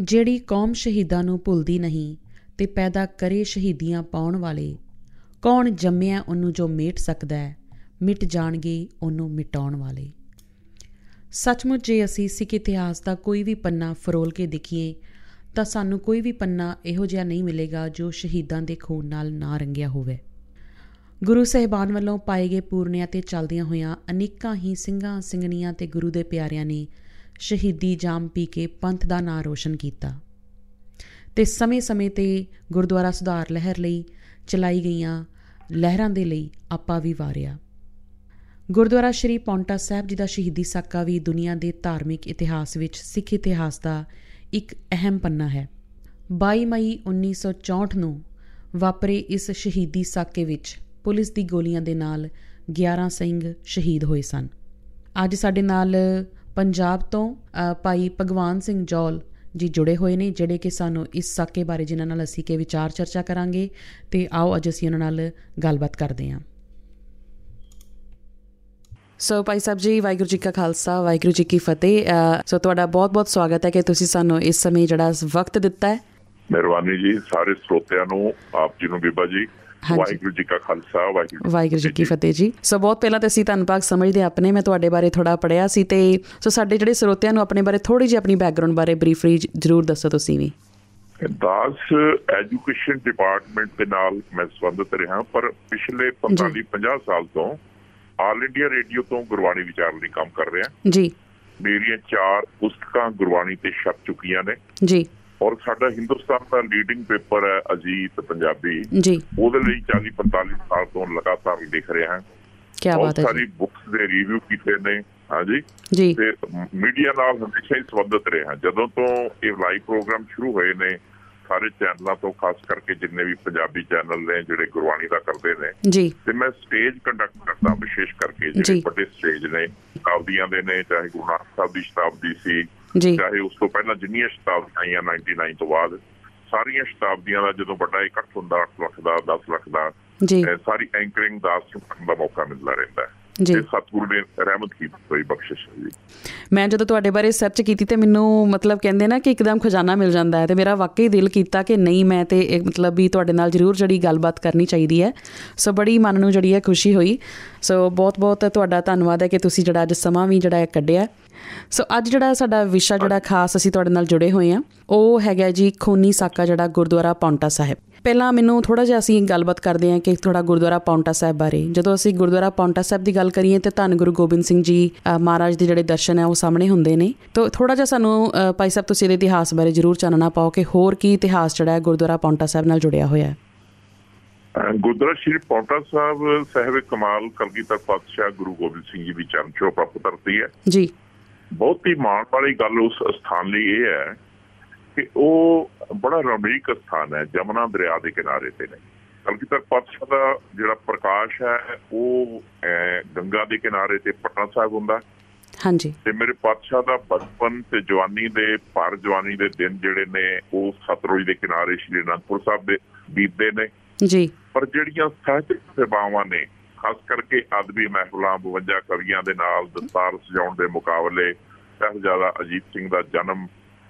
ਜਿਹੜੀ ਕੌਮ ਸ਼ਹੀਦਾਂ ਨੂੰ ਭੁੱਲਦੀ ਨਹੀਂ ਤੇ ਪੈਦਾ ਕਰੇ ਸ਼ਹੀਦੀਆਂ ਪਾਉਣ ਵਾਲੇ, ਕੌਣ ਜੰਮਿਆ ਉਹਨੂੰ ਜੋ ਮੇਟ ਸਕਦਾ ਹੈ, ਮਿਟ ਜਾਣਗੇ ਉਹਨੂੰ ਮਿਟਾਉਣ ਵਾਲੇ। ਸੱਚਮੁੱਚ ਜੇ ਅਸੀਂ ਸਿੱਖ ਇਤਿਹਾਸ ਦਾ ਕੋਈ ਵੀ ਪੰਨਾ ਫਰੋਲ ਕੇ ਦੇਖੀਏ, ਤਾਂ ਸਾਨੂੰ ਕੋਈ ਵੀ ਪੰਨਾ ਇਹੋ ਜਿਹਾ ਨਹੀਂ ਮਿਲੇਗਾ ਜੋ ਸ਼ਹੀਦਾਂ ਦੇ ਖੂਨ ਨਾਲ ਨਾ ਰੰਗਿਆ ਹੋਵੇ। ਗੁਰੂ ਸਹਿਬਾਨ ਵੱਲੋਂ ਪਾਏ ਗਏ ਪੂਰਨਿਆਂ ਤੇ ਚੱਲਦੀਆਂ ਹੋਇਆਂ ਅਨੇਕਾਂ ਹੀ ਸਿੰਘਾਂ, ਸਿੰਘਣੀਆਂ ਤੇ ਗੁਰੂ ਦੇ ਪਿਆਰਿਆਂ ਨੇ ਸ਼ਹੀਦੀ ਜਾਮ ਪੀ ਕੇ ਪੰਥ ਦਾ ਨਾਂ ਰੋਸ਼ਨ ਕੀਤਾ। ਤੇ ਸਮੇਂ-ਸਮੇਂ ਤੇ ਗੁਰਦੁਆਰਾ ਸੁਧਾਰ ਲਹਿਰ ਲਈ ਚਲਾਈ ਗਈਆਂ ਲਹਿਰਾਂ ਦੇ ਲਈ ਆਪਾ ਵੀ ਵਾਰਿਆ। ਗੁਰਦੁਆਰਾ ਸ਼੍ਰੀ ਪੌਂਟਾ ਸਾਹਿਬ ਜੀ ਦਾ ਸ਼ਹੀਦੀ ਸਾਕਾ ਵੀ ਦੁਨੀਆ ਦੇ ਧਾਰਮਿਕ ਇਤਿਹਾਸ ਵਿੱਚ ਸਿੱਖ ਇਤਿਹਾਸ ਦਾ ਇੱਕ ਅਹਿਮ ਪੰਨਾ ਹੈ। 22 ਮਈ 1964 ਨੂੰ ਵਾਪਰੇ ਇਸ ਸ਼ਹੀਦੀ ਸਾਕੇ ਵਿੱਚ ਪੁਲਿਸ ਦੀ ਗੋਲੀਆਂ ਦੇ ਨਾਲ 11 ਸਿੰਘ ਸ਼ਹੀਦ ਹੋਏ ਸਨ। ਅੱਜ ਸਾਡੇ ਨਾਲ ਪੰਜਾਬ ਤੋਂ ਭਾਈ ਭਗਵਾਨ ਸਿੰਘ ਜੌਲ ਜੀ ਜੁੜੇ ਹੋਏ ਨੇ ਜਿਹੜੇ ਕਿ ਸਾਨੂੰ ਇਸ ਸਾਕੇ ਬਾਰੇ ਜਿਨ੍ਹਾਂ ਨਾਲ ਅਸੀਂ ਕੇ ਵਿਚਾਰ ਚਰਚਾ ਕਰਾਂਗੇ ਤੇ ਆਓ ਅੱਜ ਅਸੀਂ ਉਹਨਾਂ ਨਾਲ ਗੱਲਬਾਤ ਕਰਦੇ ਹਾਂ। ਸੋ ਭਾਈ ਸਾਹਿਬ ਜੀ ਵਾਹਿਗੁਰੂ ਜੀ ਕਾ ਖਾਲਸਾ ਵਾਹਿਗੁਰੂ ਜੀ ਕੀ ਫਤਿਹ। ਸੋ ਤੁਹਾਡਾ ਬਹੁਤ-ਬਹੁਤ ਸਵਾਗਤ ਹੈ ਕਿ ਤੁਸੀਂ ਸਾਨੂੰ ਇਸ ਸਮੇਂ ਜਿਹੜਾ ਵਕਤ ਦਿੱਤਾ ਹੈ। ਮਿਹਰਬਾਨੀ ਜੀ ਸਾਰੇ ਸਰੋਤਿਆਂ ਨੂੰ ਆਪ ਜੀ ਨੂੰ ਬੀਬਾ ਜੀ ਵਾਹਿਗੁਰੂ ਜੀ ਕਾ ਖਾਲਸਾ ਵਾਹਿਗੁਰੂ ਜੀ ਕੀ ਫਤਿਹ ਜੀ। ਸੋ ਬਹੁਤ ਪਹਿਲਾਂ ਤੇ ਅਸੀਂ ਧੰਨਵਾਦ ਸਮਝਦੇ ਆਪਣੇ ਮੈਂ ਤੁਹਾਡੇ ਬਾਰੇ ਥੋੜਾ ਪੜਿਆ ਸੀ ਤੇ ਸੋ ਸਾਡੇ ਜਿਹੜੇ ਸਰੋਤਿਆਂ ਨੂੰ ਆਪਣੇ ਬਾਰੇ ਥੋੜੀ ਜਿਹੀ ਆਪਣੀ ਬੈਕਗ੍ਰਾਉਂਡ ਬਾਰੇ ਬਰੀਫਲੀ ਜਰੂਰ ਦੱਸੋ ਤੁਸੀਂ ਵੀ। ਦਾਸ ਐਜੂਕੇਸ਼ਨ ਡਿਪਾਰਟਮੈਂਟ ਦੇ ਨਾਲ ਮੈਂ ਸੰਬੰਧਿਤ ਰਿਹਾ ਪਰ ਪਿਛਲੇ 45 50 ਸਾਲ ਤੋਂ ਆਲ ਇੰਡੀਆ ਰੇਡੀਓ ਤੋਂ ਗੁਰਬਾਣੀ ਵਿਚਾਰਨ ਲਈ ਕੰਮ ਕਰ ਰਿਹਾ। ਜੀ। ਮੇਰੀਆਂ ਚਾਰ ਪੁਸਤਕਾਂ ਗੁਰਬਾਣੀ ਤੇ ਛਪ ਚੁੱਕੀਆਂ ਨੇ। ਜੀ। ਔਰ ਸਾਡਾ ਹਿੰਦੁਸਤਾਨ ਦਾ ਲੀਡਿੰਗ ਪੇਪਰ ਹੈ ਅਜੀਤ ਪੰਜਾਬੀ। ਜੀ। ਉਹਦੇ ਲਈ 40 45 ਸਾਲ ਤੋਂ ਲਗਾਤਾਰ ਲਿਖ ਰਿਹਾ ਹਾਂ। ਕੀ ਬਾਤ ਹੈ ਸਾਰੀ ਬੁੱਕਸ ਦੇ ਰਿਵਿਊ ਕੀਤੇ ਨੇ ਹਾਂਜੀ ਜੀ। ਤੇ ਮੀਡੀਆ ਨਾਲ ਹਮੇਸ਼ਾ ਹੀ ਸੰਬੰਧਿਤ ਰਿਹਾ ਜਦੋਂ ਤੋਂ ਇਹ ਲਾਈਵ ਪ੍ਰੋਗਰਾਮ ਸ਼ੁਰੂ ਹੋਏ ਨੇ ਸਾਰੇ ਚੈਨਲਾਂ ਤੋਂ ਖਾਸ ਕਰਕੇ ਜਿੰਨੇ ਵੀ ਪੰਜਾਬੀ ਚੈਨਲ ਨੇ ਜਿਹੜੇ ਗੁਰਬਾਣੀ ਦਾ ਕਰਦੇ ਨੇ ਜੀ। ਤੇ ਮੈਂ ਸਟੇਜ ਕੰਡਕਟ ਕਰਦਾ ਵਿਸ਼ੇਸ਼ ਕਰਕੇ ਜਿਹੜੇ ਵੱਡੇ ਸਟੇਜ ਨੇ ਸ਼ਤਾਬਦੀਆਂ ਦੇ ਨੇ ਚਾਹੇ ਗੁਰੂ ਸਾਹਿਬ ਦੀ ਸ਼ਤਾਬਦੀ ਸੀ ਜੀ। ਚਾਹੇ ਉਸ ਤੋਂ ਪਹਿਲਾਂ ਜਿੰਨੀਆਂ ਸ਼ਤਾਬਦੀਆਂ ਆਈਆਂ 99 ਤੋਂ ਬਾਅਦ ਸਾਰੀਆਂ ਸ਼ਤਾਬਦੀਆਂ ਦਾ ਜਦੋਂ ਵੱਡਾ ਇਕੱਠ ਹੁੰਦਾ 8 ਲੱਖ ਦਾ 10 ਲੱਖ ਦਾ ਜੀ। ਸਾਰੀ ਐਂਕਰਿੰਗ ਦਾ ਸੁਣਨ ਦਾ ਮੌਕਾ ਮਿਲਦਾ ਰਹਿੰਦਾ ਹੈ। ਜੀ। ਸਤਿਗੁਰੂ ਨੇ ਰਹਿਮਤ ਕੀਤੀ ਹੋਈ ਬਖਸ਼ਿਸ਼ ਹੈ ਜੀ ਮੈਂ ਜਦੋਂ ਤੁਹਾਡੇ ਬਾਰੇ ਸਰਚ ਕੀਤੀ ਤੇ ਮੈਨੂੰ ਮਤਲਬ ਕਹਿੰਦੇ ਨਾ ਕਿ ਇੱਕਦਮ ਖਜ਼ਾਨਾ ਮਿਲ ਜਾਂਦਾ ਹੈ ਤੇ ਮੇਰਾ ਵਾਕਈ ਦਿਲ ਕੀਤਾ ਕਿ ਨਹੀਂ ਮੈਂ ਤੇ ਇੱਕ ਮਤਲਬ ਵੀ ਤੁਹਾਡੇ ਨਾਲ ਜ਼ਰੂਰ ਜੜੀ ਗੱਲਬਾਤ ਕਰਨੀ ਚਾਹੀਦੀ ਹੈ। ਸੋ ਬੜੀ ਮਨ ਨੂੰ ਜੜੀ ਹੈ ਖੁਸ਼ੀ ਹੋਈ। ਸੋ ਬਹੁਤ ਬਹੁਤ ਤੁਹਾਡਾ ਧੰਨਵਾਦ ਹੈ ਕਿ ਤੁਸੀਂ ਜਿਹੜਾ ਅੱਜ ਸਮਾਂ ਵੀ ਜਿਹੜਾ ਕੱਢਿਆ ਸੋ ਅੱਜ ਜਿਹੜਾ ਸਾਡਾ ਵਿਸ਼ਾ ਜਿਹੜਾ ਖਾਸ ਅਸੀਂ ਤੁਹਾਡੇ ਨਾਲ ਜੁੜੇ ਹੋਏ ਆ ਉਹ ਹੈਗਾ ਜੀ ਖੋਨੀ ਸਾਕਾ ਜਿਹੜਾ ਗੁਰਦੁਆਰਾ ਪੌਂਟਾ ਸਾਹਿਬ। ਪਹਿਲਾਂ ਮੈਨੂੰ ਥੋੜਾ ਜਿਹਾ ਅਸੀਂ ਗੱਲਬਾਤ ਕਰਦੇ ਹਾਂ ਕਿ ਥੋੜਾ ਗੁਰਦੁਆਰਾ ਪੌਂਟਾ ਸਾਹਿਬ ਬਾਰੇ। ਜਦੋਂ ਅਸੀਂ ਗੁਰਦੁਆਰਾ ਪੌਂਟਾ ਸਾਹਿਬ ਦੀ ਗੱਲ ਕਰੀਏ ਤੇ ਧੰਨ ਗੁਰੂ ਗੋਬਿੰਦ ਸਿੰਘ ਜੀ ਮਹਾਰਾਜ ਦੇ ਜਿਹੜੇ ਦਰਸ਼ਨ ਹੈ ਉਹ ਸਾਹਮਣੇ ਹੁੰਦੇ ਨੇ। ਤਾਂ ਥੋੜਾ ਜਿਹਾ ਸਾਨੂੰ ਭਾਈ ਸਾਹਿਬ ਤੁਸੀਂ ਇਹਦੇ ਇਤਿਹਾਸ ਬਾਰੇ ਜ਼ਰੂਰ ਚਾਨਣਾ ਪਾਓ ਕਿ ਹੋਰ ਕੀ ਇਤਿਹਾਸ ਜਿਹੜਾ ਹੈ ਗੁਰਦੁਆਰਾ ਪੌਂਟਾ ਸਾਹਿਬ ਨਾਲ ਜੁੜਿਆ ਹੋਇਆ ਹੈ। ਗੁਰਦੁਆਰਾ ਸ਼੍ਰੀ ਪੌਂਟਾ ਸਾਹਿਬ ਸਾਹਿਬ ਕਮਾਲ ਕਲਗੀਧਰ ਪਾਤਸ਼ਾਹ ਗੁਰੂ ਗੋਬਿੰਦ ਸਿੰਘ ਜੀ ਦੀ ਚਰਨ ਛੋਹ ਪ੍ਰਾਪਤ ਕਰਦੀ ਹੈ। ਜੀ। ਬਹੁਤ ਹੀ ਮਾਣ ਵਾਲੀ ਗੱਲ ਉਸ ਸਥਾਨ ਲਈ ਇਹ ਹੈ ਕਿ ਉਹ ਬੜਾ ਰਮਣੀਕ ਸਥਾਨ ਹੈ ਜਮਨਾ ਦਰਿਆ ਦੇ ਕਿਨਾਰੇ ਤੇ ਨੇ। ਕਲਗੀਧਰ ਪਾਤਸ਼ਾਹ ਦਾ ਜਿਹੜਾ ਪ੍ਰਕਾਸ਼ ਹੈ ਉਹ ਗੰਗਾ ਦੇ ਕਿਨਾਰੇ ਤੇ ਪਟਨਾ ਸਾਹਿਬ ਹੁੰਦਾ। ਹਾਂਜੀ। ਤੇ ਮੇਰੇ ਪਾਤਸ਼ਾਹ ਦਾ ਬਚਪਨ ਤੇ ਜਵਾਨੀ ਦੇ ਪਰ ਜਵਾਨੀ ਦੇ ਦਿਨ ਜਿਹੜੇ ਨੇ ਉਹ ਸਤਲੁਜ ਦੇ ਕਿਨਾਰੇ ਸ਼੍ਰੀ ਅਨੰਦਪੁਰ ਸਾਹਿਬ ਦੇ ਬੀਤਦੇ ਨੇ। ਜੀ। ਪਰ ਜਿਹੜੀਆਂ ਸਾਹਿਤਕ ਸੇਵਾਵਾਂ ਨੇ ਖਾਸ ਕਰਕੇ ਆਦਮੀ ਮਹਿਫਲਾਂ 52 ਕਵੀਆਂ ਦੇ ਨਾਲ ਦਸਤਾਰ ਸਜਾਉਣ ਦੇ ਮੁਕਾਬਲੇ ਸਾਹਿਬਜ਼ਾਦਾ ਅਜੀਤ ਸਿੰਘ ਦਾ ਜਨਮ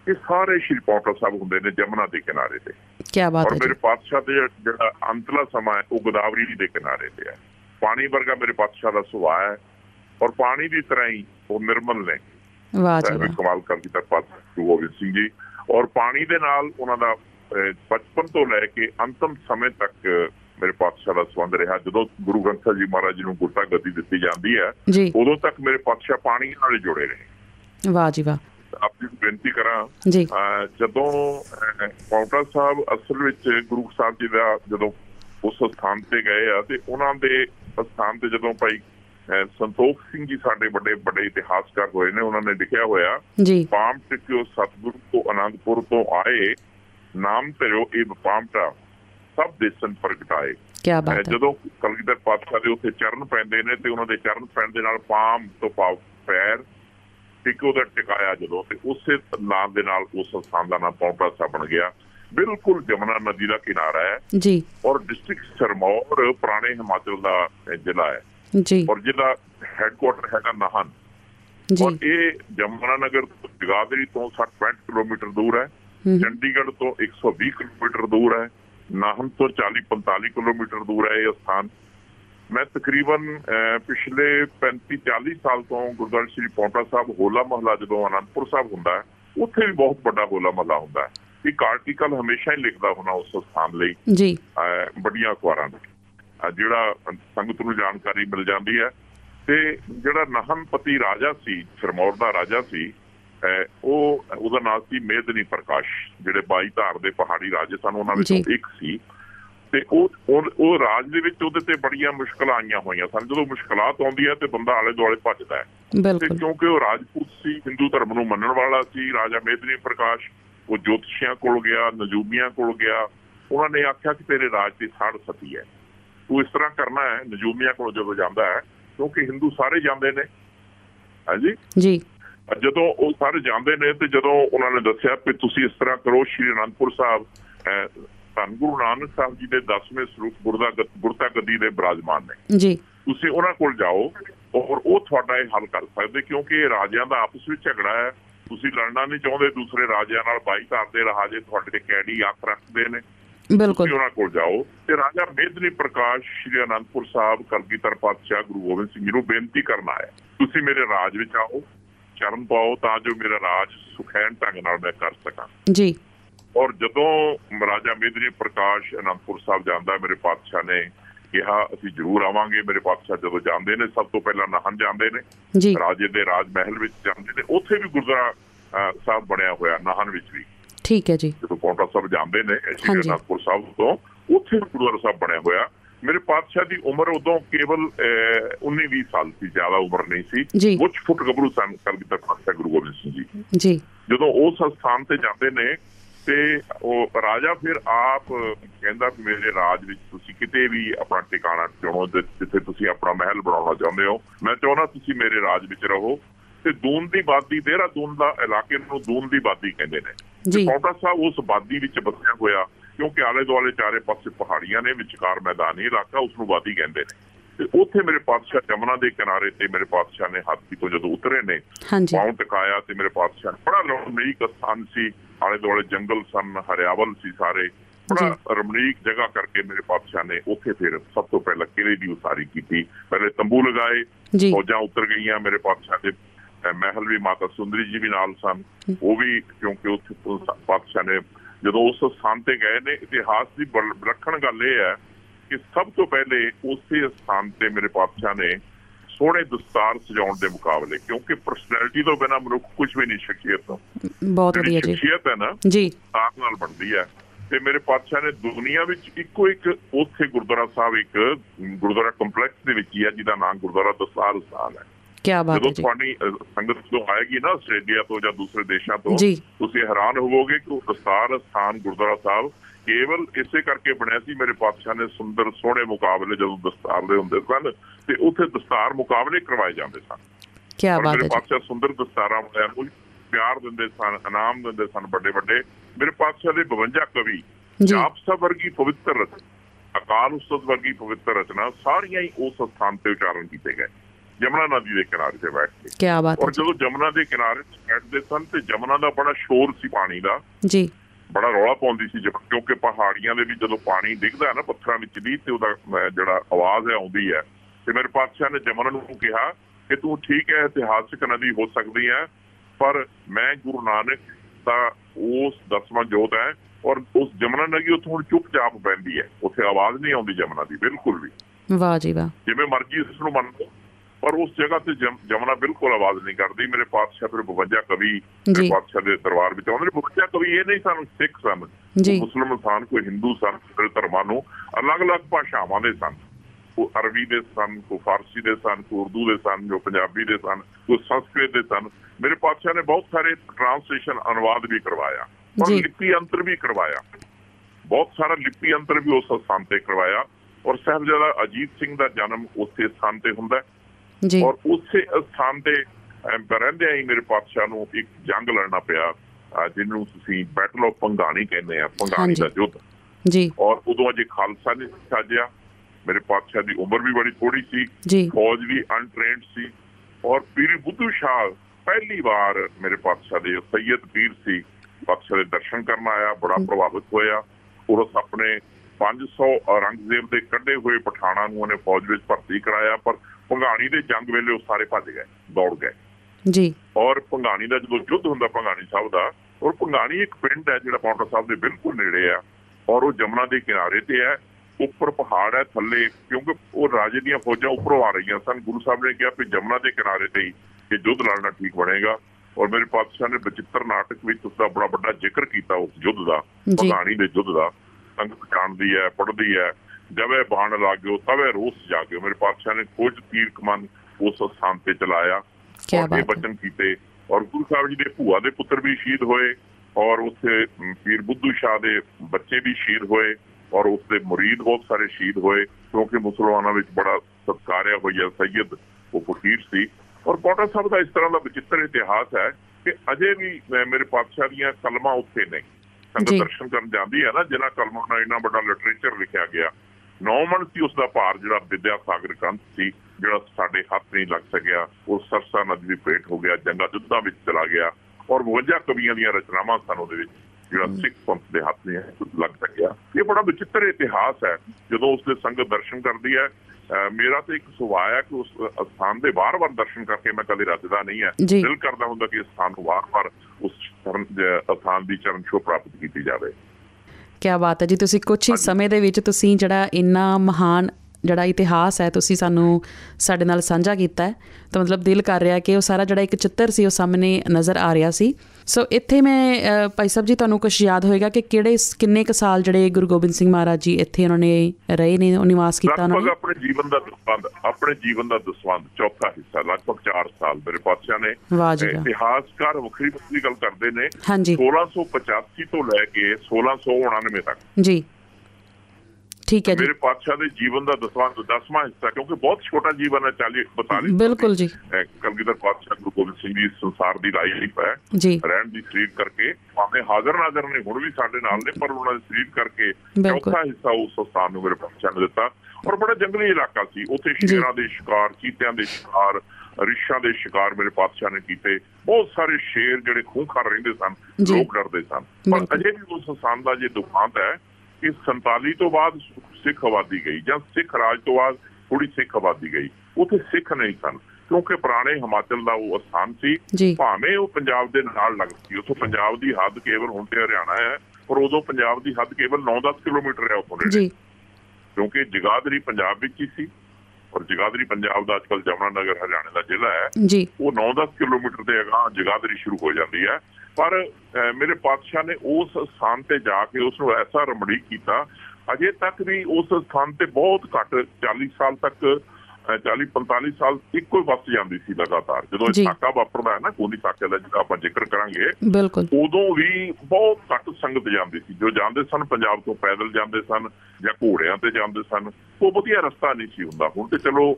ਇਹ ਸਾਰੇ ਸ਼੍ਰੀ ਪੌਂਟਾ ਸਾਹਿਬ ਹੁੰਦੇ ਨੇ ਜਮਨਾ ਦੇ ਕਿਨਾਰੇ ਤੇ। ਕੀ ਬਾਤ ਹੈ ਔਰ ਮੇਰੇ ਪਾਤਸ਼ਾਹ ਦੇ ਜਿਹੜਾ ਅੰਤਲਾ ਸਮਾਂ ਹੈ ਉਹ ਗੋਦਾਵਰੀ ਦੇ ਕਿਨਾਰੇ ਤੇ ਹੈ। ਪਾਣੀ ਵਰਗਾ ਮੇਰੇ ਪਾਤਸ਼ਾਹ ਦਾ ਸੁਭਾਅ ਹੈ ਔਰ ਪਾਣੀ ਦੀ ਤਰ੍ਹਾਂ ਹੀ ਉਹ ਨਿਰਮਲ ਨੇ। ਵਾਹ ਜੀ ਵਾਹ। ਕਮਾਲ ਕਰਦੀ ਤਾਂ ਪਾਤਸ਼ਾਹ ਗੋਬਿੰਦ ਸਿੰਘ ਜੀ। ਔਰ ਪਾਣੀ ਦੇ ਨਾਲ ਉਹਨਾਂ ਦਾ ਬਚਪਨ ਤੋਂ ਲੈ ਕੇ ਅੰਤਮ ਸਮੇਂ ਤੱਕ ਮੇਰੇ ਪਾਤਸ਼ਾਹ ਦਾ ਸੰਬੰਧ ਰਿਹਾ। ਜਦੋਂ ਗੁਰੂ ਗ੍ਰੰਥ ਸਾਹਿਬ ਜੀ ਮਹਾਰਾਜ ਨੂੰ ਗੁਰਤਾ ਗੱਦੀ ਦਿੱਤੀ ਜਾਂਦੀ ਹੈ ਉਦੋਂ ਤੱਕ ਮੇਰੇ ਪਾਤਸ਼ਾਹ ਪਾਣੀ ਨਾਲ ਜੁੜੇ ਰਹੇ। ਵਾਹ ਜੀ ਵਾਹ। ਆਪਣੀ ਬੇਨਤੀ ਕਰਾਂ ਜੀ। ਜਦੋਂ ਪੌਂਟਾ ਸਾਹਿਬ ਅਸਲ ਵਿੱਚ ਗੁਰੂ ਸਾਹਿਬ ਜੀ ਦਾ ਜਦੋਂ ਉਸ ਸਥਾਨ ਤੇ ਗਏ ਆ ਤੇ ਉਹਨਾਂ ਦੇ ਸਥਾਨ ਤੇ ਜਦੋਂ ਭਾਈ ਸੰਤੋਖ ਸਿੰਘ ਜੀ ਸਾਡੇ ਵੱਡੇ ਵੱਡੇ ਇਤਿਹਾਸਕਾਰ ਹੋਏ ਨੇ ਉਹਨਾਂ ਨੇ ਲਿਖਿਆ ਹੋਇਆ ਜੀ। ਪਾਮ ਟਿਕਿਓ ਸਤਿਗੁਰੂ ਤੋਂ ਆਨੰਦਪੁਰ ਤੋਂ ਆਏ ਨਾਮ ਧਰਿਓ ਇਹ ਪਾਮਟਾ ਸਭ ਦੇਸਨ ਪ੍ਰਗਟਾਏ ਕੀ ਬਾਤ ਹੈ। ਜਦੋਂ ਕਲਗੀਧਰ ਪਾਤਸ਼ਾਹ ਦੇ ਉੱਤੇ ਚਰਨ ਪੈਂਦੇ ਨੇ ਤੇ ਉਹਨਾਂ ਦੇ ਚਰਨ ਪੈਣ ਦੇ ਨਾਲ ਪਾਮ ਤੋਂ ਪਾਉ ਪੈਰ ਟਿਕੋ ਦਾ ਟਿਕਾਇਆ ਜਦੋਂ ਤੇ ਉਸੇ ਨਾਮ ਦੇ ਨਾਲ ਉਸ ਸਥਾਨ ਦਾ ਨਾਮ ਪੌਂਟਾ ਸਾਹਿਬ ਬਣ ਗਿਆ। ਬਿਲਕੁਲ ਜਮਨਾ ਨਦੀ ਦਾ ਕਿਨਾਰਾ ਹੈ। ਜੀ। ਔਰ ਡਿਸਟ੍ਰਿਕਟ ਸਰਮੌਰ ਪੁਰਾਣੇ ਹਿਮਾਚਲ ਦਾ ਜ਼ਿਲ੍ਹਾ ਹੈ। ਜੀ। ਔਰ ਜਿਹਦਾ ਹੈੱਡਕੁਆਟਰ ਹੈਗਾ ਨਾਹਨ। ਜੀ। ਔਰ ਇਹ ਜਮਨਾ ਨਗਰ ਜਗਾਦਰੀ ਤੋਂ 60 65 ਕਿਲੋਮੀਟਰ ਦੂਰ ਹੈ। ਚੰਡੀਗੜ੍ਹ ਤੋਂ 120 ਕਿਲੋਮੀਟਰ ਦੂਰ ਹੈ। ਨਾਹਨ ਤੋਂ 40 45 ਕਿਲੋਮੀਟਰ ਦੂਰ ਹੈ ਇਹ ਸਥਾਨ। ਮੈਂ ਤਕਰੀਬਨ ਪਿਛਲੇ 35 40 ਸਾਲ ਤੋਂ ਗੁਰਦੁਆਰਾ ਸ੍ਰੀ ਪੌਂਟਾ ਸਾਹਿਬ ਹੋਲਾ ਮਹੱਲਾ ਜਦੋਂ ਅਨੰਦਪੁਰ ਸਾਹਿਬ ਹੁੰਦਾ ਉੱਥੇ ਵੀ ਬਹੁਤ ਵੱਡਾ ਹੋਲਾ ਮਹੱਲਾ ਹੁੰਦਾ ਇੱਕ ਆਰਟੀਕਲ ਹਮੇਸ਼ਾ ਹੀ ਲਿਖਦਾ ਹੋਣਾ ਉਸ ਸਥਾਨ ਲਈ। ਜੀ। ਵੱਡੀਆਂ ਅਖਬਾਰਾਂ ਦੇ। ਜਿਹੜਾ ਸੰਗਤ ਨੂੰ ਜਾਣਕਾਰੀ ਮਿਲ ਜਾਂਦੀ ਹੈ। ਤੇ ਜਿਹੜਾ ਨਹਨਪਤੀ ਰਾਜਾ ਸੀ ਸਿਰਮੌਰ ਦਾ ਰਾਜਾ ਸੀ ਉਹ ਉਹਦਾ ਨਾਮ ਸੀ ਮੇਦਨੀ ਪ੍ਰਕਾਸ਼ ਜਿਹੜੇ 22 ਧਾਰ ਦੇ ਪਹਾੜੀ ਰਾਜੇ ਸਨ ਉਹਨਾਂ ਵਿੱਚੋਂ। ਇੱਕ ਸੀ। ਤੇ ਉਹ ਉਹ- ਰਾਜ ਦੇ ਵਿੱਚ ਉਹਦੇ ਤੇ ਬੜੀਆਂ ਮੁਸ਼ਕਲਾਂ ਆਈਆਂ ਹੋਈਆਂ ਸਨ। ਜਦੋਂ ਮੁਸ਼ਕਲਾਂ ਆਉਂਦੀ ਹੈ ਤੇ ਬੰਦਾ ਆਲੇ ਦੁਆਲੇ ਭੱਜਦਾ ਹੈ। ਤੇ ਕਿਉਂਕਿ ਉਹ ਰਾਜਪੂਤ ਸੀ ਹਿੰਦੂ ਧਰਮ ਨੂੰ ਮੰਨਣ ਵਾਲਾ ਸੀ ਰਾਜਾ ਮੇਦਨੀ ਪ੍ਰਕਾਸ਼ ਉਹ ਜੋਤਸ਼ੀਆਂ ਕੋਲ ਗਿਆ ਨਜੂਬੀਆਂ ਕੋਲ ਗਿਆ। ਉਹਨਾਂ ਨੇ ਆਖਿਆ ਕਿ ਤੇਰੇ ਰਾਜ ਦੀ ਸਾੜ ਸਤੀ ਹੈ। ਤੂੰ ਇਸ ਤਰ੍ਹਾਂ ਕਰਨਾ ਹੈ ਨਜੂਬੀਆਂ ਕੋਲ ਜਦੋਂ ਜਾਂਦਾ ਹੈ ਕਿਉਂਕਿ ਹਿੰਦੂ ਸਾਰੇ ਜਾਂਦੇ ਨੇ। ਹਾਂਜੀ? ਜੀ। ਜਦੋਂ ਉਹ ਸਾਰੇ ਜਾਂਦੇ ਨੇ ਤੇ ਜਦੋਂ ਉਹਨਾਂ ਨੇ ਦੱਸਿਆ ਕਿ ਤੁਸੀਂ ਇਸ ਤਰ੍ਹਾਂ ਕਰੋ ਸ਼੍ਰੀ ਅਨੰਦਪੁਰ ਸਾਹਿਬ ਧੰਨ ਗੁਰੂ ਨਾਨਕ ਸਾਹਿਬ ਜੀ ਦੇ 10ਵੇਂ ਸਰੂਪ ਗੁਰਦਾ ਗੁਰਤਾ ਗੱਦੀ ਦੇ ਬਿਰਾਜਮਾਨ ਨੇ। ਜੀ। ਤੁਸੀਂ ਉਹਨਾਂ ਕੋਲ ਜਾਓ ਔਰ ਉਹ ਤੁਹਾਡਾ ਇਹ ਹੱਲ ਕਰ ਸਕਦੇ ਕਿਉਂਕਿ ਇਹ ਰਾਜਿਆਂ ਦਾ ਆਪਸ ਵਿੱਚ ਝਗੜਾ ਹੈ। ਤੁਸੀਂ ਲੜਨਾ ਨਹੀਂ ਚਾਹੁੰਦੇ ਦੂਸਰੇ ਰਾਜਿਆਂ ਨਾਲ ਬਾਈ ਕਰਦੇ ਰਾਜੇ ਤੁਹਾਡੇ ਕੈਡੀ ਅੱਖ ਰੱਖਦੇ ਨੇ। ਬਿਲਕੁਲ। ਉਹਨਾਂ ਕੋਲ ਜਾਓ। ਤੇ ਰਾਜਾ ਮੇਦਨੀ ਪ੍ਰਕਾਸ਼ ਸ਼੍ਰੀ ਅਨੰਦਪੁਰ ਸਾਹਿਬ ਕਲਗੀਧਰ ਪਾਤਸ਼ਾਹ ਗੁਰੂ ਗੋਬਿੰਦ ਸਿੰਘ ਜੀ ਨੂੰ ਬੇਨਤੀ ਕਰਨ ਆਇਆ। ਤੁਸੀਂ ਮੇਰੇ ਰਾਜ ਵਿੱਚ ਆਓ ਚਰਨ ਪਾਓ ਤਾਂ ਜੋ ਮੇਰਾ ਰਾਜ ਸੁਖੈਨ ਢੰਗ ਨਾਲ ਮੈਂ ਕਰ ਸਕਾਂ। ਜੀ। ਔਰ ਜਦੋਂ ਰਾਜਾ ਮੇਦਨੀ ਪ੍ਰਕਾਸ਼ ਅਨੰਦਪੁਰ ਸਾਹਿਬ ਜਾਂਦਾ ਮੇਰੇ ਪਾਤਸ਼ਾਹ ਨੇ ਕਿਹਾ ਅਸੀਂ ਜ਼ਰੂਰ ਆਵਾਂਗੇ। ਮੇਰੇ ਪਾਤਸ਼ਾਹ ਜਦੋਂ ਜਾਂਦੇ ਨੇ ਸਭ ਤੋਂ ਪਹਿਲਾਂ ਨਾਹਨ ਜਾਂਦੇ ਨੇ ਰਾਜੇ ਦੇ ਰਾਜ ਮਹਿਲ ਵਿੱਚ ਜਾਂਦੇ ਨੇ। ਉੱਥੇ ਵੀ ਗੁਰਦੁਆਰਾ ਸਾਹਿਬ ਬਣਿਆ ਹੋਇਆ ਨਾਹਨ ਵਿੱਚ ਵੀ। ਠੀਕ ਹੈ ਜੀ। ਜਦੋਂ ਪੌਂਟਾ ਸਾਹਿਬ ਜਾਂਦੇ ਨੇ। ਅਨੰਦਪੁਰ ਸਾਹਿਬ ਤੋਂ ਉੱਥੇ ਵੀ ਗੁਰਦੁਆਰਾ ਸਾਹਿਬ ਬਣਿਆ ਹੋਇਆ। ਮੇਰੇ ਪਾਤਸ਼ਾਹ ਦੀ ਉਮਰ ਉਦੋਂ ਕੇਵਲ 19 20 ਸਾਲ ਸੀ ਜ਼ਿਆਦਾ ਉਮਰ ਨਹੀਂ ਸੀ। ਕੁਝ ਫੁੱਟ ਗੱਭਰੂ ਸਨ ਕਲਗੀਧਰ ਪਾਤਸ਼ਾਹ ਗੁਰੂ ਗੋਬਿੰਦ ਸਿੰਘ ਜੀ। ਜੀ। ਜਦੋਂ ਉਸ ਸਥਾਨ ਤੇ ਜਾਂਦੇ ਨੇ ਤੇ ਉਹ ਰਾਜਾ ਫਿਰ ਆਪ ਕਹਿੰਦਾ ਵੀ ਮੇਰੇ ਰਾਜ ਵਿੱਚ ਤੁਸੀਂ ਕਿਤੇ ਵੀ ਆਪਣਾ ਟਿਕਾਣਾ ਚੁਣੋ ਜਿੱਥੇ ਤੁਸੀਂ ਆਪਣਾ ਮਹਿਲ ਬਣਾਉਣਾ ਚਾਹੁੰਦੇ ਹੋ। ਮੈਂ ਚਾਹੁੰਦਾ ਤੁਸੀਂ ਮੇਰੇ ਰਾਜ ਵਿੱਚ ਰਹੋ। ਤੇ ਦੂਨ ਦੀ ਬਾਦੀ ਦੇਹਰਾਦੂਨ ਦਾ ਇਲਾਕੇ ਨੂੰ ਦੂਨ ਦੀ ਬਾਦੀ ਕਹਿੰਦੇ ਨੇ। ਜੀ। ਪੌਂਟਾ ਸਾਹਿਬ ਉਸ ਬਾਦੀ ਵਿੱਚ ਵਸਿਆ ਹੋਇਆ ਕਿਉਂਕਿ ਆਲੇ ਦੁਆਲੇ ਚਾਰੇ ਪਾਸੇ ਪਹਾੜੀਆਂ ਨੇ ਵਿਚਕਾਰ ਮੈਦਾਨੀ ਇਲਾਕਾ ਉਸ ਨੂੰ ਬਾਦੀ ਕਹਿੰਦੇ ਨੇ। ਤੇ ਉੱਥੇ ਮੇਰੇ ਪਾਤਸ਼ਾਹ ਜਮਨਾ ਦੇ ਕਿਨਾਰੇ ਤੇ ਮੇਰੇ ਪਾਤਸ਼ਾਹ ਨੇ ਹਾਥੀ ਤੋਂ ਜਦੋਂ ਉਤਰੇ ਨੇ ਪਾਉਂ ਟਿਕਾਇਆ ਤੇ ਮੇਰੇ ਪਾਤਸ਼ਾਹ ਬੜਾ ਰਮਣੀਕ ਸਥਾਨ ਸੀ ਆਲੇ ਦੁਆਲੇ ਜੰਗਲ ਸਨ ਹਰਿਆਵਲ ਸੀ ਸਾਰੇ। ਬੜਾ ਰਮਣੀਕ ਜਗ੍ਹਾ ਕਰਕੇ ਮੇਰੇ ਪਾਤਸ਼ਾਹ ਨੇ ਉੱਥੇ ਫਿਰ ਸਭ ਤੋਂ ਪਹਿਲਾਂ ਕਿਲੇ ਦੀ ਉਸਾਰੀ ਕੀਤੀ। ਪਹਿਲੇ ਤੰਬੂ ਲਗਾਏ ਫੌਜਾਂ ਉਤਰ ਗਈਆਂ ਮੇਰੇ ਪਾਤਸ਼ਾਹ ਦੇ ਮਹਿਲ ਵੀ ਮਾਤਾ ਸੁੰਦਰੀ ਜੀ ਵੀ ਨਾਲ ਸਨ। ਉਹ ਵੀ ਕਿਉਂਕਿ ਉੱਥੇ ਪਾਤਸ਼ਾਹ ਨੇ ਜਦੋਂ ਉਸ ਸਥਾਨ ਤੇ ਗਏ ਨੇ ਇਤਿਹਾਸ ਦੀ ਬਲ- ਵਿਲੱਖਣ ਗੱਲ ਇਹ ਹੈ ਕਿ ਸਭ ਤੋਂ ਪਹਿਲੇ ਉਸੇ ਸਥਾਨ ਤੇ ਮੇਰੇ ਪਾਤਸ਼ਾਹ ਨੇ ਸੋਹਣੇ ਦਸਤਾਰ ਸਜਾਉਣ ਦੇ ਮੁਕਾਬਲੇ ਕਿਉਂਕਿ ਪਰਸਨੈਲਿਟੀ ਤੋਂ ਬਿਨਾ ਮਨੁੱਖ ਕੁਝ ਵੀ ਨਹੀਂ ਸ਼ਖਸੀਅਤ ਤੋਂ। ਬਹੁਤ ਵਧੀਆ ਜੀ। ਸ਼ਖਸੀਅਤ ਹੈ ਨਾ ਜੀ। ਆਪ ਨਾਲ ਬਣਦੀ ਹੈ। ਤੇ ਮੇਰੇ ਪਾਤਸ਼ਾਹ ਨੇ ਦੁਨੀਆ ਵਿੱਚ ਇੱਕੋ ਇੱਕ ਉੱਥੇ ਗੁਰਦੁਆਰਾ ਸਾਹਿਬ ਇੱਕ ਗੁਰਦੁਆਰਾ ਕੰਪਲੈਕਸ ਦੇ ਵਿੱਚ ਹੀ ਹੈ ਜਿਹਦਾ ਨਾਮ ਗੁਰਦੁਆਰਾ ਦਸਤਾਰ ਸਥਾਨ ਹੈ। ਕੀ ਬਾਤ ਹੈ ਜੀ। ਤੁਹਾਡੀ ਸੰਗਤ ਤੋਂ ਆਏਗੀ ਨਾ ਆਸਟ੍ਰੇਲੀਆ ਤੋਂ ਜਾਂ ਦੂਸਰੇ ਦੇਸ਼ਾਂ ਤੋਂ। ਤੁਸੀਂ ਹੈਰਾਨ ਹੋਵੋਗੇ ਕਿ ਉਹ ਦਸਤਾਰ ਸਥਾਨ ਗੁਰਦੁਆਰਾ ਸਾਹਿਬ ਕੇਵਲ ਇਸੇ ਕਰਕੇ ਬਣਿਆ ਸੀ ਮੇਰੇ ਪਾਤਸ਼ਾਹ ਨੇ ਸੁੰਦਰ ਸੋਹਣੇ ਮੁਕਾਬਲੇ ਜਦੋਂ ਦਸਤਾਰ ਦੇ ਹੁੰਦੇ ਸਨ ਤੇ ਉੱਥੇ ਦਸਤਾਰ ਮੁਕਾਬਲੇ ਕਰਵਾਏ ਜਾਂਦੇ ਸਨ। ਕੀ ਬਾਤ ਮੇਰੇ ਹੈ ਜੀ। ਪਾਤਸ਼ਾਹ ਸੁੰਦਰ ਦਸਤਾਰਾਂ ਵਾਲਿਆਂ ਨੂੰ ਪਿਆਰ ਦਿੰਦੇ ਸਨ ਇਨਾਮ ਦਿੰਦੇ ਸਨ ਵੱਡੇ ਵੱਡੇ। ਮੇਰੇ ਪਾਤਸ਼ਾਹ ਦੇ 52 ਕਵੀ ਜਾਪ ਸਾਹਿਬ ਵਰਗੀ ਪਵਿੱਤਰ ਰਚਨਾ ਅਕਾਲ ਉਸਤਤ ਵਰਗੀ ਪਵਿੱਤਰ ਰਚਨਾ ਸਾਰੀਆਂ ਹੀ ਉਸ ਸਥਾਨ ਤੇ ਉਚਾਰਨ ਕੀਤੇ ਗਏ। ਜਮਨਾ ਨਦੀ ਦੇ ਕਿਨਾਰੇ ਤੇ ਬੈਠ ਕੇ। ਕੀ ਬਾਤ ਹੈ ਔਰ ਜਦੋਂ ਜਮਨਾ ਦੇ ਕਿਨਾਰੇ ਬੈਠਦੇ ਸਨ ਤੇ ਜਮਨਾ ਦਾ ਬੜਾ ਸ਼ੋਰ ਸੀ ਪਾਣੀ ਦਾ ਜੀ। ਬੜਾ ਰੌਲਾ ਪਾਉਂਦੀ ਸੀ ਜਮ- ਕਿਉਂਕਿ ਪਹਾੜੀਆਂ ਦੇ ਵਿੱਚ ਜਦੋਂ ਪਾਣੀ ਡਿੱਗਦਾ ਹੈ ਨਾ ਪੱਥਰਾਂ ਵਿੱਚ ਦੀ ਤੇ ਉਹਦਾ ਜਿਹੜਾ ਆਵਾਜ਼ ਹੈ ਆਉਂਦੀ ਹੈ। ਤੇ ਮੇਰੇ ਪਾਤਸ਼ਾਹ ਨੇ ਜਮਨਾ ਨੂੰ ਕਿਹਾ ਕਿ ਤੂੰ ਠੀਕ ਹੈ ਇਤਿਹਾਸਕ ਨਦੀ ਹੋ ਸਕਦੀ ਹੈ ਪਰ ਮੈਂ ਗੁਰੂ ਨਾਨਕ ਦਾ ਉਸ ਦਸਵਾਂ ਜੋਤ ਹੈ ਔਰ ਉਸ ਜਮਨਾ ਨਦੀ ਉੱਥੋਂ ਹੁਣ ਚੁੱਪਚਾਪ ਪੈਂਦੀ ਹੈ। ਉੱਥੇ ਆਵਾਜ਼ ਨਹੀਂ ਆਉਂਦੀ ਜਮਨਾ ਦੀ ਬਿਲਕੁਲ ਵੀ। ਵਾਹ ਜੀ ਵਾਹ। ਜਿਵੇਂ ਮਰਜ਼ੀ ਇਸ ਨੂੰ ਮੰਨ ਲਓ। ਪਰ ਉਸ ਜਗ੍ਹਾ ਤੇ ਜਮ- ਜਮਨਾ ਬਿਲਕੁਲ ਆਵਾਜ਼ ਨਹੀਂ ਕਰਦੀ ਮੇਰੇ ਪਾਤਸ਼ਾਹ ਫਿਰ 52 ਕਵੀ ਮੇਰੇ। ਪਾਤਸ਼ਾਹ ਦੇ ਦਰਬਾਰ ਵਿੱਚ ਆਉਂਦੇ ਨੇ। 52 ਕਵੀ ਇਹ ਨਹੀਂ ਸਨ ਸਿੱਖ ਸਨ ਮੁਸਲਮਾਨ ਸਨ ਕੋਈ ਹਿੰਦੂ ਸਨ ਕੋਈ ਧਰਮਾਂ ਨੂੰ ਅਲੱਗ-ਅਲੱਗ ਭਾਸ਼ਾਵਾਂ ਦੇ ਸਨ। ਕੋਈ ਅਰਬੀ ਦੇ ਸਨ ਕੋਈ ਫਾਰਸੀ ਦੇ ਸਨ ਕੋਈ ਉਰਦੂ ਦੇ ਸਨ ਜੋ ਪੰਜਾਬੀ ਦੇ ਸਨ ਕੋਈ ਸੰਸਕ੍ਰਿਤ ਦੇ ਸਨ। ਮੇਰੇ ਪਾਤਸ਼ਾਹ ਨੇ ਬਹੁਤ ਸਾਰੇ ਟ੍ਰਾਂਸਲੇਸ਼ਨ ਅਨੁਵਾਦ ਵੀ ਕਰਵਾਇਆ ਔਰ। ਲਿਪੀ ਅੰਤਰ ਵੀ ਕਰਵਾਇਆ। ਬਹੁਤ ਸਾਰਾ ਲਿਪੀ ਅੰਤਰ ਵੀ ਉਸ ਸਥਾਨ ਤੇ ਕਰਵਾਇਆ ਔਰ ਸਾਹਿਬਜ਼ਾਦਾ ਅਜੀਤ ਸਿੰਘ ਦਾ ਜਨਮ ਉਸੇ ਸਥਾਨ ਤੇ ਹੁੰਦਾ ਹੈ। ਜੀ। ਔਰ ਉਸੇ ਸਥਾਨ ਤੇ ਰਹਿੰਦਿਆਂ ਹੀ ਮੇਰੇ ਪਾਤਸ਼ਾਹ ਨੂੰ ਇੱਕ ਜੰਗ ਲੜਨਾ ਪਿਆ ਜਿਹਨੂੰ ਤੁਸੀਂ ਬੈਟਲ ਆਫ ਪੰਗਾਣੀ ਕਹਿੰਦੇ ਆ ਪੰਗਾਣੀ। ਦਾ ਯੁੱਧ। ਜੀ। ਔਰ ਉਦੋਂ ਅਜੇ ਖਾਲਸਾ ਨੇ ਸਾਜਿਆ ਮੇਰੇ ਪਾਤਸ਼ਾਹ ਦੀ ਉਮਰ ਵੀ ਬੜੀ ਥੋੜੀ ਸੀ ਫੌਜ ਵੀ ਅਨਟ੍ਰੇਨਡ ਸੀ ਔਰ ਪੀਰ ਬੁੱਧੂ ਸ਼ਾਹ ਪਹਿਲੀ ਵਾਰ ਮੇਰੇ ਪਾਤਸ਼ਾਹ ਦੇ ਸੈਯਦ ਪੀਰ ਸੀ ਪਾਤਸ਼ਾਹ ਦੇ ਦਰਸ਼ਨ ਕਰਨ ਆਇਆ ਬੜਾ ਪ੍ਰਭਾਵਿਤ ਹੋਇਆ। ਉਸ ਆਪਣੇ 500 ਔਰੰਗਜ਼ੇਬ ਦੇ ਕੱਢੇ ਹੋਏ ਪਠਾਣਾ ਨੂੰ ਉਹਨੇ ਫੌਜ ਵਿੱਚ ਭਰਤੀ ਕਰਾਇਆ ਪਰ ਭੰਗਾਣੀ ਦੇ ਜੰਗ ਵੇਲੇ ਉਹ ਸਾਰੇ ਭੱਜ ਗਏ ਦੌੜ ਗਏ। ਜੀ। ਔਰ ਭੰਗਾਣੀ ਦਾ ਜਦੋਂ ਯੁੱਧ ਹੁੰਦਾ ਭੰਗਾਣੀ ਸਾਹਿਬ ਦਾ ਔਰ ਭੰਗਾਣੀ ਇੱਕ ਪਿੰਡ ਹੈ ਜਿਹੜਾ ਪੌਂਟਾ ਸਾਹਿਬ ਦੇ ਬਿਲਕੁਲ ਨੇੜੇ ਆ ਔਰ ਉਹ ਜਮਨਾ ਦੇ ਕਿਨਾਰੇ ਤੇ ਹੈ ਉੱਪਰ ਪਹਾੜ ਹੈ ਥੱਲੇ ਕਿਉਂਕਿ ਉਹ ਰਾਜੇ ਦੀਆਂ ਫੌਜਾਂ ਉੱਪਰੋਂ ਆ ਰਹੀਆਂ ਸਨ। ਗੁਰੂ ਸਾਹਿਬ ਨੇ ਕਿਹਾ ਕਿ ਜਮਨਾ ਦੇ ਕਿਨਾਰੇ ਤੇ ਹੀ ਇਹ ਯੁੱਧ ਲੜਨਾ ਠੀਕ ਬਣੇਗਾ। ਔਰ ਮੇਰੇ ਪਾਤਸ਼ਾਹ ਨੇ ਬਚਿੱਤਰ ਨਾਟਕ ਵਿੱਚ ਉਸ ਦਾ ਬੜਾ ਵੱਡਾ ਜ਼ਿਕਰ ਕੀਤਾ ਉਸ ਯੁੱਧ ਦਾ। ਭੰਗਾਣੀ ਦੇ ਯੁੱਧ ਦਾ। ਸੰਗਤ ਜਾਣਦੀ ਹੈ ਪੜ੍ਹਦੀ ਹੈ ਜਵੇ ਬਾਣ ਲਾਗਿਓ ਤਵੇ ਰੋਸ ਜਾਗਿਓ। ਮੇਰੇ ਪਾਤਸ਼ਾਹ ਨੇ ਕੁਝ ਤੀਰ ਕਮਨ ਉਸ ਸਥਾਨ ਤੇ ਚਲਾਇਆ ਔਰ ਇਹ। ਬਚਨ ਕੀਤੇ। ਔਰ ਗੁਰੂ ਸਾਹਿਬ ਜੀ ਦੇ ਭੂਆ ਦੇ ਪੁੱਤਰ ਵੀ ਸ਼ਹੀਦ ਹੋਏ ਔਰ ਅਮ, ਪੀਰ ਬੁੱਧੂ ਸ਼ਾਹ ਦੇ ਬੱਚੇ ਵੀ ਸ਼ਹੀਦ ਹੋਏ ਔਰ ਉਸ ਦੇ ਮੁਰੀਦ ਬਹੁਤ ਸਾਰੇ ਸ਼ਹੀਦ ਹੋਏ ਕਿਉਂਕਿ ਮੁਸਲਮਾਨਾਂ ਵਿੱਚ ਬੜਾ ਸਤਕਾਰਿਆ ਹੋਇਆ ਸੈਯਦ ਉਹ ਫਕੀਰ ਸੀ। ਔਰ ਕੋਟਾ ਸਾਹਿਬ ਦਾ ਇਸ ਤਰ੍ਹਾਂ ਦਾ ਵਿਚਿੱਤਰ ਇਤਿਹਾਸ ਹੈ ਕਿ ਅਜੇ ਵੀ ਮੇਰੇ ਪਾਤਸ਼ਾਹ ਦੀਆਂ ਕਲਮਾਂ ਉੱਥੇ ਨੇ। ਸੰਗਤ। ਦਰਸ਼ਨ ਕਰਨ ਜਾਂਦੀ ਹੈ ਨਾ ਜਿਨ੍ਹਾਂ ਕਲਮਾਂ ਨਾਲ ਇੰਨਾ ਵੱਡਾ ਲਿਟਰੇਚਰ ਲਿਖਿਆ ਗਿਆ। ਨੌ ਮਣ ਸੀ ਉਸ ਦਾ ਭਾਰ ਜਿਹੜਾ ਵਿਦਿਆ ਸਾਗਰ ਗ੍ਰੰਥ ਸੀ ਜਿਹੜਾ ਸਾਡੇ ਹੱਥ ਨਹੀਂ ਲੱਗ ਸਕਿਆ। ਉਹ ਸਰਸਾ ਨਦੀ ਦੀ ਭੇਟ ਹੋ ਗਿਆ ਜੰਗਾ ਜੁੱਧਾਂ ਵਿੱਚ ਚਲਾ ਗਿਆ ਔਰ 52 ਕਵੀਆਂ ਦੀਆਂ ਰਚਨਾਵਾਂ ਸਨ ਉਹਦੇ ਵਿੱਚ ਜਿਹੜਾ ਸਿੱਖ ਪੰਥ ਦੇ ਹੱਥ ਨਹੀਂ ਲੱਗ ਸਕਿਆ। ਇਹ ਬੜਾ ਵਿਚਿੱਤਰ ਇਤਿਹਾਸ ਹੈ। ਜਦੋਂ ਉਸ ਦੇ ਸੰਗਤ ਦਰਸ਼ਨ ਕਰਦੀ ਹੈ ਮੇਰਾ ਤਾਂ ਇੱਕ ਸੁਭਾਅ ਹੈ ਕਿ ਉਸ ਸਥਾਨ ਦੇ ਵਾਰ-ਵਾਰ ਦਰਸ਼ਨ ਕਰਕੇ ਮੈਂ ਕਦੇ ਰੱਜਦਾ ਨਹੀਂ ਹੈ। ਦਿਲ ਕਰਦਾ ਹੁੰਦਾ ਕਿ ਇਸ ਸਥਾਨ ਨੂੰ ਵਾਰ-ਵਾਰ ਉਸ ਸਥਾਨ ਦੀ ਚਰਨ ਛੋਹ ਪ੍ਰਾਪਤ ਕੀਤੀ ਜਾਵੇ। ਕਿਆ ਬਾਤ ਹੈ ਜੀ ਤੁਸੀਂ ਕੁਝ ਹੀ ਸਮੇਂ ਦੇ ਵਿੱਚ ਤੁਸੀਂ ਜਿਹੜਾ ਇੰਨਾ ਮਹਾਨ ਜਿਹੜਾ ਇਤਿਹਾਸ ਹੈ ਤੁਸੀਂ ਸਾਨੂੰ ਸਾਡੇ ਨਾਲ ਸਾਂਝਾ ਕੀਤਾ ਹੈ ਤਾਂ ਮਤਲਬ ਦਿਲ ਕਰ ਰਿਹਾ ਕਿ ਉਹ ਸਾਰਾ ਜਿਹੜਾ ਇੱਕ ਚਿੱਤਰ ਸੀ ਉਹ ਸਾਹਮਣੇ ਨਜ਼ਰ ਆ ਰਿਹਾ ਸੀ। ਸੋ ਇੱਥੇ ਮੈਂ ਭਾਈ ਸਾਹਿਬ ਜੀ ਤੁਹਾਨੂੰ ਕੁਝ ਯਾਦ ਹੋਏਗਾ ਕਿ ਕਿਹੜੇ ਕਿੰਨੇ ਕੁ ਸਾਲ ਜਿਹੜੇ ਗੁਰੂ ਗੋਬਿੰਦ ਸਿੰਘ ਮਹਾਰਾਜ ਜੀ ਇੱਥੇ ਉਹਨਾਂ ਨੇ ਰਹੇ ਨੇ ਉਹ ਨਿਵਾਸ ਕੀਤਾ ਉਹਨਾਂ ਨੇ? ਆਪਣੇ ਜੀਵਨ ਦਾ ਦਸਵੰਦ ਆਪਣੇ ਜੀਵਨ ਦਾ ਦਸਵੰਦ ਚੌਥਾ ਹਿੱਸਾ ਲਗਭਗ 4 ਸਾਲ ਮੇਰੇ ਪਾਤਸ਼ਾਹ ਨੇ। ਇਤਿਹਾਸਕਾਰ ਵੱਖਰੀ ਵੱਖਰੀ ਗੱਲ ਕਰਦੇ ਨੇ। ਹਾਂਜੀ। 1685 ਤੋਂ ਲੈ ਕੇ 1699 ਤੱਕ। ਜੀ। ਠੀਕ ਹੈ ਜੀ। ਮੇਰੇ ਪਾਤਸ਼ਾਹ ਦੇ ਜੀਵਨ ਦਾ ਦਸਵੰਦ ਦਸਵਾਂ ਹਿੱਸਾ ਕਿਉਂਕਿ ਬਹੁਤ ਛੋਟਾ ਜੀਵਨ ਹੈ 40 42 ਬਿਲਕੁਲ ਜੀ। ਕਲਗੀਧਰ ਪਾਤਸ਼ਾਹ ਗੁਰੂ ਗੋਬਿੰਦ ਸਿੰਘ ਜੀ ਸੰਸਾਰ ਦੀ ਲਾਈਫ ਹੈ। ਜੀ। ਰਹਿਣ ਦੀ ਸਰੀਰ ਕਰਕੇ ਭਾਵੇਂ ਹਾਜ਼ਰ ਨਾਜ਼ਰ ਨੇ ਹੁਣ ਵੀ ਸਾਡੇ ਨਾਲ ਨੇ ਪਰ ਉਹਨਾਂ ਦੇ ਸਰੀਰ ਕਰਕੇ। ਚੌਥਾ ਹਿੱਸਾ ਉਸ ਸਥਾਨ ਨੂੰ ਮੇਰੇ ਪਾਤਸ਼ਾਹ ਨੇ ਦਿੱਤਾ। ਔਰ ਬੜਾ ਜੰਗਲੀ ਇਲਾਕਾ ਸੀ। ਉੱਥੇ। ਸ਼ੇਰਾਂ ਦੇ ਸ਼ਿਕਾਰ ਚੀਤਿਆਂ ਦੇ ਸ਼ਿਕਾਰ ਰਿਸ਼ਾਂ ਦੇ ਸ਼ਿਕਾਰ ਮੇਰੇ ਪਾਤਸ਼ਾਹ ਨੇ ਕੀਤੇ। ਬਹੁਤ ਸਾਰੇ ਸ਼ੇਰ ਜਿਹੜੇ ਖੂੰਖਾਰ ਰਹਿੰਦੇ ਸਨ। ਲੋਕ ਡਰਦੇ ਸਨ। ਪਰ। ਅਜੇ ਵੀ ਉਸ ਸਥਾਨ ਦਾ ਜੇ ਦੁਖਾਂਤ ਹੈ ਕਿ 47 ਤੋਂ ਬਾਅਦ ਸਿੱਖ ਆਬਾਦੀ ਗਈ ਜਾਂ ਸਿੱਖ ਰਾਜ ਤੋਂ ਬਾਅਦ ਥੋੜੀ ਸਿੱਖ ਆਬਾਦੀ ਗਈ ਉੱਥੇ ਸਿੱਖ ਨਹੀਂ ਸਨ ਕਿਉਂਕਿ ਪੁਰਾਣੇ ਹਿਮਾਚਲ ਦਾ ਉਹ ਸਥਾਨ ਸੀ ਭਾਵੇਂ ਉਹ ਪੰਜਾਬ ਦੇ ਨਾਲ ਲੱਗਦੀ ਸੀ ਉੱਥੋਂ ਪੰਜਾਬ ਦੀ ਹੱਦ ਕੇਵਲ ਹੁਣ ਤੇ ਹਰਿਆਣਾ ਹੈ ਪਰ ਉਦੋਂ ਪੰਜਾਬ ਦੀ ਹੱਦ ਕੇਵਲ 9-10 ਕਿਲੋਮੀਟਰ ਹੈ ਉੱਥੋਂ ਜੀ। ਕਿਉਂਕਿ ਜਗਾਦਰੀ ਪੰਜਾਬ ਵਿੱਚ ਹੀ ਸੀ ਔਰ ਜਗਾਦਰੀ ਪੰਜਾਬ ਦਾ ਅੱਜਕੱਲ ਜਮਨਾ ਨਗਰ ਹਰਿਆਣਾ ਦਾ ਜ਼ਿਲ੍ਹਾ ਹੈ ਉਹ 9-10 ਕਿਲੋਮੀਟਰ ਦੇ ਅਗਾਂਹ ਜਗਾਦਰੀ ਸ਼ੁਰੂ ਹੋ ਜਾਂਦੀ ਹੈ ਪਰ ਮੇਰੇ ਪਾਤਸ਼ਾਹ ਨੇ ਉਸ ਸਥਾਨ ਤੇ ਜਾ ਕੇ ਉਸ ਨੂੰ ਐਸਾ ਰਮੜੀ ਕੀਤਾ ਅਜੇ ਤੱਕ ਵੀ ਉਸ ਸਥਾਨ ਤੇ ਬਹੁਤ ਘੱਟ 40 ਸਾਲ ਤੱਕ 40-45 ਸਾਲ ਇੱਕੋ ਹੀ ਬੱਸ ਜਾਂਦੀ ਸੀ ਲਗਾਤਾਰ। ਜਦੋਂ। ਇਹ ਸਾਕਾ ਵਾਪਰਦਾ ਹੈ ਨਾ ਕੋਨੀ ਸਾਕੇ ਦਾ ਜਿਹੜਾ ਆਪਾਂ ਜ਼ਿਕਰ ਕਰਾਂਗੇ ਉਦੋਂ ਵੀ ਬਹੁਤ ਘੱਟ ਸੰਗਤ ਜਾਂਦੀ ਸੀ। ਜੋ ਜਾਂਦੇ ਸਨ ਪੰਜਾਬ ਤੋਂ ਪੈਦਲ ਜਾਂਦੇ ਸਨ ਜਾਂ ਘੋੜਿਆਂ ਤੇ ਜਾਂਦੇ ਸਨ ਉਹ ਵਧੀਆ ਰਸਤਾ ਨਹੀਂ ਸੀ ਹੁੰਦਾ। ਹੁਣ ਤੇ ਚਲੋ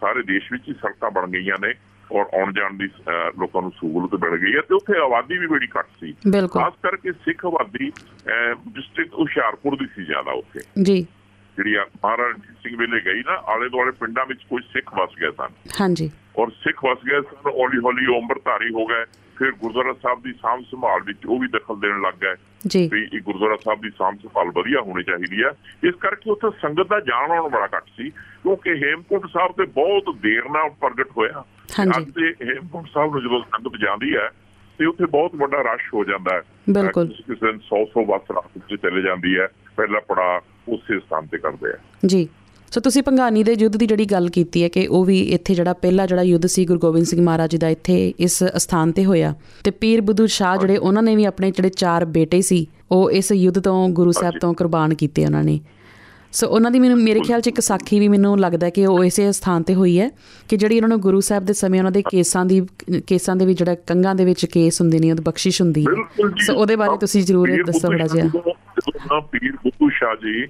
ਸਾਰੇ ਦੇਸ਼ ਵਿੱਚ ਹੀ ਸੜਕਾਂ ਬਣ ਗਈਆਂ ਨੇ। ਔਰ ਆਉਣ ਜਾਣ ਦੀ ਲੋਕਾਂ ਨੂੰ ਸਹੂਲਤ ਮਿਲ ਗਈ ਹੈ ਤੇ ਉੱਥੇ ਆਬਾਦੀ ਵੀ ਬੜੀ ਘੱਟ ਸੀ। ਖਾਸ ਕਰਕੇ ਸਿੱਖ ਆਬਾਦੀ ਡਿਸਟ੍ਰਿਕਟ ਹੁਸ਼ਿਆਰਪੁਰ ਦੀ ਸੀ ਜ਼ਿਆਦਾ ਉੱਥੇ। ਜੀ। ਜਿਹੜੀ ਮਹਾਰਾਜਾ ਰਣਜੀਤ ਸਿੰਘ ਵੇਲੇ ਗਈ ਨਾ ਆਲੇ ਦੁਆਲੇ ਪਿੰਡਾਂ ਵਿੱਚ ਕੋਈ ਸਿੱਖ ਵਸ ਗਏ ਸਨ। ਹਾਂਜੀ। ਔਰ ਸਿੱਖ ਵਸ ਗਏ ਸਨ ਹੌਲੀ ਹੌਲੀ ਉਹ ਅੰਮ੍ਰਿਤਧਾਰੀ ਹੋ ਗਏ। ਫਿਰ ਗੁਰਦੁਆਰਾ ਸਾਹਿਬ ਦੀ ਸਾਂਭ ਸੰਭਾਲ ਵਿੱਚ ਉਹ ਵੀ ਦਖਲ ਦੇਣ ਲੱਗ ਗਏ। ਜੀ। ਵੀ ਇਹ ਗੁਰਦੁਆਰਾ ਸਾਹਿਬ ਦੀ ਸਾਂਭ ਸੰਭਾਲ ਵਧੀਆ ਹੋਣੀ ਚਾਹੀਦੀ ਹੈ। ਇਸ ਕਰਕੇ ਉੱਥੇ ਸੰਗਤ ਦਾ ਜਾਣ ਆਉਣ ਬੜਾ ਘੱਟ ਸੀ ਕਿਉਂਕਿ ਹੇਮਕੁੰਟ ਸਾਹਿਬ ਤੇ ਬਹੁਤ ਦੇਰ ਨਾਲ ਪ੍ਰਗਟ ਹੋਇਆ। ਅੱਜ ਦੇ ਹੇਮਕੁੰਟ ਸਾਹਿਬ ਨੂੰ ਜਦੋਂ ਸੰਗਤ ਜਾਂਦੀ ਹੈ ਤੇ ਉੱਥੇ ਬਹੁਤ ਵੱਡਾ ਰਸ਼ ਹੋ ਜਾਂਦਾ ਹੈ। ਬਿਲਕੁਲ। ਕਿਸੇ ਦਿਨ 100 100 ਬੱਸ ਰਾਤ ਵਿੱਚ ਚਲੇ ਜਾਂਦੀ ਹੈ। ਪਹਿਲਾ ਪੜਾ ਉਸੇ ਸਥਾਨ ਤੇ ਕਰਦੇ ਆ। ਜੀ। ਸੋ ਤੁਸੀਂ ਭੰਗਾਨੀ ਦੇ ਯੁੱਧ ਦੀ ਜਿਹੜੀ ਗੱਲ ਕੀਤੀ ਹੈ ਕਿ ਉਹ ਵੀ ਇੱਥੇ ਜਿਹੜਾ ਪਹਿਲਾ ਜਿਹੜਾ ਯੁੱਧ ਸੀ ਗੁਰੂ ਗੋਬਿੰਦ ਸਿੰਘ ਮਹਾਰਾਜ ਜੀ ਦਾ ਇੱਥੇ ਇਸ ਸਥਾਨ ਤੇ ਹੋਇਆ। ਤੇ ਪੀਰ ਬੁੱਧੂ ਸ਼ਾਹ ਜਿਹੜੇ ਉਹਨਾਂ ਨੇ ਵੀ ਆਪਣੇ ਜਿਹੜੇ ਚਾਰ ਬੇਟੇ ਸੀ ਉਹ ਇਸ ਯੁੱਧ ਤੋਂ ਗੁਰੂ ਸਾਹਿਬ। ਤੋਂ ਕੁਰਬਾਨ ਕੀਤੇ ਉਹਨਾਂ ਨੇ। ਸੋ ਉਹਨਾਂ ਦੀ ਮੈਨੂੰ ਮੇਰੇ ਖਿਆਲ 'ਚ ਇੱਕ ਸਾਖੀ ਵੀ ਮੈਨੂੰ ਲੱਗਦਾ ਕਿ ਉਹ ਇਸੇ ਸਥਾਨ ਤੇ ਹੋਈ ਹੈ ਕਿ ਜਿਹੜੀ ਉਹਨਾਂ ਨੂੰ ਗੁਰੂ ਸਾਹਿਬ ਦੇ ਸਮੇਂ ਉਹਨਾਂ ਦੇ ਕੇਸਾਂ ਦੀ ਕੇਸਾਂ ਦੇ ਵਿੱਚ ਜਿਹੜਾ ਕੰਗਾਂ ਦੇ ਵਿੱਚ ਕੇਸ ਹੁੰਦੇ ਨੇ ਉਹਦੀ ਬਖਸ਼ਿਸ਼ ਹੁੰਦੀ ਹੈ। ਸੋ ਉਹਦੇ ਬਾਰੇ ਤੁਸੀਂ ਜ਼ਰੂਰ ਦੱਸੋ ਥੋੜਾ ਜਿਹਾ। ਨਾ ਪੀਰ ਬੁੱਧੂ ਸ਼ਾਹ ਜੀ।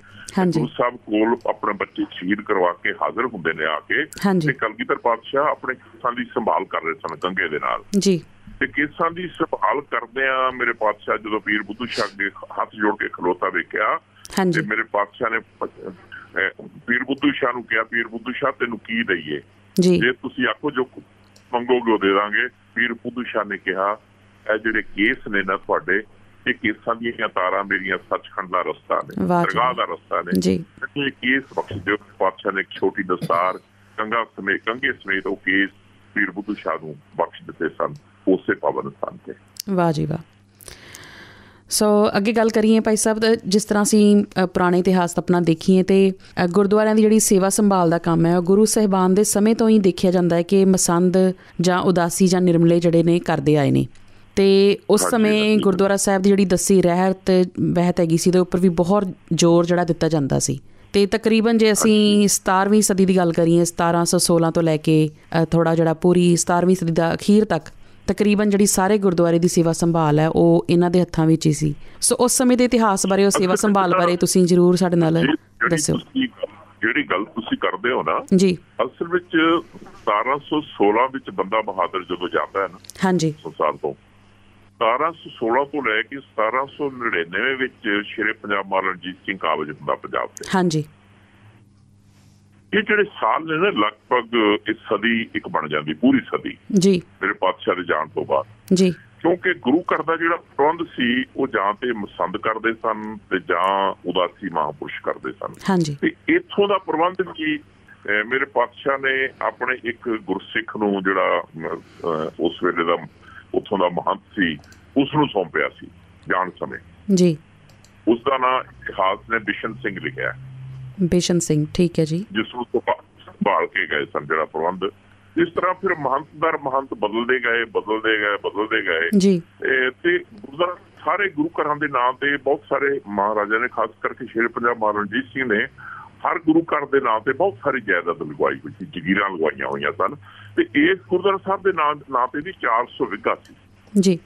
ਗੁਰੂ ਸਾਹਿਬ ਕੋਲ ਆਪਣੇ ਬੱਚੇ ਸ਼ਹੀਦ ਕਰਵਾ ਕੇ ਹਾਜ਼ਰ ਹੁੰਦੇ ਨੇ ਆ ਕੇ। ਤੇ ਕਲਗੀਧਰ ਪਾਤਸ਼ਾਹ ਆਪਣੇ ਕੇਸਾਂ ਦੀ ਸੰਭਾਲ ਕਰ ਰਹੇ ਸਨ ਗੰਗੇ ਦੇ ਨਾਲ। ਜੀ। ਤੇ ਕੇਸਾਂ ਦੀ ਸੰਭਾਲ ਕਰਦੇ ਆ ਮੇਰੇ ਪਾਤਸ਼ਾਹ ਜਦੋਂ ਪੀਰ ਬੁੱਧੂ ਸ਼ਾਹ ਅੱਗੇ ਹੱਥ ਜੋੜ ਕੇ ਖਲੋਤਾ ਵੇਖਿਆ ਤੇ ਮੇਰੇ ਪਾਤਸ਼ਾਹ ਨੇ ਪੀਰ ਬੁੱਧੂ ਸ਼ਾਹ ਨੂੰ ਕਿਹਾ ਪੀਰ ਬੁੱਧੂ ਸ਼ਾਹ ਤੈਨੂੰ ਕੀ ਦਈਏ? ਜੇ। ਤੁਸੀਂ ਆਖੋ ਜੋ ਮੰਗੋਗੇ ਉਹ ਦੇ ਦਾਂਗੇ। ਪੀਰ ਬੁੱਧੂ ਸ਼ਾਹ ਨੇ ਕਿਹਾ ਇਹ ਜਿਹੜੇ ਕੇਸ ਨੇ ਨਾ ਤੁਹਾਡੇ ਇਹ ਕੇਸਾਂ ਦੀਆਂ ਤਾਰਾਂ ਮੇਰੀਆਂ ਸੱਚਖੰਡ ਦਾ ਰਸਤਾ ਨੇ। ਦਰਗਾਹ ਦਾ ਰਸਤਾ ਨੇ। ਜੀ। ਇਹ ਕੇਸ ਬਖਸ਼ ਦਿਓ ਪਾਤਸ਼ਾਹ ਨੇ ਇੱਕ ਛੋਟੀ ਦਸਤਾਰ ਕੰਗਾ ਸਮੇਤ ਕੰਗੇ ਸਮੇਤ ਉਹ ਕੇਸ ਪੀਰ ਬੁੱਧੂ ਸ਼ਾਹ ਨੂੰ ਬਖਸ਼ ਦਿੱਤੇ ਸਨ ਉਸੇ ਪਾਵਨ ਸਥਾਨ ਤੇ। ਵਾਹ ਜੀ ਵਾਹ। ਸੋ ਅੱਗੇ ਗੱਲ ਕਰੀਏ ਭਾਈ ਸਾਹਿਬ ਜਿਸ ਤਰ੍ਹਾਂ ਅਸੀਂ ਪੁਰਾਣੇ ਇਤਿਹਾਸ ਆਪਣਾ ਦੇਖੀਏ ਤੇ ਗੁਰਦੁਆਰਿਆਂ ਦੀ ਜਿਹੜੀ ਸੇਵਾ ਸੰਭਾਲ ਦਾ ਕੰਮ ਹੈ ਉਹ ਗੁਰੂ ਸਹਿਬਾਨ ਦੇ ਸਮੇਂ ਤੋਂ ਹੀ ਦੇਖਿਆ ਜਾਂਦਾ ਹੈ ਕਿ ਮਸੰਦ ਜਾਂ ਉਦਾਸੀ ਜਾਂ ਨਿਰਮਲੇ ਜਿਹੜੇ ਨੇ ਕਰਦੇ ਆਏ ਨੇ। ਤੇ ਉਸ ਸਮੇਂ। ਗੁਰਦੁਆਰਾ ਸਾਹਿਬ ਦੀ ਜਿਹੜੀ ਦੱਸੀ ਰਹਿਤ ਵਹਿਤ ਹੈਗੀ ਸੀ ਦੇ ਉੱਪਰ ਵੀ ਬਹੁਤ ਜ਼ੋਰ ਜਿਹੜਾ ਦਿੱਤਾ ਜਾਂਦਾ ਸੀ। ਤੇ ਤਕਰੀਬਨ ਜੇ ਅਸੀਂ 17ਵੀਂ ਸਦੀ ਦੀ ਗੱਲ ਕਰੀਏ 1716 ਤੋਂ ਲੈ ਕੇ ਥੋੜਾ ਜਿਹੜਾ ਪੂਰੀ 17ਵੀਂ ਸਦੀ ਦਾ ਅਖੀਰ ਤੱਕ ਤਕਰੀਬਨ ਜਿਹੜੀ ਸਾਰੇ ਗੁਰਦੁਆਰੇ ਦੀ ਸੇਵਾ ਸੰਭਾਲ ਹੈ ਉਹ ਇਹਨਾਂ ਦੇ ਹੱਥਾਂ ਵਿੱਚ ਹੀ ਸੀ। ਸੋ ਉਸ ਸਮੇਂ ਦੇ ਇਤਿਹਾਸ ਬਾਰੇ ਉਹ ਸੇਵਾ ਸੰਭਾਲ ਬਾਰੇ ਤੁਸੀਂ ਜ਼ਰੂਰ ਸਾਡੇ ਨਾਲ ਦੱਸਿਓ। ਜਿਹੜੀ ਗੱਲ ਤੁਸੀਂ ਕਰਦੇ ਹੋ ਨਾ ਜੀ। ਅਸਲ ਵਿੱਚ 1716 ਵਿੱਚ ਬੰਦਾ ਬਹਾਦਰ ਜਦੋਂ ਜਾਂਦਾ ਹੈ ਨਾ ਹਾਂਜੀ। ਸੰਸਾਰ ਤੋਂ 1716 ਤੋਂ ਲੈ ਕੇ 1799 ਵਿੱਚ ਸ਼ੇਰੇ ਪੰਜਾਬ ਮਹਾਰਾਜਾ ਰਣਜੀਤ ਸਿੰਘ ਕਾਬਜ ਹੁੰਦਾ ਪੰਜਾਬ ਤੇ ਹਾਂਜੀ। ਇਹ ਜਿਹੜੇ ਸਾਲ ਨੇ ਨਾ ਲਗਭਗ ਇਸ ਸਦੀ ਇੱਕ ਬਣ ਜਾਂਦੀ ਪੂਰੀ ਸਦੀ। ਜੀ। ਮੇਰੇ ਪਾਤਸ਼ਾਹ ਦੇ ਜਾਣ ਤੋਂ ਬਾਅਦ। ਜੀ। ਕਿਉਂਕਿ ਗੁਰੂ ਘਰ ਦਾ ਜਿਹੜਾ ਪ੍ਰਬੰਧ ਸੀ ਉਹ ਜਾਂ ਤੇ ਮਸੰਦ ਕਰਦੇ ਸਨ ਤੇ ਜਾਂ ਉਦਾਸੀ ਮਹਾਪੁਰਸ਼ ਕਰਦੇ ਸਨ। ਹਾਂਜੀ। ਤੇ ਇੱਥੋਂ ਦਾ ਪ੍ਰਬੰਧ ਕੀ? ਮੇਰੇ ਪਾਤਸ਼ਾਹ ਨੇ ਆਪਣੇ ਇੱਕ ਗੁਰਸਿੱਖ ਨੂੰ ਜਿਹੜਾ ਉਸ ਵੇਲੇ ਦਾ ਉੱਥੋਂ ਦਾ ਮਹੰਤ ਸੀ ਉਸ ਨੂੰ ਸੌਂਪਿਆ ਸੀ ਜਾਣ ਸਮੇਂ। ਜੀ। ਉਸ ਦਾ ਨਾਮ ਇਤਿਹਾਸ ਨੇ ਬਿਸ਼ਨ ਸਿੰਘ ਲਿਖਿਆ ਹੈ, ਬੇਸ਼ਨ ਸਿੰਘ ਠੀਕ ਹੈ ਜੀ। ਜਿਸ ਨੂੰ ਸੰਭਾ- ਸੰਭਾਲ ਕੇ ਗਏ ਸਨ ਜਿਹੜਾ ਪ੍ਰਬੰਧ। ਇਸ ਤਰ੍ਹਾਂ ਫਿਰ ਮਹੰਤ ਦਰ ਮਹੰਤ ਬਦਲਦੇ ਗਏ ਬਦਲਦੇ ਗਏ ਬਦਲਦੇ ਗਏ। ਜੀ। ਤੇ ਗੁਰਦੁਆਰਾ ਸਾਰੇ ਗੁਰੂ ਘਰਾਂ ਦੇ ਨਾਂ ਤੇ ਬਹੁਤ ਸਾਰੇ ਮਹਾਰਾਜਾ ਨੇ ਖਾਸ ਕਰਕੇ ਸ਼ੇਰ ਪੰਜਾਬ ਮਹਾਰਾਜਾ ਰਣਜੀਤ ਸਿੰਘ ਨੇ ਹਰ ਗੁਰੂ ਘਰ ਦੇ ਨਾਂ ਤੇ ਬਹੁਤ ਸਾਰੀ ਜਾਇਦਾਦ ਲਗਵਾਈ ਹੋਈ ਸੀ ਜ਼ਗੀਰਾਂ ਲਗਵਾਈਆਂ ਹੋਈਆਂ ਸਨ ਤੇ ਇਸ ਗੁਰਦੁਆਰਾ ਸਾਹਿਬ ਦੇ ਨਾਂ ਨਾਂ ਤੇ ਵੀ 400 ਵਿਗਾ ਸੀ। ਜੀ।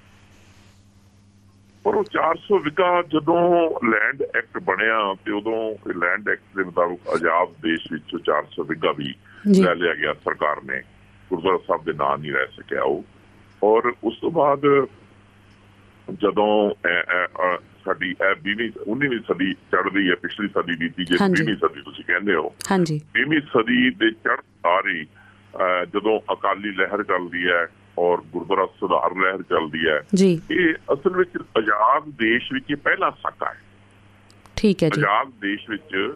ਪਰ ਉਹ 400 ਵਿਗਾ ਜਦੋਂ ਲੈਂਡ ਐਕਟ ਬਣਿਆ ਤੇ ਉਦੋਂ ਲੈਂਡ ਐਕਟ ਦੇ ਮੁਤਾਬਕ ਆਜ਼ਾਦ ਦੇਸ਼ ਵਿੱਚ 400 ਵਿਗਾ ਵੀ। ਲੈ ਲਿਆ ਗਿਆ ਸਰਕਾਰ ਨੇ। ਗੁਰਦੁਆਰਾ ਸਾਹਿਬ ਦੇ ਨਾਂ ਨਹੀਂ ਰਹਿ ਸਕਿਆ ਉਹ। ਔਰ ਉਸ ਤੋਂ ਬਾਅਦ ਜਦੋਂ ਸਾਡੀ ਇਹ 20ਵੀਂ 19ਵੀਂ ਸਦੀ ਚੜ ਰਹੀ ਹੈ ਪਿਛਲੀ ਸਦੀ ਬੀਤੀ ਜੇ ਹਾਂਜੀ। 20ਵੀਂ ਸਦੀ ਤੁਸੀਂ ਕਹਿੰਦੇ ਹੋ। ਹਾਂਜੀ। 20ਵੀਂ ਸਦੀ ਦੇ ਚੜ੍ਹ ਸਾਰੀ ਅ, ਜਦੋਂ ਅਕਾਲੀ ਲਹਿਰ ਚੱਲਦੀ ਹੈ ਔਰ ਗੁਰਦੁਆਰਾ ਸੁਧਾਰ ਲਹਿਰ ਚੱਲਦੀ ਹੈ ਜੀ। ਇਹ ਅਸਲ ਵਿੱਚ ਆਜ਼ਾਦ ਦੇਸ਼ ਵਿੱਚ ਇਹ ਪਹਿਲਾ ਸਾਕਾ ਹੈ। ਠੀਕ ਹੈ ਜੀ। ਆਜ਼ਾਦ ਦੇਸ਼ ਵਿੱਚ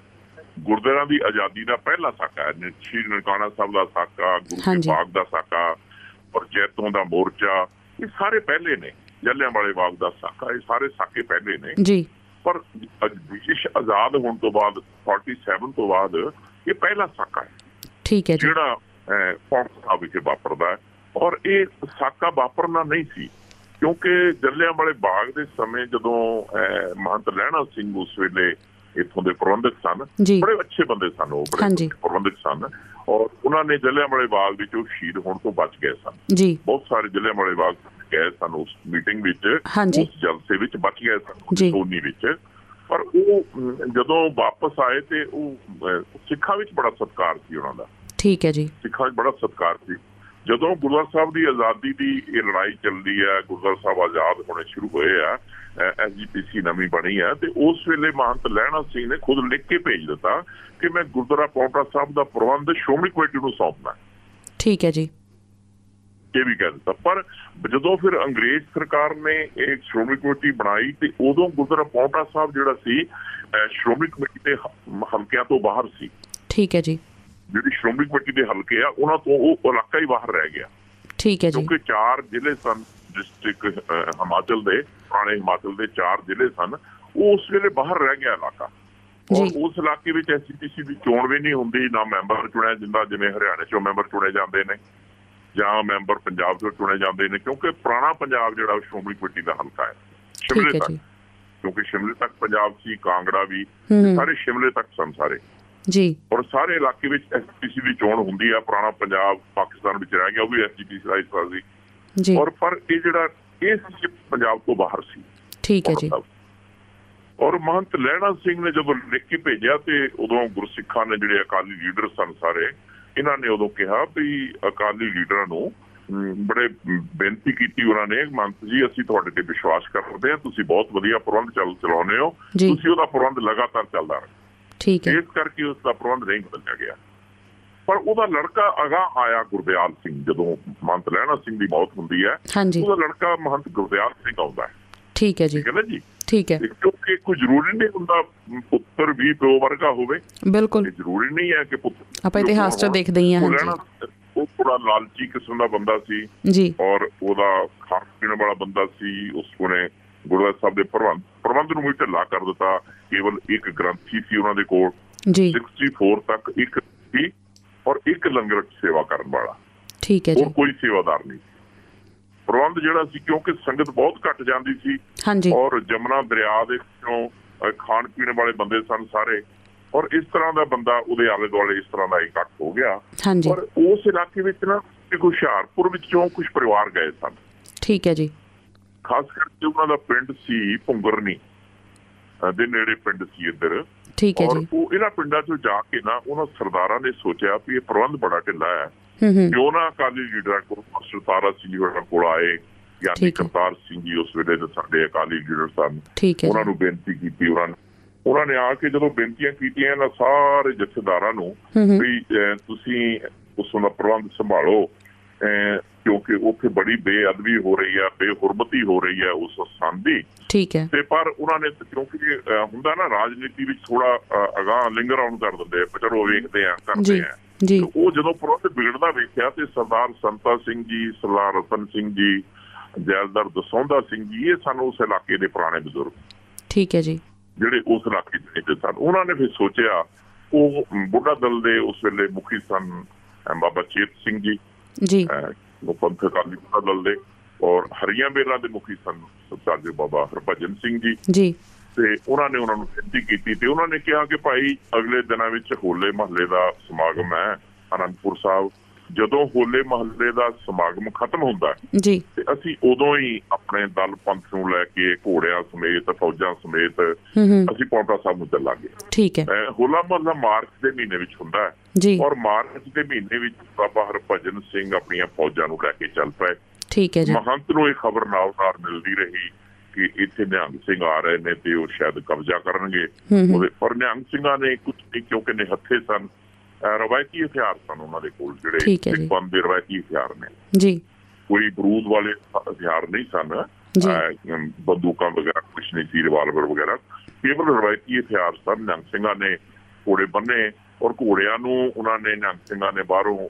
ਗੁਰਦੁਆਰਾਂ ਦੀ ਆਜ਼ਾਦੀ ਦਾ ਪਹਿਲਾ ਸਾਕਾ ਹੈ। ਸ਼੍ਰੀ ਨਨਕਾਣਾ ਸਾਹਿਬ ਦਾ ਸਾਕਾ ਗੁਰੂ ਕੇ। ਬਾਗ ਦਾ ਸਾਕਾ ਔਰ ਜੈਤੋਂ ਦਾ ਮੋਰਚਾ ਇਹ ਸਾਰੇ ਪਹਿਲੇ ਨੇ। ਜਲਿਆਂਵਾਲੇ ਬਾਗ ਦਾ ਸਾਕਾ ਇਹ ਸਾਰੇ ਸਾਕੇ ਪਹਿਲੇ ਨੇ। ਜੀ। ਪਰ ਦੇਸ਼ ਆਜ਼ਾਦ ਹੋਣ ਤੋਂ ਬਾਅਦ 47 ਤੋਂ ਬਾਅਦ ਇਹ ਪਹਿਲਾ ਸਾਕਾ ਹੈ। ਠੀਕ ਹੈ ਜੀ। ਜਿਹੜਾ ਫੌਂਕ ਸਾਹਿਬ ਵਿਖੇ ਵਾਪਰਦਾ ਔਰ ਇਹ ਸਾਕਾ ਵਾਪਰਨਾ ਨਹੀਂ ਸੀ ਕਿਉਂਕਿ ਜਲਿਆਂਵਾਲੇ ਬਾਗ ਦੇ ਸਮੇਂ ਜਦੋਂ ਮਹੰਤ ਲਹਿਣਾ ਸਿੰਘ ਉਸ ਵੇਲੇ ਇੱਥੋਂ ਦੇ ਪ੍ਰਬੰਧਕ ਸਨ। ਬੜੇ ਅੱਛੇ ਬੰਦੇ ਸਨ ਉਹ ਬੜੇ ਪ੍ਰਬੰਧਕ ਸਨ। ਔਰ ਉਹਨਾਂ ਨੇ ਜਲਿਆਂਵਾਲੇ ਬਾਗ ਵਿੱਚ ਉਹ ਸ਼ਹੀਦ ਹੋਣ ਤੋਂ ਬਚ ਗਏ ਸਨ। ਜੀ। ਬਹੁਤ ਸਾਰੇ ਜਲਿਆਂਵਾਲੇ ਬਾਗ ਗਏ ਸਨ ਉਸ ਮੀਟਿੰਗ ਵਿੱਚ। ਉਸ ਜਲਸੇ ਵਿੱਚ ਬਚ ਗਏ ਸਨ। ਸੋਨੀ ਵਿੱਚ। ਪਰ ਉਹ ਜਦੋਂ ਵਾਪਸ ਆਏ ਤੇ ਉਹ ਸਿੱਖਾਂ ਵਿੱਚ ਬੜਾ ਸਤਿਕਾਰ ਸੀ ਉਹਨਾਂ ਦਾ। ਠੀਕ ਹੈ ਜੀ। ਸਿੱਖਾਂ 'ਚ ਬੜਾ ਸਤਿਕਾਰ ਸੀ। ਜਦੋਂ ਗੁਰਦੁਆਰਾ ਸਾਹਿਬ ਦੀ ਆਜ਼ਾਦੀ ਦੀ ਇਹ ਲੜਾਈ ਚੱਲਦੀ ਹੈ ਗੁਰਦੁਆਰਾ ਸਾਹਿਬ ਆਜ਼ਾਦ ਹੋਣੇ ਸ਼ੁਰੂ ਹੋਏ ਆ ਐਸਜੀਪੀਸੀ ਨਵੀਂ ਬਣੀ ਹੈ ਤੇ ਉਸ ਵੇਲੇ ਮਹੰਤ ਲਹਿਣਾ ਸਿੰਘ ਨੇ ਖੁਦ ਲਿਖ ਕੇ ਭੇਜ ਦਿੱਤਾ ਕਿ ਮੈਂ ਗੁਰਦੁਆਰਾ ਪੌਂਟਾ ਸਾਹਿਬ ਦਾ ਪ੍ਰਬੰਧ ਸ਼੍ਰੋਮਣੀ ਕਮੇਟੀ ਨੂੰ ਸੌਂਪਣਾ। ਠੀਕ ਹੈ ਜੀ। ਇਹ ਵੀ ਕਹਿ ਦਿੱਤਾ। ਪਰ ਜਦੋਂ ਫਿਰ ਅੰਗਰੇਜ਼ ਸਰਕਾਰ ਨੇ ਇਹ ਸ਼੍ਰੋਮਣੀ ਕਮੇਟੀ ਬਣਾਈ ਤੇ ਉਦੋਂ ਗੁਰਦੁਆਰਾ ਪੌਂਟਾ ਸਾਹਿਬ ਜਿਹੜਾ ਸੀ ਸ਼੍ਰੋਮਣੀ ਕਮੇਟੀ ਦੇ ਹਲਕਿਆਂ ਤੋਂ ਬਾਹਰ ਸੀ। ਠੀਕ ਹੈ ਜੀ। ਜਿਹੜੀ ਸ਼੍ਰੋਮਣੀ ਕਮੇਟੀ ਦੇ ਹਲਕੇ ਆ ਉਹਨਾਂ ਤੋਂ ਉਹ ਇਲਾਕਾ ਹੀ ਬਾਹਰ ਰਹਿ ਗਿਆ। ਠੀਕ ਹੈ ਜੀ। ਕਿਉਂਕਿ ਚਾਰ ਜ਼ਿਲ੍ਹੇ ਸਨ ਡਿਸਟ੍ਰਿਕਟ ਹਿਮਾਚਲ ਦੇ ਪੁਰਾਣੇ ਹਿਮਾਚਲ ਦੇ ਚਾਰ ਜ਼ਿਲ੍ਹੇ ਸਨ। ਉਹ ਉਸ ਵੇਲੇ ਬਾਹਰ ਰਹਿ ਗਿਆ ਇਲਾਕਾ। ਉਸ ਇਲਾਕੇ ਵਿੱਚ ਐਸਜੀਪੀਸੀ ਦੀ ਚੋਣ ਵੀ ਨਹੀਂ ਹੁੰਦੀ ਨਾ ਮੈਂਬਰ ਚੁਣਿਆ ਜਾਂਦਾ ਜਿਵੇਂ ਹਰਿਆਣਾ ਚੋਂ ਮੈਂਬਰ ਚੁਣੇ ਜਾਂਦੇ ਨੇ। ਜਾਂ ਮੈਂਬਰ ਪੰਜਾਬ ਤੋਂ ਚੁਣੇ ਜਾਂਦੇ ਨੇ ਕਿਉਂਕਿ ਪੁਰਾਣਾ ਪੰਜਾਬ ਜਿਹੜਾ ਸ਼੍ਰੋਮਣੀ ਕਮੇਟੀ ਦਾ ਹਲਕਾ ਹੈ। ਸ਼ਿਮਲੇ ਤੱਕ। ਕਿਉਂਕਿ ਸ਼ਿਮਲੇ ਤੱਕ ਪੰਜਾਬ ਸੀ ਕਾਂਗੜਾ ਵੀ ਸਾਰੇ ਸ਼ਿਮਲੇ ਤੱਕ ਸਨ ਸਾਰੇ। ਜੀ। ਔਰ ਸਾਰੇ ਇਲਾਕੇ ਵਿੱਚ ਐਸਜੀਪੀਸੀ ਦੀ ਚੋਣ ਹੁੰਦੀ ਆ ਪੁਰਾਣਾ ਪੰਜਾਬ ਪਾਕਿਸਤਾਨ ਵਿੱਚ ਰਹਿ ਗਿਆ ਉਹ ਵੀ ਐਸਜੀਪੀਸੀ ਦਾ ਹਿੱਸਾ ਸੀ ਜੀ। ਔਰ ਪਰ ਇਹ ਜਿਹੜਾ ਇਹ ਸੀ ਪੰਜਾਬ ਤੋਂ ਬਾਹਰ ਸੀ। ਠੀਕ ਹੈ ਜੀ। ਔਰ ਮਹੰਤ ਲਹਿਣਾ ਸਿੰਘ ਨੇ ਜਦੋਂ ਲਿਖ ਕੇ ਭੇਜਿਆ ਤੇ ਉਦੋਂ ਗੁਰਸਿੱਖਾਂ ਨੇ ਜਿਹੜੇ ਅਕਾਲੀ ਲੀਡਰ ਸਨ ਸਾਰੇ ਇਹਨਾਂ ਨੇ ਉਦੋਂ ਕਿਹਾ ਵੀ ਅਕਾਲੀ ਲੀਡਰਾਂ ਨੂੰ ਬੜੇ ਬੇਨਤੀ ਕੀਤੀ ਉਹਨਾਂ ਨੇ ਮਹੰਤ ਜੀ ਅਸੀਂ ਤੁਹਾਡੇ ਤੇ ਵਿਸ਼ਵਾਸ ਕਰਦੇ ਹਾਂ ਤੁਸੀਂ ਬਹੁਤ ਵਧੀਆ ਪ੍ਰਬੰਧ ਚੱਲ ਚਲਾਉਂਦੇ ਹੋ। ਤੁਸੀਂ ਉਹਦਾ ਪ੍ਰਬੰਧ ਲਗਾਤਾਰ ਚੱਲਦਾ ਰਹੇ। ਠੀਕ ਹੈ। ਇਸ ਕਰਕੇ ਉਸ ਦਾ ਪ੍ਰਬੰਧ ਨਹੀਂ ਬਦਲਿਆ ਗਿਆ। ਪਰ ਉਹਦਾ ਲੜਕਾ ਅਗਾ ਆਇਆ ਗੁਰਦਿਆਲ ਸਿੰਘ ਜਦੋਂ ਮਹੰਤ ਲਹਿਣਾ ਸਿੰਘ ਦੀ ਮੌਤ ਹੁੰਦੀ ਹੈ। ਉਹਦਾ ਲੜਕਾ ਮਹੰਤ ਗੁਰਦਿਆਲ ਸਿੰਘ ਆਉਂਦਾ ਹੈ। ਠੀਕ ਹੈ ਜੀ। ਠੀਕ ਹੈ ਨਾ ਜੀ? ਠੀਕ ਹੈ। ਕਿਉਂਕਿ ਕੋਈ ਜ਼ਰੂਰੀ ਨਹੀਂ ਹੁੰਦਾ ਪੁੱਤਰ ਵੀ ਪਿਓ ਵਰਗਾ ਹੋਵੇ। ਬਿਲਕੁਲ। ਜ਼ਰੂਰੀ ਨਹੀਂ ਹੈ ਕਿ ਪੁੱਤ ਆਪਾਂ ਇਤਿਹਾਸ 'ਚ ਦੇਖਦੇ ਹੀ ਉਹ ਹਾਂਜੀ। ਉਹ ਥੋੜਾ ਲਾਲਚੀ ਕਿਸਮ ਦਾ ਬੰਦਾ ਸੀ ਜੀ। ਔਰ ਉਹਦਾ ਖਾਣ ਪੀਣ ਵਾਲਾ ਬੰਦਾ ਸੀ। ਉਸ ਕੋਨੇ ਗੁਰਦੁਆਰਾ ਸਾਹਿਬ ਦੇ ਪ੍ਰਬੰਧ ਪ੍ਰਬੰਧ ਨੂੰ ਵੀ ਢਿੱਲਾ ਕਰ ਦਿੱਤਾ। ਕੇਵਲ ਇੱਕ ਗ੍ਰੰਥੀ ਸੀ ਉਹਨਾਂ ਦੇ ਕੋਲ। ਜੀ। 64 ਤੱਕ ਇੱਕ ਸੀ ਔਰ ਇੱਕ ਲੰਗਰ ਸੇਵਾ ਕਰਨ ਵਾਲਾ। ਠੀਕ ਹੈ ਜੀ। ਹੋਰ ਕੋਈ ਸੇਵਾਦਾਰ ਨਹੀਂ। ਪ੍ਰਬੰਧ ਜਿਹੜਾ ਸੀ ਕਿਉਂਕਿ ਸੰਗਤ ਬਹੁਤ ਘਟ ਜਾਂਦੀ ਸੀ। ਔਰ ਜਮਨਾ ਦਰਿਆ ਦੇ ਵਿੱਚੋਂ ਖਾਣ ਪੀਣ ਵਾਲੇ ਬੰਦੇ ਸਨ ਸਾਰੇ। ਔਰ ਇਸ ਤਰ੍ਹਾਂ ਦਾ ਬੰਦਾ ਉਹਦੇ ਆਲੇ ਦੁਆਲੇ ਇਸ ਤਰ੍ਹਾਂ ਦਾ ਇਕੱਠ ਹੋ ਗਿਆ। ਔਰ ਉਸ ਇਲਾਕੇ ਵਿੱਚ ਨਾ ਇੱਕ ਹੁਸ਼ਿਆਰਪੁਰ ਵਿੱਚੋਂ ਕੁਝ ਪਰਿਵਾਰ ਗਏ ਸਨ। ਠੀਕ ਹੈ ਜੀ। ਖਾਸ ਕਰਕੇ ਉਹਨਾਂ ਦਾ ਪਿੰਡ ਸੀ ਭੁੰਗਰਨੀ ਅਹ, ਦੇ ਨੇੜੇ ਪਿੰਡ ਸੀ ਇੱਧਰ। ਠੀਕ ਹੈ ਜੀ। ਉਹ ਇਹਨਾਂ ਪਿੰਡਾਂ 'ਚੋਂ ਜਾ ਕੇ ਨਾ ਉਹਨਾਂ ਸਰਦਾਰਾਂ ਨੇ ਸੋਚਿਆ ਵੀ ਇਹ ਪ੍ਰਬੰਧ ਬੜਾ ਢਿੱਲਾ ਹੈ। ਹੂੰ ਹੂੰ ਕਿਉਂ ਨਾ ਅਕਾਲੀ ਲੀਡਰਾਂ ਕੋਲ ਮਾਸਟਰ ਤਾਰਾ ਸਿੰਘ ਜੀ ਹੋਰਾਂ ਕੋਲ ਆਏ ਯਾਨੀ। ਕਰਤਾਰ ਸਿੰਘ ਜੀ ਉਸ ਵੇਲੇ ਦੇ ਸਾਡੇ ਅਕਾਲੀ ਲੀਡਰ ਸਨ ਉਹਨਾਂ ਨੂੰ ਬੇਨਤੀ ਕੀਤੀ ਉਹਨਾਂ ਨੇ। ਉਹਨਾਂ ਨੇ ਆ ਕੇ ਜਦੋਂ ਬੇਨਤੀਆਂ ਕੀਤੀਆਂ ਨਾ ਸਾਰੇ ਜਥੇਦਾਰਾਂ ਨੂੰ ਵੀ ਤੁਸੀਂ ਉਸ ਦਾ ਪ੍ਰਬੰਧ ਸੰਭਾਲੋ ਕਿਉਂਕਿ ਉੱਥੇ ਬੜੀ ਬੇਅਦਬੀ ਹੋ ਰਹੀ ਹੈ ਬੇਹੁਰਮਤੀ ਹੋ ਰਹੀ ਹੈ ਉਸ ਸਥਾਨ ਦੀ। ਠੀਕ ਹੈ। ਤੇ ਪਰ ਉਹਨਾਂ ਨੇ ਕਿਉਂਕਿ ਹੁੰਦਾ ਨਾ ਰਾਜਨੀਤੀ ਵਿੱਚ ਥੋੜਾ ਅਗਾਹ ਲਿੰਗਰ ਆਉਣ ਕਰ ਦਿੰਦੇ ਆ ਚਲੋ ਵੇਖਦੇ ਆ ਕਰਦੇ ਆ। ਜੀ। ਤੇ ਉਹ ਜਦੋਂ ਪ੍ਰਬੰਧ ਵਿਗੜਦਾ ਵੇਖਿਆ ਤੇ ਸਰਦਾਰ ਸੰਤਾ ਸਿੰਘ ਜੀ ਸਰਦਾਰ ਰਤਨ ਸਿੰਘ ਜੀ ਜੈਲਦਾਰ ਦਸੌਂਦਾ ਸਿੰਘ ਜੀ ਇਹ ਸਾਨੂੰ ਉਸ ਇਲਾਕੇ ਦੇ ਪੁਰਾਣੇ ਬਜ਼ੁਰਗ। ਠੀਕ ਹੈ ਜੀ। ਜਿਹੜੇ ਉਸ ਇਲਾਕੇ ਦੇ ਵਿੱਚ ਸਨ। ਉਹਨਾਂ ਨੇ ਫਿਰ ਸੋਚਿਆ ਉਹ ਬੁੱਢਾ ਦਲ ਦੇ ਉਸ ਵੇਲੇ ਮੁਖੀ ਸਨ ਬਾਬਾ ਚੇਤ ਸਿੰਘ ਜੀ। ਜੀ। ਉਹ ਪੰਥ ਅਕਾਲੀ ਬੁੱਢਾ ਦਲ ਦੇ। ਔਰ ਹਰੀਆਂ ਬੇਰਾਂ ਦੇ ਮੁਖੀ ਸਨ ਸਰਦਾਰ ਬਾਬਾ ਹਰਭਜਨ ਸਿੰਘ ਜੀ। ਜੀ। ਤੇ ਉਹਨਾਂ ਨੇ ਉਹਨਾਂ ਨੂੰ ਬੇਨਤੀ ਕੀਤੀ ਤੇ ਉਹਨਾਂ ਨੇ ਕਿਹਾ ਕਿ ਭਾਈ ਅਗਲੇ ਦਿਨਾਂ ਵਿੱਚ ਹੋਲੇ ਮਹੱਲੇ ਦਾ ਸਮਾਗਮ ਹੈ ਅਨੰਦਪੁਰ ਸਾਹਿਬ। ਜਦੋਂ ਹੋਲੇ ਮਹੱਲੇ ਦਾ ਸਮਾਗਮ ਖਤਮ ਹੁੰਦਾ ਜੀ। ਤੇ ਅਸੀਂ ਉਦੋਂ ਹੀ ਆਪਣੇ ਦਲ ਪੰਥ ਨੂੰ ਲੈ ਕੇ ਘੋੜਿਆਂ ਸਮੇਤ ਫੌਜਾਂ ਸਮੇਤ ਅਸੀਂ ਪੌਂਟਾ ਸਾਹਿਬ ਨੂੰ ਚੱਲਾਂਗੇ। ਠੀਕ ਹੈ। ਹੋਲਾ ਮਹੱਲਾ ਮਾਰਚ ਦੇ ਮਹੀਨੇ ਵਿੱਚ ਹੁੰਦਾ ਹੈ। ਜੀ। ਔਰ ਮਾਰਚ ਦੇ ਮਹੀਨੇ ਵਿੱਚ ਬਾਬਾ ਹਰਭਜਨ ਸਿੰਘ ਆਪਣੀਆਂ ਫੌਜਾਂ ਨੂੰ ਲੈ ਕੇ ਚੱਲ ਪਏ। ਠੀਕ ਹੈ ਜੀ। ਮਹੰਤ ਨੂੰ ਇਹ ਖਬਰ ਨਾਲ ਨਾਲ ਮਿਲਦੀ ਰਹੀ। ਕਿ ਇੱਥੇ ਨਿਹੰਗ ਸਿੰਘ ਆ ਰਹੇ ਨੇ ਤੇ ਉਹ ਸ਼ਾਇਦ ਕਬਜ਼ਾ ਕਰਨਗੇ। ਉਹਦੇ ਪਰ ਨਿਹੰਗ ਸਿੰਘਾਂ ਨੇ ਕੁਝ ਨਹੀਂ ਕਿਉਂਕਿ ਨਿਹੱਥੇ ਸਨ। ਰਵਾਇਤੀ ਹਥਿਆਰ ਸਨ ਉਹਨਾਂ ਦੇ ਕੋਲ ਜਿਹੜੇ। ਸਿੱਖ ਦੇ ਰਵਾਇਤੀ ਹਥਿਆਰ ਨੇ। ਜੀ। ਕੋਈ ਬਰੂਦ ਵਾਲੇ ਹਥਿਆਰ ਨਹੀਂ ਸਨ। ਬੰਦੂਕਾਂ ਵਗੈਰਾ ਕੁਝ ਨਹੀਂ ਸੀ ਰਿਵਾਲਵਰ ਵਗੈਰਾ। ਕੇਵਲ ਰਵਾਇਤੀ ਹਥਿਆਰ ਸਨ। ਨਿਹੰਗ ਸਿੰਘਾਂ ਨੇ ਘੋੜੇ ਬੰਨੇ ਔਰ ਘੋੜਿਆਂ ਨੂੰ ਉਹਨਾਂ ਨੇ ਨਿਹੰਗ ਸਿੰਘਾਂ ਨੇ ਬਾਹਰੋਂ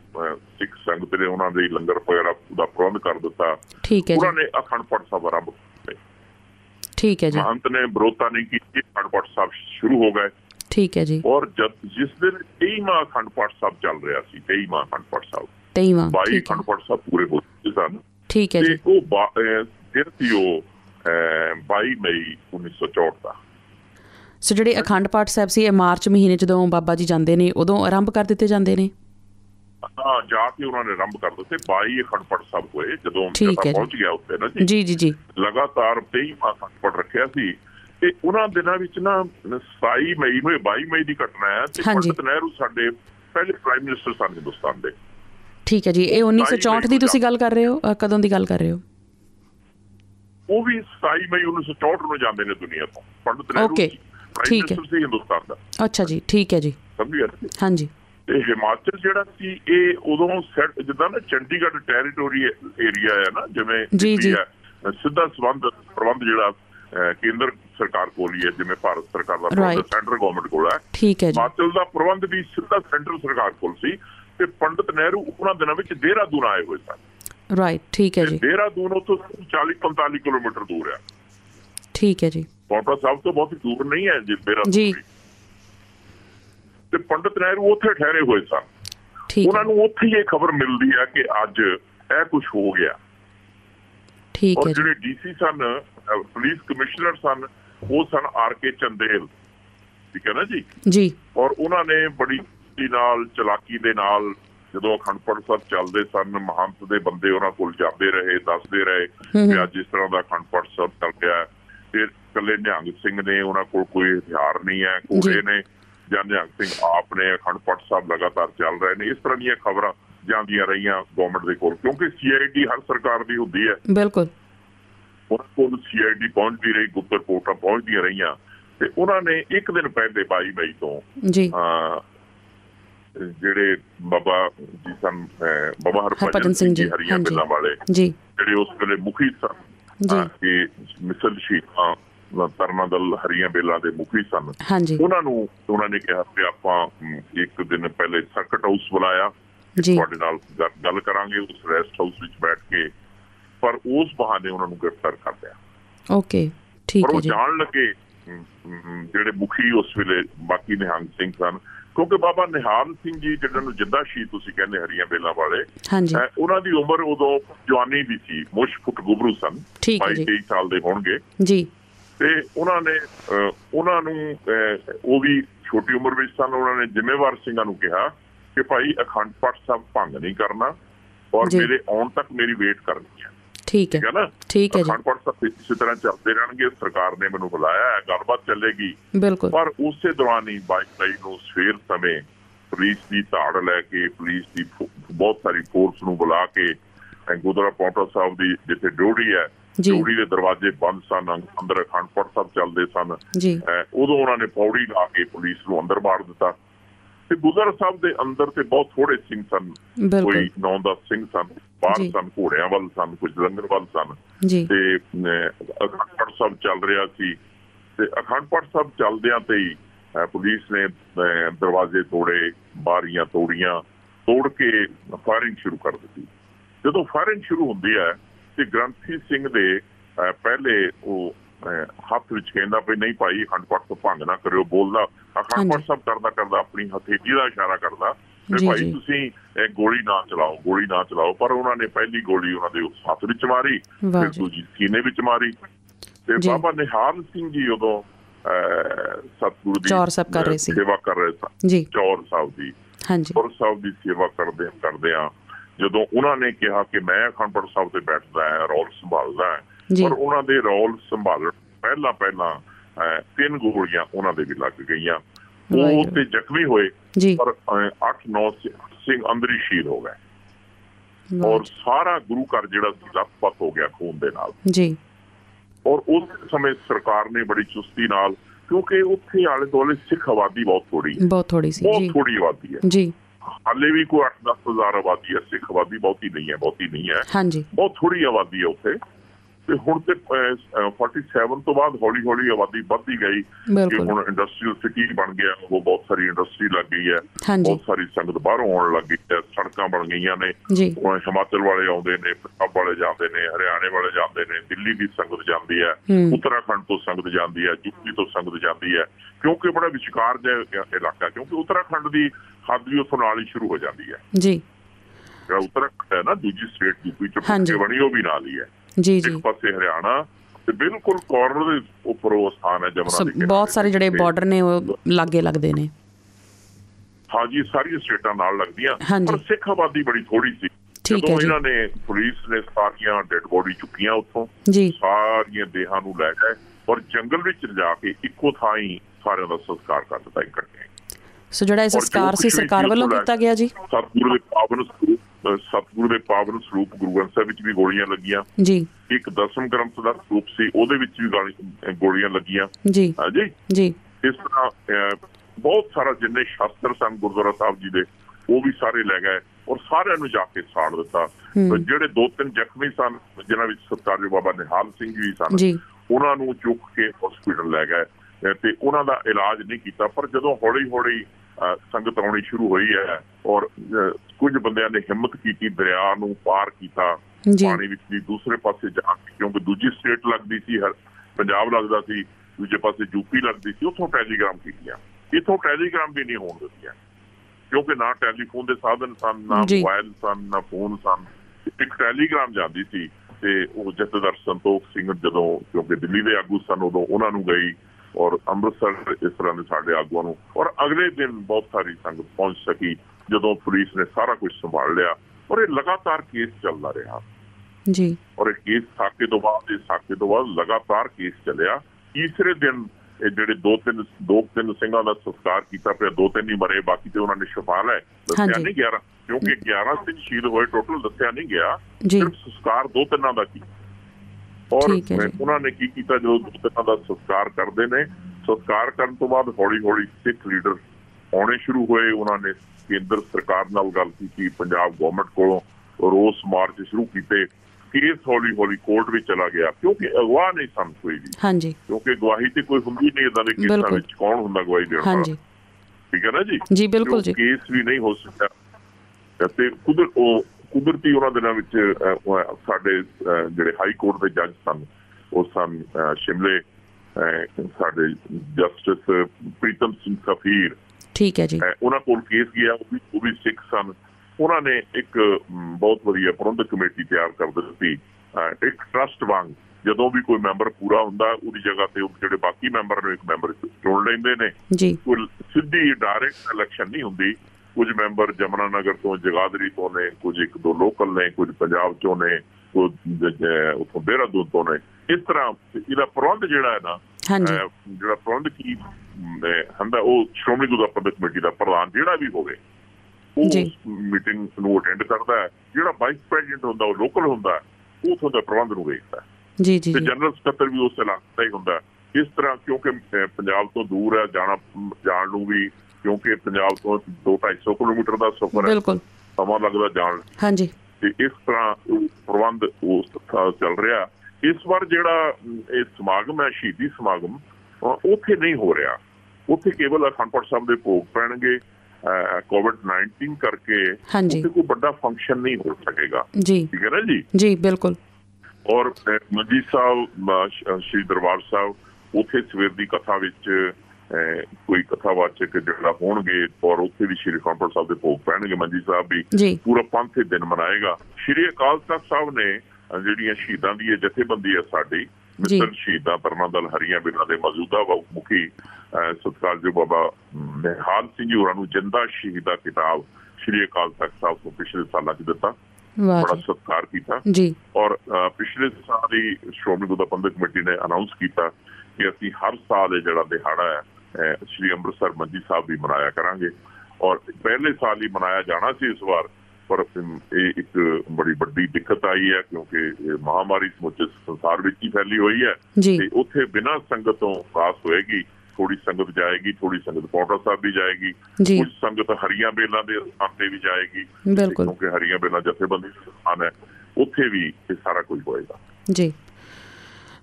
ਸਿੱਖ ਸੰਗਤ ਦੇ ਉਹਨਾਂ ਦੇ ਲੰਗਰ ਵਗੈਰਾ ਦਾ ਪ੍ਰਬੰਧ ਕਰ ਦਿੱਤਾ। ਉਹਨਾਂ ਨੇ ਅਖੰਡ ਪਾਠ ਸਾਹਿਬ ਆਰੰਭ ਠੀਕ ਹੈ ਜੀ। ਮਹੰਤ ਨੇ ਵਿਰੋਧਤਾ ਨਹੀਂ ਕੀਤੀ ਅਖੰਡ ਪਾਠ ਸਾਹਿਬ ਸ਼ੁਰੂ ਹੋ ਗਏ। ਠੀਕ ਹੈ ਜੀ। ਔਰ ਜਦ ਜਿਸ ਦਿਨ 23ਵਾਂ ਅਖੰਡ ਪਾਠ ਸਾਹਿਬ ਚੱਲ ਰਿਹਾ ਸੀ 23ਵਾਂ ਅਖੰਡ ਪਾਠ ਸਾਹਿਬ 23ਵਾਂ 22 ਠੀਕ ਹੈ। ਅਖੰਡ ਪਾਠ ਸਾਹਿਬ ਪੂਰੇ ਹੋ ਚੁੱਕੇ ਸਨ। ਠੀਕ ਹੈ ਜੀ। ਉਹ ਫਿਰ ਸੀ ਉਹ ਅਹ 22 ਮਈ 1964 ਦਾ। ਸੋ ਜਿਹੜੇ ਅਖੰਡ ਪਾਠ ਸਾਹਿਬ ਸੀ ਇਹ ਮਾਰਚ ਮਹੀਨੇ ਜਦੋਂ ਬਾਬਾ ਜੀ ਜਾਂਦੇ ਨੇ ਉਦੋਂ ਆਰੰਭ ਕਰ ਦਿੱਤੇ ਜਾਂਦੇ ਨੇ। ਹਾਂ ਜਾ ਕੇ ਉਹਨਾਂ ਨੇ ਆਰੰਭ ਕਰ ਦਿੱਤੇ। 22 ਅਖੰਡ ਪਾਠ ਸਾਹਿਬ ਹੋਏ ਜਦੋਂ ਜੀ। ਪਹੁੰਚ ਗਿਆ ਉੱਤੇ ਨਾ ਜੀ। ਜੀ ਜੀ ਲਗਾਤਾਰ 23ਵਾਂ ਅਖੰਡ ਪਾਠ ਰੱਖਿਆ ਸੀ। ਤੇ ਉਹਨਾਂ ਦਿਨਾਂ ਵਿੱਚ ਨਾ 27 ਮਈ ਨੂੰ ਇਹ 22 ਮਈ ਦੀ ਘਟਨਾ ਹੈ ਤੇ। ਪੰਡਿਤ ਨਹਿਰੂ ਸਾਡੇ ਪਹਿਲੇ ਪ੍ਰਾਈਮ ਮਿਨਿਸਟਰ ਸਨ ਹਿੰਦੁਸਤਾਨ ਦੇ। ਠੀਕ ਹੈ ਜੀ ਇਹ 1964 ਦੀ ਤੁਸੀਂ ਗੱਲ ਕਰ ਰਹੇ ਹੋ? ਕਦੋਂ ਦੀ ਗੱਲ ਕਰ ਰਹੇ ਹੋ? ਉਹ ਵੀ 27 ਮਈ 1964 ਨੂੰ ਜਾਂਦੇ ਨੇ ਦੁਨੀਆ ਤੋਂ। ਪੰਡਿਤ ਨਹਿਰੂ ਪ੍ਰਾਈਮ ਠੀਕ ਹੈ। ਹਿੰਦੁਸਤਾਨ ਦਾ। ਅੱਛਾ ਜੀ ਠੀਕ ਹੈ ਜੀ। ਸਮਝ ਗਿਆ ਨਾ? ਹਾਂਜੀ। ਤੇ ਹਿਮਾਚਲ ਜਿਹੜਾ ਸੀ ਇਹ ਉਦੋਂ ਜਿੱਦਾਂ ਨਾ ਚੰਡੀਗੜ੍ਹ ਟੈਰੀਟੋਰੀ ਏਰੀਆ ਹੈ ਨਾ ਜਿਵੇਂ ਜੀ, ਜੀ। ਸਿੱਧਾ ਸੰਬੰਧ ਪ੍ਰਬੰਧ ਜਿਹੜਾ ਕੇਂਦਰ ਸਰਕਾਰ ਕੋਲ ਹੀ ਹੈ ਜਿਵੇਂ ਭਾਰਤ ਸਰਕਾਰ ਦਾ ਪ੍ਰਬੰਧ. ਸੈਂਟਰ ਗਵਰਨਮੈਂਟ ਕੋਲ ਹੈ ਠੀਕ ਹੈ ਜੀ। ਹਿਮਾਚਲ ਦਾ ਪ੍ਰਬੰਧ ਵੀ ਸਿੱਧਾ ਸੈਂਟਰ ਸਰਕਾਰ ਕੋਲ ਸੀ ਤੇ ਪੰਡਿਤ ਨਹਿਰੂ ਉਹਨਾਂ ਦਿਨਾਂ ਵਿੱਚ ਦੇਹਰਾਦੂਨ ਆਏ ਹੋਏ ਸਨ। ਰਾਈਟ ਠੀਕ ਹੈ ਤੇ ਜੀ। ਦੇਹਰਾਦੂਨ ਉੱਥੋਂ 40 45 ਕਿਲੋਮੀਟਰ ਦੂਰ ਹੈ ਠੀਕ ਹੈ ਜੀ। ਪੌਂਟਾ ਸਾਹਿਬ ਤੋਂ ਬਹੁਤ ਦੂਰ ਨਹੀਂ ਹੈ ਜੀ ਦੇਹਰਾਦੂਨ। ਤੇ ਪੰਡਿਤ ਨਹਿਰੂ ਉੱਥੇ ਠਹਿਰੇ ਹੋਏ ਸਨ। ਠੀਕ ਉਹਨਾਂ ਨੂੰ ਉੱਥੇ ਹੀ ਇਹ ਖਬਰ ਮਿਲਦੀ ਹੈ ਕਿ ਅੱਜ ਇਹ ਕੁਝ ਹੋ ਗਿਆ। ਠੀਕ ਔਰ ਹੈ ਜੀ। ਜਿਹੜੇ ਡੀਸੀ ਸਨ ਪੁਲਿਸ ਕਮਿਸ਼ਨਰ ਸਨ ਉਹ ਸਨ ਆਰ ਕੇ ਚੰਦੇਲ। ਠੀਕ ਹੈ ਨਾ ਜੀ? ਜੀ। ਔਰ ਉਹਨਾਂ ਨੇ ਬੜੀ ਦੀ ਨਾਲ ਚਲਾਕੀ ਦੇ ਨਾਲ ਜਦੋਂ ਅਖੰਡ ਪਾਠ ਸਾਹਿਬ ਚੱਲਦੇ ਸਨ ਮਹੰਤ ਦੇ ਬੰਦੇ ਉਹਨਾਂ ਕੋਲ ਜਾਂਦੇ ਰਹੇ ਦੱਸਦੇ ਰਹੇ ਕਿ ਅੱਜ ਇਸ ਤਰ੍ਹਾਂ ਦਾ ਅਖੰਡ ਪਾਠ ਸਾਹਿਬ ਚੱਲ ਰਿਹਾ। ਫਿਰ ਇਕੱਲੇ ਨਿਹੰਗ ਸਿੰਘ ਨੇ ਉਹਨਾਂ ਕੋਲ ਕੋਈ ਹਥਿਆਰ ਨਹੀਂ ਹੈ ਜੀ। ਨੇ। ਜਾਂ ਨਿਹੰਗ ਸਿੰਘ ਆਪ ਨੇ ਅਖੰਡ ਪਾਠ ਸਾਹਿਬ ਲਗਾਤਾਰ ਚੱਲ ਰਹੇ ਨੇ। ਇਸ ਤਰ੍ਹਾਂ ਦੀਆਂ ਖਬਰਾਂ ਜਾਂਦੀਆਂ ਰਹੀਆਂ ਗਵਰਨਮੈਂਟ ਦੇ ਕੋਲ ਕਿਉਂਕਿ ਸੀਆਈਡੀ ਹਰ ਸਰਕਾਰ ਦੀ ਹੁੰਦੀ ਹੈ। ਬਿਲਕੁਲ। ਉਹਨਾਂ ਕੋਲ ਸੀਆਈਡੀ ਪਹੁੰਚਦੀ ਰਹੀ ਗੁਪਤ ਰਿਪੋਰਟਾਂ ਪਹੁੰਚਦੀਆਂ ਰਹੀਆਂ। ਤੇ ਉਹਨਾਂ ਨੇ ਇੱਕ ਦਿਨ ਪਹਿਲੇ 22 ਮਈ ਤੋਂ ਜੀ। ਜਿਹੜੇ ਬਾਬਾ ਜੀ ਸਨ ਅਹ, ਬਾਬਾ ਹਰਭਜਨ ਸਿੰਘ ਜੀ, ਹਰੀਆਂ। ਬਿੱਲਾਂ ਵਾਲੇ ਜੀ। ਜਿਹੜੇ ਉਸ ਵੇਲੇ ਮੁਖੀ ਸਨ। ਜੀ। ਮਿਸਲ ਸ਼ਹੀਦਾਂ ਤਰਨਾ ਦਲ ਹਰੀਆਂ ਬੇਲਾ ਦੇ ਮੁਖੀ ਸਨ। ਉਹਨਾਂ ਨੂੰ ਉਹਨਾਂ ਨੇ ਕਿਹਾ ਕਿ ਆਪਾਂ ਇੱਕ ਦਿਨ ਪਹਿਲੇ ਸਰਕਟ ਹਾਊਸ ਬੁਲਾਇਆ। ਜੀ। ਤੁਹਾਡੇ ਨਾਲ ਗੱਲ ਕਰਾਂਗੇ ਉਸ ਰੈਸਟ ਹਾਊਸ ਵਿੱਚ ਬੈਠ ਕੇ। ਪਰ ਉਸ ਬਹਾਨੇ ਉਹਨਾਂ ਨੂੰ ਗ੍ਰਿਫਤਾਰ ਕਰ ਲਿਆ। ਓਕੇ ਠੀਕ ਪਰ ਹੈ ਉਹ ਜੀ। ਜਾਣ ਲੱਗੇ ਅਮ, ਅਮ, ਜਿਹੜੇ ਮੁਖੀ ਉਸ ਵੇਲੇ ਬਾਕੀ ਨਿਹੰਗ ਸਿੰਘ ਸਨ। ਕਿਉਂਕਿ ਬਾਬਾ ਨਿਹਾਲ ਸਿੰਘ ਜੀ ਜਿਹਨਾਂ ਨੂੰ ਜਿੱਦਾਂ ਸ਼ਹੀਦ ਤੁਸੀਂ ਕਹਿੰਦੇ ਹਰੀਆਂ ਬੇਲਾਂ ਵਾਲੇ ਉਹਨਾਂ ਦੀ ਉਮਰ ਉਦੋਂ ਜਵਾਨੀ ਦੀ ਸੀ ਮੁਸ਼ ਫੁੱਟ ਗੁਬਰੂ ਸਨ। ਠੀਕ ਹੈ 22 ਜੀ। 23 ਸਾਲ ਦੇ ਹੋਣਗੇ। ਜੀ। ਤੇ ਉਹਨਾਂ ਨੇ ਉਹਨਾਂ ਨੂੰ ਉਹ ਵੀ ਛੋਟੀ ਉਮਰ ਵਿੱਚ ਸਨ ਉਹਨਾਂ ਨੇ ਜ਼ਿੰਮੇਵਾਰ ਸਿੰਘਾਂ ਨੂੰ ਕਿਹਾ ਕਿ ਭਾਈ ਅਖੰਡ ਪਾਠ ਸਾਹਿਬ ਭੰਗ ਨਹੀਂ ਕਰਨਾ ਔਰ। ਮੇਰੇ ਆਉਣ ਤੱਕ ਮੇਰੀ ਵੇਟ ਕਰਨੀ ਹੈ। ਠੀਕ ਹੈ। ਠੀਕ ਹੈ ਨਾ? ਠੀਕ ਹੈ ਜੀ। ਅਖੰਡ ਪਾਠ ਸਾਹਿਬ ਇਸੇ ਤਰ੍ਹਾਂ ਚੱਲਦੇ ਰਹਿਣਗੇ ਸਰਕਾਰ ਨੇ ਮੈਨੂੰ ਬੁਲਾਇਆ ਹੈ ਗੱਲਬਾਤ ਚੱਲੇਗੀ। ਪਰ ਉਸੇ ਦੌਰਾਨ ਹੀ 22 ਤਰੀਕ ਨੂੰ ਸਵੇਰ ਸਮੇਂ ਪੁਲਿਸ ਦੀ ਧਾੜ ਲੈ ਕੇ ਪੁਲਿਸ ਦੀ ਬਹੁਤ ਸਾਰੀ ਫੋਰਸ ਨੂੰ ਬੁਲਾ ਕੇ ਗੁਰਦੁਆਰਾ ਪੌਂਟਾ ਸਾਹਿਬ ਦੀ ਜਿੱਥੇ ਡਿਊਟੀ ਹੈ ਜੀ। ਡਿਊਟੀ ਦੇ ਦਰਵਾਜ਼ੇ ਬੰਦ ਸਨ ਅੰਦਰ ਅਖੰਡ ਪਾਠ ਸਾਹਿਬ ਚੱਲਦੇ ਸਨ। ਉਦੋਂ ਉਹਨਾਂ ਨੇ ਪੌੜੀ ਲਾ ਕੇ ਪੁਲਿਸ ਨੂੰ ਅੰਦਰ ਮਾਰ ਦਿੱਤਾ। ਤੇ ਗੁਰਦੁਆਰਾ ਸਾਹਿਬ ਦੇ ਅੰਦਰ ਤੇ ਬਹੁਤ ਥੋੜੇ ਸਿੰਘ ਸਨ। ਕੋਈ 9-10 ਸਿੰਘ ਸਨ ਬਾਹਰ। ਸਨ ਘੋੜਿਆਂ ਵੱਲ ਸਨ ਕੁਝ ਲੰਗਰ ਵੱਲ ਸਨ। ਜੀ। ਤੇ ਅਹ, ਅਖੰਡ ਪਾਠ ਸਾਹਿਬ ਚੱਲ ਰਿਹਾ ਸੀ। ਤੇ ਅਖੰਡ ਪਾਠ ਸਾਹਿਬ ਚੱਲਦਿਆਂ ਤੇ ਹੀ ਪੁਲਿਸ ਨੇ ਦਰਵਾਜ਼ੇ ਤੋੜੇ ਬਾਰੀਆਂ ਤੋੜੀਆਂ ਤੋੜ ਕੇ ਫਾਇਰਿੰਗ ਸ਼ੁਰੂ ਕਰ ਦਿੱਤੀ। ਜਦੋਂ ਫਾਇਰਿੰਗ ਸ਼ੁਰੂ ਹੁੰਦੀ ਹੈ ਤੇ ਗ੍ਰੰਥੀ ਸਿੰਘ ਦੇ ਪਹਿਲੇ ਉਹ ਹੱਥ ਵਿੱਚ ਕਹਿੰਦਾ ਵੀ ਨਹੀਂ ਭਾਈ ਅਖੰਡ ਪਾਠ ਤੋਂ ਭੰਗ ਨਾ ਕਰਿਓ ਬੋਲਦਾ ਅਖੰਡ। ਪਾਠ ਸਾਹਿਬ ਕਰਦਾ ਕਰਦਾ ਆਪਣੀ ਹਥੇਲੀ ਦਾ ਇਸ਼ਾਰਾ ਕਰਦਾ ਤੇ ਭਾਈ। ਤੁਸੀਂ ਇਹ ਗੋਲੀ ਨਾ ਚਲਾਓ ਗੋਲੀ ਨਾ ਚਲਾਓ ਪਰ ਉਹਨਾਂ ਨੇ ਪਹਿਲੀ ਗੋਲੀ ਉਹਨਾਂ ਦੇ ਹੱਥ ਵਿੱਚ ਮਾਰੀ ਫਿਰ। ਦੂਜੀ ਸੀਨੇ ਵਿੱਚ ਮਾਰੀ ਤੇ। ਬਾਬਾ ਨਿਹਾਲ ਸਿੰਘ ਜੀ ਉਦੋਂ ਸਤਿਗੁਰੂ ਦੀ ਚੌਰ ਸਾਹਿਬ ਕਰ ਰਹੇ ਸੀ। ਸੇਵਾ ਕਰ ਰਹੇ ਸਨ ਜੀ ਚੌਰ ਸਾਹਿਬ ਦੀ ਹਾਂਜੀ ਚੌਰ ਸਾਹਿਬ ਦੀ ਸੇਵਾ ਕਰਦੇ ਕਰਦੇ ਆ ਜਦੋਂ ਉਹਨਾਂ ਨੇ ਕਿਹਾ ਕਿ ਮੈਂ ਅਖੰਡ ਪਾਠ ਸਾਹਿਬ ਤੇ ਬੈਠਦਾ ਹਾਂ ਰੋਲ ਸੰਭਾਲਦਾ ਹਾਂ ਪਰ ਉਹਨਾਂ ਦੇ ਰੋਲ ਸੰਭਾਲਣ ਪਹਿਲਾਂ ਪਹਿਲਾਂ ਤਿੰਨ ਗੋਲੀਆਂ ਉਹਨਾਂ ਦੇ ਵੀ ਲੱਗ ਗਈਆਂ। ਉਹ। ਤੇ ਜ਼ਖਮੀ ਹੋਏ ਪਰ 8-9 ਸਿੰਘ ਅੰਦਰ ਹੀ ਸ਼ਹੀਦ ਹੋ ਗਏ। ਔਰ ਸਾਰਾ ਗੁਰੂ ਘਰ ਜਿਹੜਾ ਲੱਥਪੱਥ ਹੋ ਗਿਆ ਖੂਨ ਦੇ ਨਾਲ। ਜੀ। ਔਰ ਉਸ ਸਮੇਂ ਸਰਕਾਰ ਨੇ ਬੜੀ ਚੁਸਤੀ ਨਾਲ ਕਿਉਂਕਿ ਉੱਥੇ ਆਲੇ ਦੁਆਲੇ ਸਿੱਖ ਆਬਾਦੀ ਬਹੁਤ ਥੋੜੀ ਹੈ ਬਹੁਤ ਥੋੜੀ ਸੀ ਬਹੁਤ ਜੀ। ਥੋੜੀ ਆਬਾਦੀ ਹੈ। ਜੀ। ਹਾਲੇ ਵੀ ਕੋਈ 8-10 ਹਜ਼ਾਰ ਆਬਾਦੀ ਹੈ ਸਿੱਖ ਆਬਾਦੀ ਬਹੁਤੀ ਨਹੀਂ ਹੈ ਬਹੁਤੀ ਨਹੀਂ ਹੈ। ਹਾਂਜੀ। ਬਹੁਤ ਥੋੜੀ ਆਬਾਦੀ ਹੈ ਉੱਥੇ। ਤੇ ਹੁਣ ਤੇ ਅਹ, ਅਹ, 47 ਤੋਂ ਬਾਅਦ ਹੌਲੀ ਹੌਲੀ ਆਬਾਦੀ ਵੱਧਦੀ ਗਈ। ਕਿ ਹੁਣ ਇੰਡਸਟਰੀਅਲ ਸਿਟੀ ਬਣ ਗਿਆ ਉਹ ਬਹੁਤ ਸਾਰੀ ਇੰਡਸਟਰੀ ਲੱਗ ਗਈ ਹੈ। ਬਹੁਤ ਸਾਰੀ ਸੰਗਤ ਬਾਹਰੋਂ ਆਉਣ ਲੱਗ ਗਈ ਹੈ। ਸੜਕਾਂ ਬਣ ਗਈਆਂ ਨੇ। ਹੁਣ ਹਿਮਾਚਲ ਵਾਲੇ ਆਉਂਦੇ ਨੇ ਪੰਜਾਬ ਵਾਲੇ ਜਾਂਦੇ ਨੇ ਹਰਿਆਣੇ ਵਾਲੇ ਜਾਂਦੇ ਨੇ ਦਿੱਲੀ ਦੀ ਸੰਗਤ ਜਾਂਦੀ ਹੈ। ਉੱਤਰਾਖੰਡ ਤੋਂ ਸੰਗਤ ਜਾਂਦੀ ਹੈ ਯੂਪੀ ਤੋਂ ਸੰਗਤ ਜਾਂਦੀ ਹੈ। ਕਿਉਂਕਿ ਬੜਾ ਵਿਚਕਾਰ ਜਿਹਾ ਇਲਾਕਾ ਕਿਉਂਕਿ ਉੱਤਰਾਖੰਡ ਦੀ ਹੱਦ ਵੀ ਉੱਥੋਂ ਨਾਲ ਹੀ ਸ਼ੁਰੂ ਹੋ ਜਾਂਦੀ ਹੈ। ਜੀ। ਉੱਤਰਾਖੰਡ ਹੈ ਨਾ ਦੂਜੀ ਸਟੇਟ ਯੂਪੀ ਚ ਬਣੀ ਉਹ ਵੀ ਨਾਲ ਹੀ ਹੈ। ਜੀ ਇੱਕ ਜੀ ਪਾਸੇ ਹਰਿਆਣਾ ਤੇ ਬਿਲਕੁਲ ਕਾਰਨਰ ਦੇ ਉੱਪਰ ਉਹ ਸਥਾਨ ਹੈ ਜਮਨਾ ਦੇ ਬਹੁਤ ਸਾਰੇ ਜਿਹੜੇ ਬਾਰਡਰ ਨੇ ਉਹ ਲਾਗੇ ਲੱਗਦੇ ਨੇ। ਹਾਂਜੀ ਸਾਰੀਆਂ ਸਟੇਟਾਂ ਨਾਲ ਲੱਗਦੀਆਂ। ਪਰ ਸਿੱਖ ਆਬਾਦੀ ਬੜੀ ਥੋੜੀ ਸੀ। ਜਦੋਂ। ਇਹਨਾਂ ਨੇ ਪੁਲਿਸ ਨੇ ਸਾਰੀਆਂ ਡੈੱਡ ਬੋਡੀ ਚੁੱਕੀਆਂ ਉੱਥੋਂ ਜੀ। ਸਾਰੀਆਂ ਦੇਹਾਂ ਨੂੰ ਲੈ ਗਏ ਔਰ ਜੰਗਲ ਵਿੱਚ ਲਿਜਾ ਕੇ ਇੱਕੋ ਥਾਂ ਹੀ ਸਾਰਿਆਂ ਦਾ ਸੰਸਕਾਰ ਕਰ ਦਿੱਤਾ ਇਕੱਠੇ। ਸੋ ਜਿਹੜਾ ਇਹ ਸੰਸਕਾਰ ਸੀ ਸਰਕਾਰ ਵੱਲੋਂ ਕੀਤਾ ਗਿਆ ਜੀ? ਸਤਿਗੁਰੂ ਦੇ ਪਾਵਨ ਸਰੂਪ ਸਤਿਗੁਰੂ ਦੇ ਪਾਵਨ ਸਰੂਪ ਗੁਰੂ ਗ੍ਰੰਥ ਸਾਹਿਬ ਵਿੱਚ ਵੀ ਗੋਲੀਆਂ ਲੱਗੀਆਂ। ਜੀ। ਇੱਕ ਦਸਮ ਗ੍ਰੰਥ ਦਾ ਸਰੂਪ ਸੀ ਉਹਦੇ ਵਿੱਚ ਵੀ ਗੋਲੀਆਂ ਲੱਗੀਆਂ। ਜੀ। ਹਾਂਜੀ ਜੀ? ਇਸ ਤਰ੍ਹਾਂ ਬਹੁਤ ਸਾਰਾ ਜਿੰਨੇ ਸ਼ਾਸਤਰ ਸਨ ਗੁਰਦੁਆਰਾ ਸਾਹਿਬ ਜੀ ਦੇ ਉਹ ਵੀ ਸਾਰੇ ਲੈ ਗਏ ਔਰ ਸਾਰਿਆਂ ਨੂੰ ਜਾ ਕੇ ਸਾੜ ਦਿੱਤਾ। ਜਿਹੜੇ ਦੋ ਤਿੰਨ ਜ਼ਖਮੀ ਸਨ ਜਿਨ੍ਹਾਂ ਵਿੱਚ ਸਤਕਾਰਯੋਗ ਬਾਬਾ ਨਿਹਾਲ ਸਿੰਘ ਜੀ ਸਨ ਜੀ। ਉਹਨਾਂ ਨੂੰ ਚੁੱਕ ਕੇ ਹਸਪੀਟਲ ਲੈ ਗਏ। ਤੇ ਉਹਨਾਂ ਦਾ ਇਲਾਜ ਨਹੀਂ ਕੀਤਾ ਪਰ ਜਦੋਂ ਹੌਲੀ ਹੌਲੀ ਅਹ, ਸੰਗਤ ਆਉਣੀ ਸ਼ੁਰੂ ਹੋਈ ਹੈ ਔਰ ਕੁਝ ਬੰਦਿਆਂ ਨੇ ਹਿੰਮਤ ਕੀਤੀ ਦਰਿਆ ਨੂੰ ਪਾਰ ਕੀਤਾ ਪਾਣੀ ਵਿੱਚ ਦੀ ਦੂਸਰੇ ਪਾਸੇ ਜਾ ਕੇ ਕਿਉਂਕਿ ਦੂਜੀ ਸਟੇਟ ਲੱਗਦੀ ਸੀ ਹਰ ਪੰਜਾਬ ਲੱਗਦਾ ਸੀ ਦੂਜੇ ਪਾਸੇ ਯੂਪੀ ਲੱਗਦੀ ਸੀ ਉੱਥੋਂ ਟੈਲੀਗ੍ਰਾਮ ਕੀਤੀਆਂ। ਇੱਥੋਂ ਟੈਲੀਗ੍ਰਾਮ ਵੀ ਨਹੀਂ ਹੋਣ ਦਿੱਤੀਆਂ। ਕਿਉਂਕਿ ਨਾ ਟੈਲੀਫੋਨ ਦੇ ਸਾਧਨ ਸਨ ਨਾ। ਮੋਬਾਈਲ ਸਨ ਨਾ ਫੋਨ ਸਨ। ਇੱਕ ਟੈਲੀਗ੍ਰਾਮ ਜਾਂਦੀ ਸੀ ਤੇ ਉਹ ਜਥੇਦਾਰ ਸੰਤੋਖ ਸਿੰਘ ਜਦੋਂ ਕਿਉਂਕਿ ਦਿੱਲੀ ਦੇ ਆਗੂ ਸਨ ਉਦੋਂ ਉਹਨਾਂ ਨੂੰ ਗਈ ਔਰ ਅੰਮ੍ਰਿਤਸਰ ਇਸ ਤਰ੍ਹਾਂ ਦੇ ਸਾਡੇ ਆਗੂਆਂ ਨੂੰ ਔਰ ਅਗਲੇ ਦਿਨ ਬਹੁਤ ਸਾਰੀ ਸੰਗਤ ਪਹੁੰਚ ਸਕੀ। ਜਦੋਂ ਪੁਲਿਸ ਨੇ ਸਾਰਾ ਕੁਝ ਸੰਭਾਲ ਲਿਆ ਔਰ ਇਹ ਲਗਾਤਾਰ ਕੇਸ ਚੱਲਦਾ ਰਿਹਾ। ਜੀ। ਔਰ ਇਹ ਕੇਸ ਸਾਕੇ ਤੋਂ ਬਾਅਦ ਇਹ ਸਾਕੇ ਤੋਂ ਬਾਅਦ ਲਗਾਤਾਰ ਕੇਸ ਚੱਲਿਆ। ਤੀਸਰੇ ਦਿਨ ਇਹ ਜਿਹੜੇ ਦੋ ਤਿੰਨ ਦੋ ਤਿੰਨ ਸਿੰਘਾਂ ਦਾ ਸੰਸਕਾਰ ਕੀਤਾ ਪਿਆ ਦੋ ਤਿੰਨ ਹੀ ਮਰੇ ਬਾਕੀ ਤੇ ਉਹਨਾਂ ਨੇ ਛੁਪਾ ਲਏ ਦੱਸਿਆ। ਨਹੀਂ 11 ਕਿਉਂਕਿ 11 ਸਿੰਘ ਸ਼ਹੀਦ ਹੋਏ ਟੋਟਲ ਦੱਸਿਆ ਨਹੀਂ ਗਿਆ। ਸਿਰਫ ਸੰਸਕਾਰ ਦੋ ਤਿੰਨਾਂ ਦਾ ਕੀਤਾ। ਔਰ। ਉਹਨਾਂ ਨੇ ਕੀ ਕੀਤਾ ਜਦੋਂ ਦੋ ਤਿੰਨਾਂ ਦਾ ਸੰਸਕਾਰ ਕਰਦੇ ਨੇ ਸੰਸਕਾਰ ਕਰਨ ਤੋਂ ਬਾਅਦ ਹੌਲੀ ਹੌਲੀ ਸਿੱਖ ਲੀਡਰ ਆਉਣੇ ਸ਼ੁਰੂ ਹੋਏ ਉਹਨਾਂ ਨੇ ਕੇਂਦਰ ਸਰਕਾਰ ਨਾਲ ਗੱਲ ਕੀਤੀ ਪੰਜਾਬ ਗਵਰਨਮੈਂਟ ਕੋਲੋਂ ਰੋਸ ਮਾਰਚ ਸ਼ੁਰੂ ਕੀਤੇ ਕੇਸ ਹੌਲੀ ਹੌਲੀ ਕੋਰਟ ਵਿੱਚ ਚਲਾ ਗਿਆ ਕਿਉਂਕਿ ਅਗਵਾ ਨਹੀਂ ਸਨ ਕੋਈ ਵੀ। ਹਾਂਜੀ। ਕਿਉਂਕਿ ਗਵਾਹੀ ਤੇ ਕੋਈ ਹੁੰਦੀ ਨਹੀਂ ਇਦਾਂ ਦੇ ਕੇਸਾਂ। ਵਿੱਚ ਕੌਣ ਹੁੰਦਾ ਗਵਾਹੀ ਦੇਣ ਵਾਲਾ? ਹਾਂਜੀ। ਠੀਕ ਹੈ ਨਾ ਜੀ? ਜੀ ਬਿਲਕੁਲ ਜੀ। ਕੇਸ ਵੀ ਨਹੀਂ ਹੋ ਸਕਿਆ। ਤੇ ਕੁਦਰ ਉਹ ਕੁਦਰਤੀ ਉਹਨਾਂ ਦਿਨਾਂ ਵਿੱਚ ਸਾਡੇ ਜਿਹੜੇ ਹਾਈ ਕੋਰਟ ਦੇ ਜੱਜ ਸਨ ਉਹ ਸਨ ਸ਼ਿਮਲੇ ਸਾਡੇ ਜਸਟਿਸ ਪ੍ਰੀਤਮ ਸਿੰਘ ਸਫੀਰ ਠੀਕ ਹੈ ਜੀ। ਉਹਨਾਂ ਕੋਲ ਕੇਸ ਗਿਆ ਉਹ ਵੀ ਉਹ ਵੀ ਸਿੱਖ ਸਨ। ਉਹਨਾਂ ਨੇ ਇੱਕ ਬਹੁਤ ਵਧੀਆ ਪ੍ਰਬੰਧਕ ਕਮੇਟੀ ਤਿਆਰ ਕਰ ਦਿੱਤੀ। ਇੱਕ ਟਰਸਟ ਵਾਂਗ ਜਦੋਂ ਵੀ ਕੋਈ ਮੈਂਬਰ ਪੂਰਾ ਹੁੰਦਾ ਉਹਦੀ ਜਗ੍ਹਾ ਤੇ ਉਹ ਜਿਹੜੇ ਬਾਕੀ ਮੈਂਬਰ ਨੇ ਇੱਕ ਮੈਂਬਰ ਚੁਣ ਲੈਂਦੇ ਨੇ। ਜੀ। ਕੋਈ ਸਿੱਧੀ ਡਾਇਰੈਕਟ ਇਲੈਕਸ਼ਨ ਨਹੀਂ ਹੁੰਦੀ। ਕੁਝ ਮੈਂਬਰ ਜਮਨਾ ਨਗਰ ਤੋਂ ਜਗਾਦਰੀ ਤੋਂ ਨੇ ਕੁਝ ਇੱਕ ਦੋ ਲੋਕਲ ਨੇ ਕੁਝ ਪੰਜਾਬ ਚੋਂ ਨੇ ਕੁਝ ਉੱਥੋਂ ਦੇਹਰਾਦੂਨ ਤੋਂ ਨੇ। ਇਸ ਤਰ੍ਹਾਂ ਇਹਦਾ ਪ੍ਰਬੰਧ ਜਿਹੜਾ ਹੈ ਨਾ ਹਾਂਜੀ। ਜਿਹੜਾ ਪ੍ਰਬੰਧ ਕੀ ਅਮ, ਅਹ, ਹੁੰਦਾ ਉਹ ਸ਼੍ਰੋਮਣੀ ਗੁਰਦੁਆਰਾ ਪ੍ਰਬੰਧਕ ਕਮੇਟੀ ਦਾ ਪ੍ਰਧਾਨ ਜਿਹੜਾ ਵੀ ਹੋਵੇ ਉਹ। ਮੀਟਿੰਗ ਨੂੰ ਅਟੈਂਡ ਕਰਦਾ ਹੈ। ਜਿਹੜਾ ਵਾਈਸ ਪ੍ਰੈਜ਼ੀਡੈਂਟ ਹੁੰਦਾ ਉਹ ਲੋਕਲ ਹੁੰਦਾ ਉਹ ਉੱਥੋਂ ਦਾ ਪ੍ਰਬੰਧ ਨੂੰ ਵੇਖਦਾ ਜੀ ਜੀ ਤੇ ਜਨਰਲ ਸਕੱਤਰ ਵੀ ਉਸ ਇਲਾਕੇ ਦਾ ਹੀ ਹੁੰਦਾ। ਇਸ ਤਰ੍ਹਾਂ ਕਿਉਂਕਿ ਪੰਜਾਬ ਤੋਂ ਦੂਰ ਹੈ ਜਾਣਾ ਜਾਣ ਨੂੰ ਵੀ ਕਿਉਂਕਿ ਪੰਜਾਬ ਤੋਂ 2-250 ਕਿਲੋਮੀਟਰ ਦਾ ਸਫ਼ਰ ਹੈ। ਬਿਲਕੁਲ। ਸਮਾਂ ਲੱਗਦਾ ਜਾਣ। ਹਾਂਜੀ। ਤੇ ਇਸ ਤਰ੍ਹਾਂ ਪ੍ਰਬੰਧ ਉਸ ਤਰ੍ਹਾਂ ਚੱਲ ਰਿਹਾ। ਇਸ ਵਾਰ ਜਿਹੜਾ ਇਹ ਸਮਾਗਮ ਹੈ ਸ਼ਹੀਦੀ ਸਮਾਗਮ ਉੱਥੇ ਨਹੀਂ ਹੋ ਰਿਹਾ। ਉੱਥੇ ਕੇਵਲ ਅਖੰਡ ਸਾਹਿਬ ਦੇ ਭੋਗ ਪੈਣਗੇ। ਕੋਵਿਡ 19 ਕਰਕੇ। ਉੱਥੇ ਕੋਈ ਵੱਡਾ ਫੰਕਸ਼ਨ ਨਹੀਂ ਹੋ ਸਕੇਗਾ। ਜੀ। ਠੀਕ ਹੈ ਨਾ ਜੀ? ਜੀ ਬਿਲਕੁਲ। ਔਰ ਅਹ, ਮੰਜੀ ਸਾਹਿਬ ਸ਼੍ਰੀ ਦਰਬਾਰ ਸਾਹਿਬ ਉੱਥੇ ਸਵੇਰ ਦੀ ਕਥਾ ਵਿੱਚ ਕੋਈ ਕਥਾਵਾਚਕ ਜਿਹੜਾ ਹੋਣਗੇ ਔਰ ਉੱਥੇ ਵੀ ਸ਼੍ਰੀ ਅਖੰਡ ਸਾਹਿਬ ਦੇ ਭੋਗ ਪੈਣਗੇ ਮੰਜੀ ਸਾਹਿਬ ਵੀ ਪੂਰਾ ਪੰਥ ਦਿਨ ਮਨਾਏਗਾ। ਸ਼੍ਰੀ ਅਕਾਲ ਤਖਤ ਸਾਹਿਬ ਨੇ ਜਿਹੜੀਆਂ ਸ਼ਹੀਦਾਂ ਦੀ ਇਹ ਜਥੇਬੰਦੀ ਹੈ ਸਾਡੀ ਜੀ। ਮਿਸਰ ਸ਼ਹੀਦਾਂ ਤਰਨਾ ਦਲ ਹਰੀਆਂ ਬਿਨਾਂ ਦੇ ਮੌਜੂਦਾ ਮੁਖੀ ਸਤਿਕਾਰਯੋਗ ਬਾਬਾ ਨਿਹਾਲ ਸਿੰਘ ਜੀ ਹੋਰਾਂ ਨੂੰ ਜਿੰਦਾ ਸ਼ਹੀਦਾ ਕਿਤਾਬ ਸ਼੍ਰੀ ਅਕਾਲ ਤਖਤ ਸਾਹਿਬ ਤੋਂ ਪਿਛਲੇ ਸਾਲਾਂ 'ਚ ਦਿੱਤਾ। ਬੜਾ ਸਤਿਕਾਰ ਕੀਤਾ। ਜੀ। ਔਰ ਪਿਛਲੇ ਸਾਲ ਹੀ ਸ਼੍ਰੋਮਣੀ ਗੁਰਦੁਆਰਾ ਕਮੇਟੀ ਨੇ ਅਨਾਉਂਸ ਕੀਤਾ ਕਿ ਅਸੀਂ ਹਰ ਸਾਲ ਇਹ ਜਿਹੜਾ ਦਿਹਾੜਾ ਹੈ ਸ਼੍ਰੀ ਅੰਮ੍ਰਿਤਸਰ ਮੰਜੀ ਸਾਹਿਬ ਵੀ ਮਨਾਇਆ ਕਰਾਂਗੇ। ਔਰ ਪਹਿਲੇ ਸਾਲ ਹੀ ਮਨਾਇਆ ਜਾਣਾ ਸੀ ਇਸ ਵਾਰ। ਪਰ ਇਹ ਇੱਕ ਬੜੀ ਵੱਡੀ ਦਿੱਕਤ ਆਈ ਹੈ ਕਿਉਂਕਿ ਇਹ ਮਹਾਮਾਰੀ ਸਮੁੱਚੇ ਸੰਸਾਰ ਵਿੱਚ ਹੀ ਫੈਲੀ ਹੋਈ ਹੈ। ਤੇ ਉੱਥੇ ਬਿਨਾਂ ਸੰਗਤ ਤੋਂ ਪਾਸ ਹੋਏਗੀ ਥੋੜੀ ਸੰਗਤ ਜਾਏਗੀ ਥੋੜੀ ਸੰਗਤ ਪੌਂਟਾ ਸਾਹਿਬ ਵੀ ਜਾਏਗੀ ਕੁਝ ਸੰਗਤ ਹਰੀਆਂ ਬੇਲਾਂ ਦੇ ਸਥਾਨ ਤੇ ਵੀ ਜਾਏਗੀ ਕਿਉਂਕਿ ਹਰੀਆਂ ਬੇਲਾਂ ਜਥੇਬੰਦੀ ਦਾ ਸਥਾਨ ਹੈ ਉੱਥੇ ਵੀ ਇਹ ਸਾਰਾ ਕੁਝ ਹੋਏਗਾ। ਜੀ।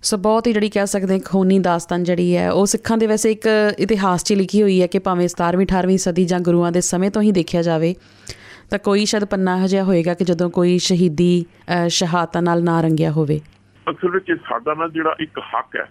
ਸੋ ਬਹੁਤ ਹੀ ਜਿਹੜੀ ਕਹਿ ਸਕਦੇ ਹਾਂ ਖੂਨੀ ਦਾਸਤਾਨ ਜਿਹੜੀ ਹੈ ਉਹ ਸਿੱਖਾਂ ਦੇ ਵੈਸੇ ਇੱਕ ਇਤਿਹਾਸ 'ਚ ਲਿਖੀ ਹੋਈ ਹੈ ਕਿ ਭਾਵੇਂ 17ਵੀਂ 18ਵੀਂ ਸਦੀ ਜਾਂ ਗੁਰੂਆਂ ਦੇ ਸਮੇਂ ਤੋਂ ਹੀ ਦੇਖਿਆ ਜਾਵੇ ਤਾਂ ਕੋਈ ਸ਼ਾਇਦ ਪੰਨਾ ਇਹੋ ਜਿਹਾ ਹੋਏਗਾ ਕਿ ਜਦੋਂ ਕੋਈ ਸ਼ਹੀਦੀ ਸ਼ਹਾਦਤਾਂ ਨਾਲ ਨਾ ਰੰਗਿਆ ਹੋਵੇ। ਅਸਲ ਵਿੱਚ ਸਾਡਾ ਨਾ ਜਿਹੜਾ ਇੱਕ ਹੱਕ ਹੈ